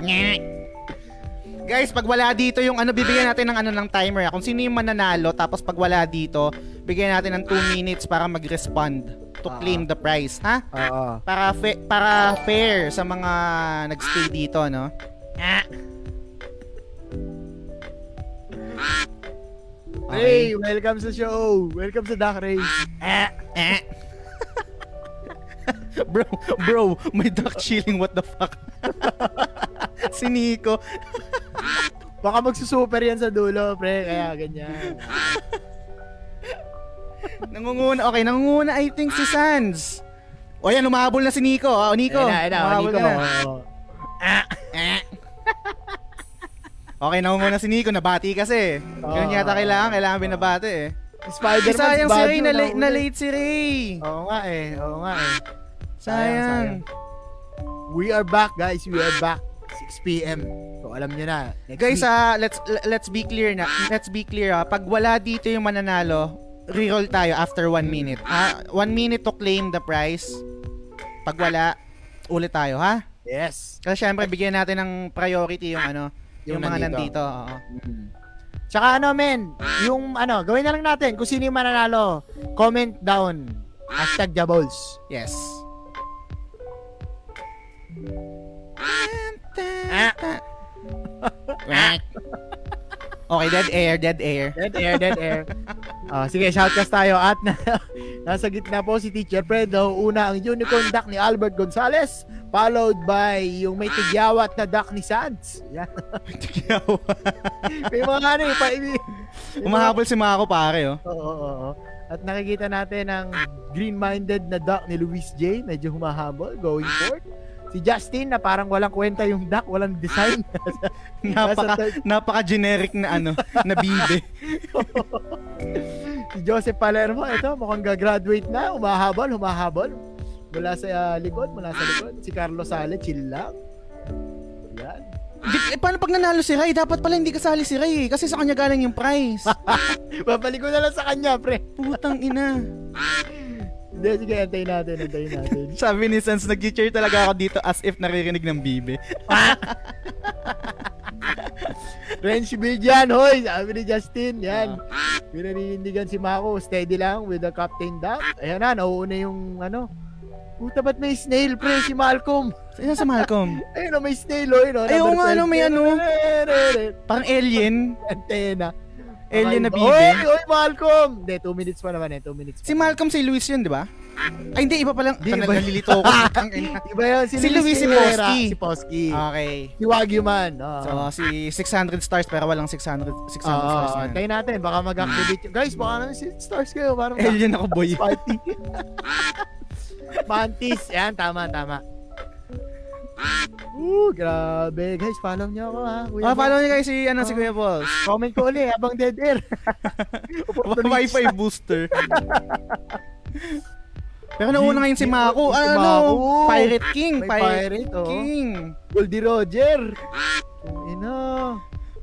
Nye. Guys, pag wala dito yung ano, bibigyan natin ng ano ng timer. ah. Kung sino yung mananalo, tapos pag wala dito, bigyan natin ng 2 minutes para mag-respond to Ah. claim the prize, ha? Oo. Para fa- para fair sa mga nagstay dito, no? Hey, welcome sa show. Welcome sa Duck Race. Eh. [laughs] bro, bro, may duck chilling, what the fuck? [laughs] si Nico. Baka magsusuper yan sa dulo, pre. Kaya ganyan. Nangunguna, okay, nangunguna I think si Sans. O yan, umahabol na si Nico. Oh, Nico. Ayun na, ayun na, umahabol Nico. ka na. oo. Okay, nangunguna si Nico. Nabati kasi. Ganun Oo. yata kailangan. Kailangan binabati eh. Spider-Man, Eh, sayang si Ray. Na, late, nahuli. na late si Ray. Oo nga eh, oo nga eh. Sayang. We are back, guys. We are back. 6 p.m. So, alam nyo na. Next Guys, week. ah, let's let's be clear na. Let's be clear ah. Pag wala dito yung mananalo, reroll tayo after one minute. Ah, one minute to claim the prize. Pag wala, ulit tayo, ha? Yes. Kasi syempre, bigyan natin ng priority yung ano, yung, Yung mga nandito. nandito. Oo. Tsaka ano, men, yung ano, gawin na lang natin. Kung sino yung mananalo, comment down. Hashtag Jabols. Yes. [laughs] okay, dead air, dead air. Dead air, dead air. Ah, sige, shoutcast tayo. At na, nasa gitna po si Teacher Fredo. Una ang unicorn duck ni Albert Gonzalez. Followed by yung may tigyawat na duck ni Sands. Yan. May [laughs] mga ano eh. Pa, may Umahabol si Mako pare, oh. Oo, oo, oo. At nakikita natin ang green-minded na duck ni Luis J. Medyo humahabol, going forward. Si Justin na parang walang kwenta yung duck, walang design. [laughs] Napaka, Nasa third- napaka-generic na ano, na bibe. [laughs] si Joseph Palermo, ito, mukhang gagraduate na. Humahabol, humahabol. Mula sa ah, likod, mula sa likod. Si Carlos Sale, chill lang. Yan. Eh, paano pag nanalo si Ray? Dapat pala hindi kasali si Ray eh, kasi sa kanya galing yung prize. [laughs] Babalik ko na lang sa kanya, pre. Putang ina. Hindi, sige, antayin natin, antayin natin. [laughs] Sabi ni Sans, nag-cheer talaga ako dito as if naririnig ng bibe. [laughs] French beard yan, hoy! Sabi ni Justin, yan. Pinaninindigan si Mako, steady lang with the captain duck. Ayan na, nauuna yung ano. Puta, ba't may snail, pre, si Malcolm? Sino sa Malcolm? [laughs] Ayun o, may snail, o, yun o. Ay, oo number nga, ano, 12. may ano. Parang alien. Antena. Alien na bibe. Oy, oy, Malcolm! Hindi, 2 minutes pa naman eh, 2 minutes pa. Si Malcolm si Luis yun, di ba? Ay, hindi, iba palang. Di, Di, iba- nalilito ako. [laughs] Iba yun, si, Si Luis, si Posky. Si Posky. Okay. Si Wagyu man. Oo. So, si 600 stars pero walang 600, 600 Oo, stars na. antayin natin. Baka mag-activate. yun. Guys, baka naman si stars kayo. Parang Alien ako, boy. Mantis. Yan, tama, tama. Ooh, grabe. Guys, follow niyo ako ha. Kuya Oh, follow niyo guys si, ano, si Oh. Kuya Balls. Comment ko ulit habang dead air. [laughs] Wi-Fi booster. Pero nauna ngayon si Mako. Si Ano? Mako. Pirate King. May Pirate pirate, oh. King. Goldie Roger. Ina.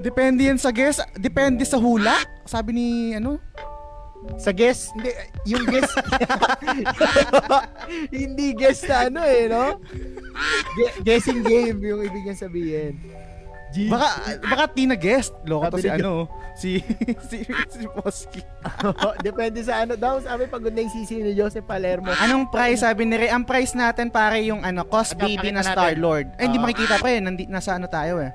Depende yan sa guess. Depende sa hula. Sabi ni, ano? Sa guest, hindi, yung guest, [laughs] hindi guest na ano eh, no? Gue- guessing game yung ibig niyang sabihin. G- Baka, baka Tina guest. Loko to si ano. Si, [laughs] si, si Posky. [laughs] Depende sa ano daw. Sabi pag na yung sisi ni Joseph Palermo. Anong price? Sabi ni Ray, ang price natin pare yung ano, Cost Ano, Baby na. Star-Lord. Ay, hindi Oo. makikita pa eh. Nandi, nasa ano tayo eh.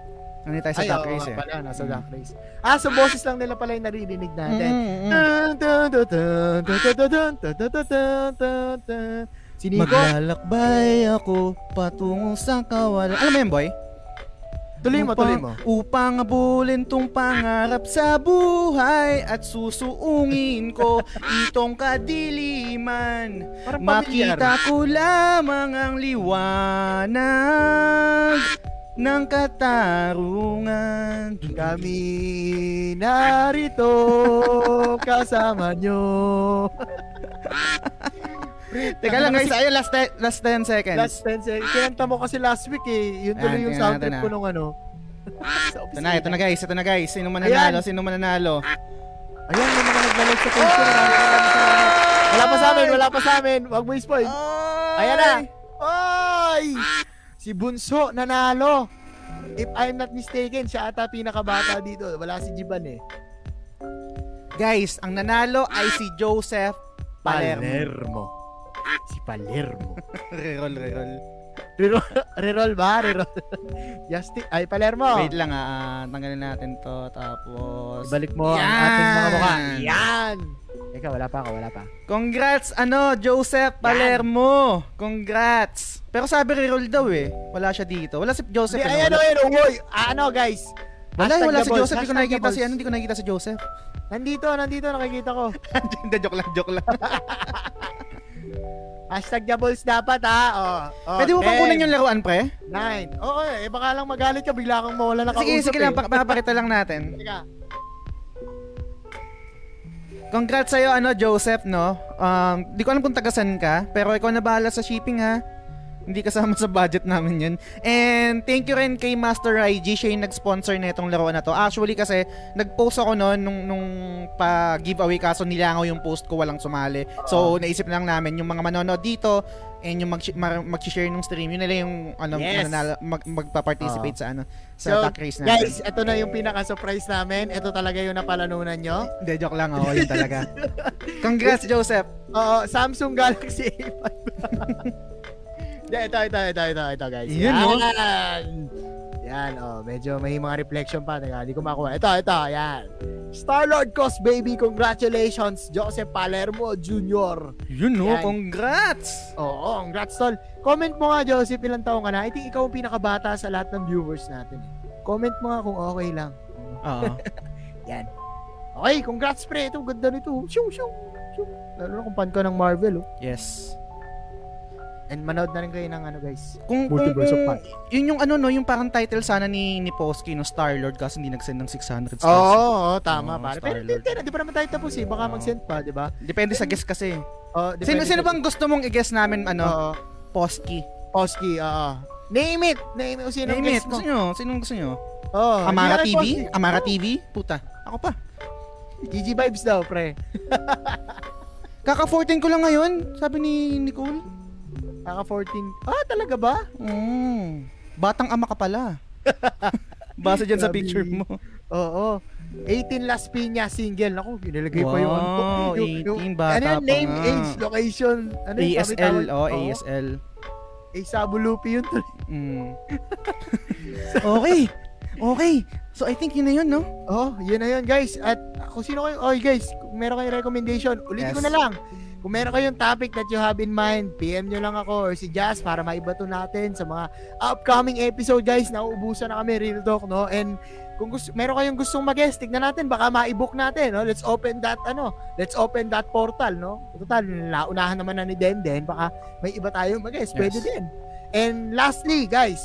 Nandito tayo sa Ay, duck oo, race eh. Pala, nasa mm. duck race. Ah, so boses lang nila pala yung naririnig natin. Si Nico? Maglalakbay ako patungo sa kawalan. Alam mo yan, boy? Tuloy mo, tuloy mo. Upang abulin tong pangarap sa buhay at susuungin ko itong kadiliman. Makita ko lamang ang liwanag ng katarungan. Kami narito kasama nyo. Teka lang guys, ayun last, te- last 10 seconds. Last 10 seconds. Kinanta mo kasi last week eh. Yun tuloy Ayan, yung tingnan sound natin trip ah. ko nung ano. sa ito na, ito na guys, ito na guys. Sino mananalo? Ayan. Sino mananalo? Ayan, may mga naglalag sa page ko. Maraming maraming salamat. Wala pa sa amin, wala pa sa amin. Wag mo spoil. Ayan na. Ay! Si Bunso nanalo. If I'm not mistaken, siya ata pinakabata dito. Wala si Jiban eh. Guys, ang nanalo ay si Joseph Palermo. Palermo. Si Palermo. [laughs] reroll, reroll. Reroll, reroll ba? Reroll. [laughs] Justin, ay Palermo. Wait lang ah, tanggalin natin to tapos Ibalik mo ang Yan! ating mga mukha. Yan! Eka, wala pa ako, wala pa. Congrats ano, Joseph Palermo. Congrats. Pero sabi reroll daw eh. Wala siya dito. Wala si Joseph. Hindi, ano, ayan, wala. ayan, oh. Ah, ano, guys? Wala, Hashtag wala si Gabols, Joseph. Hindi ko hashtag nakikita si ano, hindi ko nakikita si Joseph. Nandito, nandito, nakikita ko. [laughs] Hindi, joke lang, joke lang. [laughs] Hashtag Jabols dapat, ha? Oh, oh, Pwede mo bang 10, kunin yung laruan, pre? 9. Oo, eh, baka lang magalit ka, bigla kang mawala na Sige, kausap sige lang, eh. pa- papakita lang natin. Teka. Congrats sa'yo, ano, Joseph, no? Um, di ko alam kung tagasan ka, pero ikaw na bahala sa shipping, ha? Hindi kasama sa budget namin yun. And thank you rin kay Master IG, siya yung nag-sponsor na itong laruan na to. Actually kasi, nag-post ako noon nung, nung pa-giveaway kaso nilangaw yung post ko, walang sumali. So, naisip lang namin, yung mga manonood dito, and yung mag- mag-share ng stream, yun nila yung ano, Yes. mananalo- mag- magpa-participate sa ano, sa So, duck race natin. Guys, ito na yung pinaka-surprise namin. Ito talaga yung napalanunan nyo. Hindi, joke lang. Oo, yun talaga. [laughs] Congrats, Joseph. Oo, Samsung Galaxy A5. [laughs] Hindi, ito, ito, ito, ito, ito, guys. Yun, no? Yan. Oh, medyo may mga reflection pa. Teka, hindi ko makuha. Ito, ito, yan. Star-Lord Cos, baby. Congratulations, Joseph Palermo Jr. Yun, no? Yan. Congrats! Oo, congrats, tol. Comment mo nga, Joseph, ilang taong ka na? I think ikaw ang pinakabata sa lahat ng viewers natin. Comment mo nga kung okay lang. Oo. [laughs] Yan. Okay, congrats, pre. Ito, ganda nito. Shoo, shoo, shoo. Lalo na kung fan ka ng Marvel, oh. yes. And manood na rin kayo ng ano, guys. Kung, kung, Multiverse of kung Pan. yun yung ano no, yung parang title sana ni ni Posky no Star-Lord kasi hindi nag-send ng 600 stars. Oo, oo, tama, Oo, pare. Pero Star-Lord. hindi, di pa naman tayo tapos eh. Baka mag-send pa, di ba? Depende sa guest kasi. Oh, Sino sino bang gusto mong i-guess namin ano? Oo. Posky. Posky, oo. Name it! Name it. Sino Name it. Gusto nyo? Sinong gusto nyo? Oo. Amara hindi TV? Posky. Amara. TV? Puta. Ako pa. GG vibes daw, pre. Kaka-14 ko lang ngayon, sabi ni Nicole. Kaka 14. Ah, talaga ba? Mm. Batang ama ka pala. [laughs] Base dyan sa Grabe. picture mo. Oo. 18 Las Piñas single. Naku, ginilagay pa yung ano. Wow, 18, bata ano yun, pa name, nga. age, location. Ano yung sabi ASL, tawag? oh, Oo. ASL. Eh, Sabulupi yun. tol. Mm. [laughs] okay. Okay. So I think yun na yun, no? Oh, yun na yun guys. At kung sino kayo, oh guys, kung meron kayong recommendation, ulitin Yes. ko na lang. Kung meron kayong topic that you have in mind, PM nyo lang ako or si Jazz para maibato natin sa mga upcoming episode guys. Nauubusan na kami, real talk, no? And kung gusto, meron kayong gustong mag-guest, tignan natin, baka ma-book natin, no? Let's open that, ano, let's open that portal, no? Total, naunahan naman na ni Denden, baka may iba tayong mag-guest, Yes. pwede din. And lastly, guys,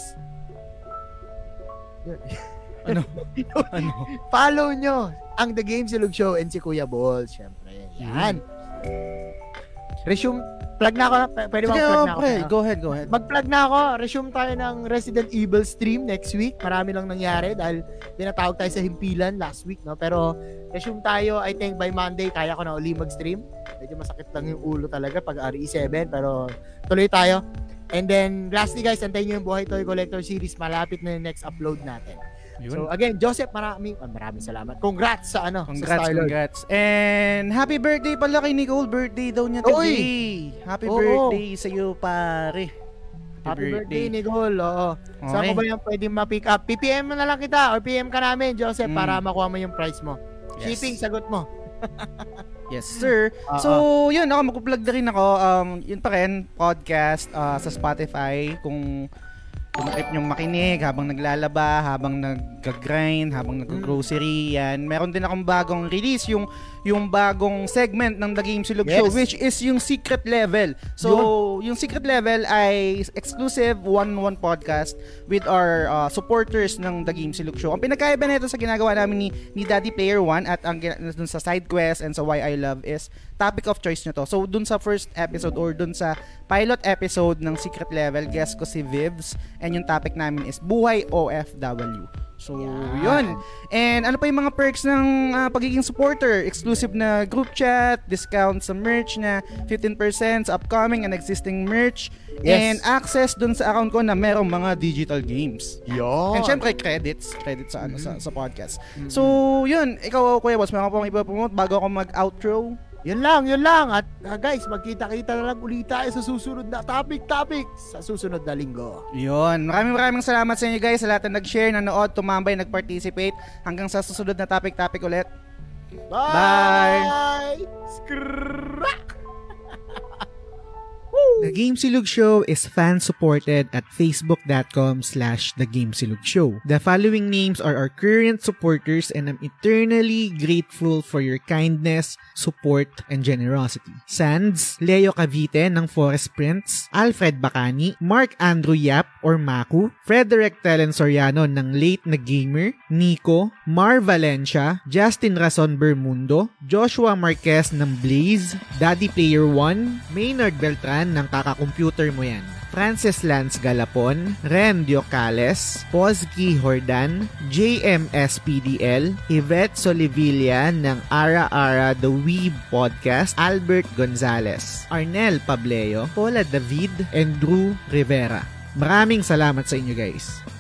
Ano? [laughs] ano? follow nyo ang The Game Silog Show and si Kuya Ball, syempre. Yan. Resume, plug na ako. P- Pwede Sige, plug na ako? pre, go ahead, go ahead. Mag-plug na ako. Resume tayo ng Resident Evil stream next week. Marami lang nangyari dahil tinatawag tayo sa himpilan last week, no? Pero resume tayo, I think by Monday, kaya ko na uli mag-stream. Medyo masakit lang yung ulo talaga pag RE7, pero tuloy tayo. And then, lastly guys, antayin nyo yung Buhay Toy Collector Series. Malapit na yung next upload natin. So Yun. again, Joseph, maraming ah, maraming salamat. Congrats sa ano, sa Congrats, Star-Lord. congrats. And happy birthday pala kay Nicole. Birthday daw niya today. Uy! Happy Oo. birthday sa iyo, pare. Happy birthday, Nicole. Oo. Saan Okay. ko ba yung pwedeng ma-pick up? PPM mo na lang kita or PM ka namin, Joseph, Mm. para makuha mo yung price mo. Yes. Shipping, sagot mo. Yes, sir. [laughs] Oo. So, yun, ako magpo-plug na rin ako. Um, yun pa rin, podcast uh, sa Spotify. Kung trip nyong makinig habang naglalaba, habang nag-grind, habang nag-grocery, yan. Meron din akong bagong release, yung yung bagong segment ng The Game Silog Yes. Show, which is yung secret level. So, yung secret level ay exclusive one-on-one podcast with our uh, supporters ng The Game Silog Show. Ang pinagkaiba nito sa ginagawa namin ni, ni Daddy Player One at ang dun sa side quest and sa Why I Love is topic of choice nyo to. So, dun sa first episode or dun sa pilot episode ng secret level, guest ko si Vivs and yung topic namin is Buhay OFW. So, Yan. yun. And ano pa yung mga perks ng ah, pagiging supporter? Exclusive na group chat, discount sa merch na 15% sa upcoming and existing merch, Yes. and access dun sa account ko na merong mga digital games. Yun. And syempre credits, credits sa ano sa, Mm-hmm. sa podcast. So, yun, ikaw Kuya Boss, meron ka pang ipapromote bago ako mag-outro. Yun lang, yun lang. At ah, guys, magkita-kita na lang ulit tayo sa susunod na topic-topic sa susunod na linggo. Yun. Maraming maraming salamat sa inyo guys sa lahat na nag-share, nanood, tumambay, nag-participate. Hanggang sa susunod na topic-topic ulit. Bye! Bye! Skrak! The Game Silog Show is fan-supported at facebook.com slash The. The following names are our current supporters and I'm eternally grateful for your kindness, support, and generosity. Sands, Leo Cavite ng Forest Prince, Alfred Bacani, Mark Andrew Yap or Maku, Frederick Telen Soriano ng Late na Gamer, Nico, Mar Valencia, Justin Rason Bermundo, Joshua Marquez ng Blaze, Daddy Player 1, Maynard Beltran ng Kaka-Computer Mo Yan, Francis Lance Galapon, Ren Diocales, Pozgi Hordan, JMSPDL, Yvette Solivilla ng Ara Ara The Weeb Podcast, Albert Gonzalez, Arnel Pableo, Paula David, and Drew Rivera. Maraming salamat sa inyo guys.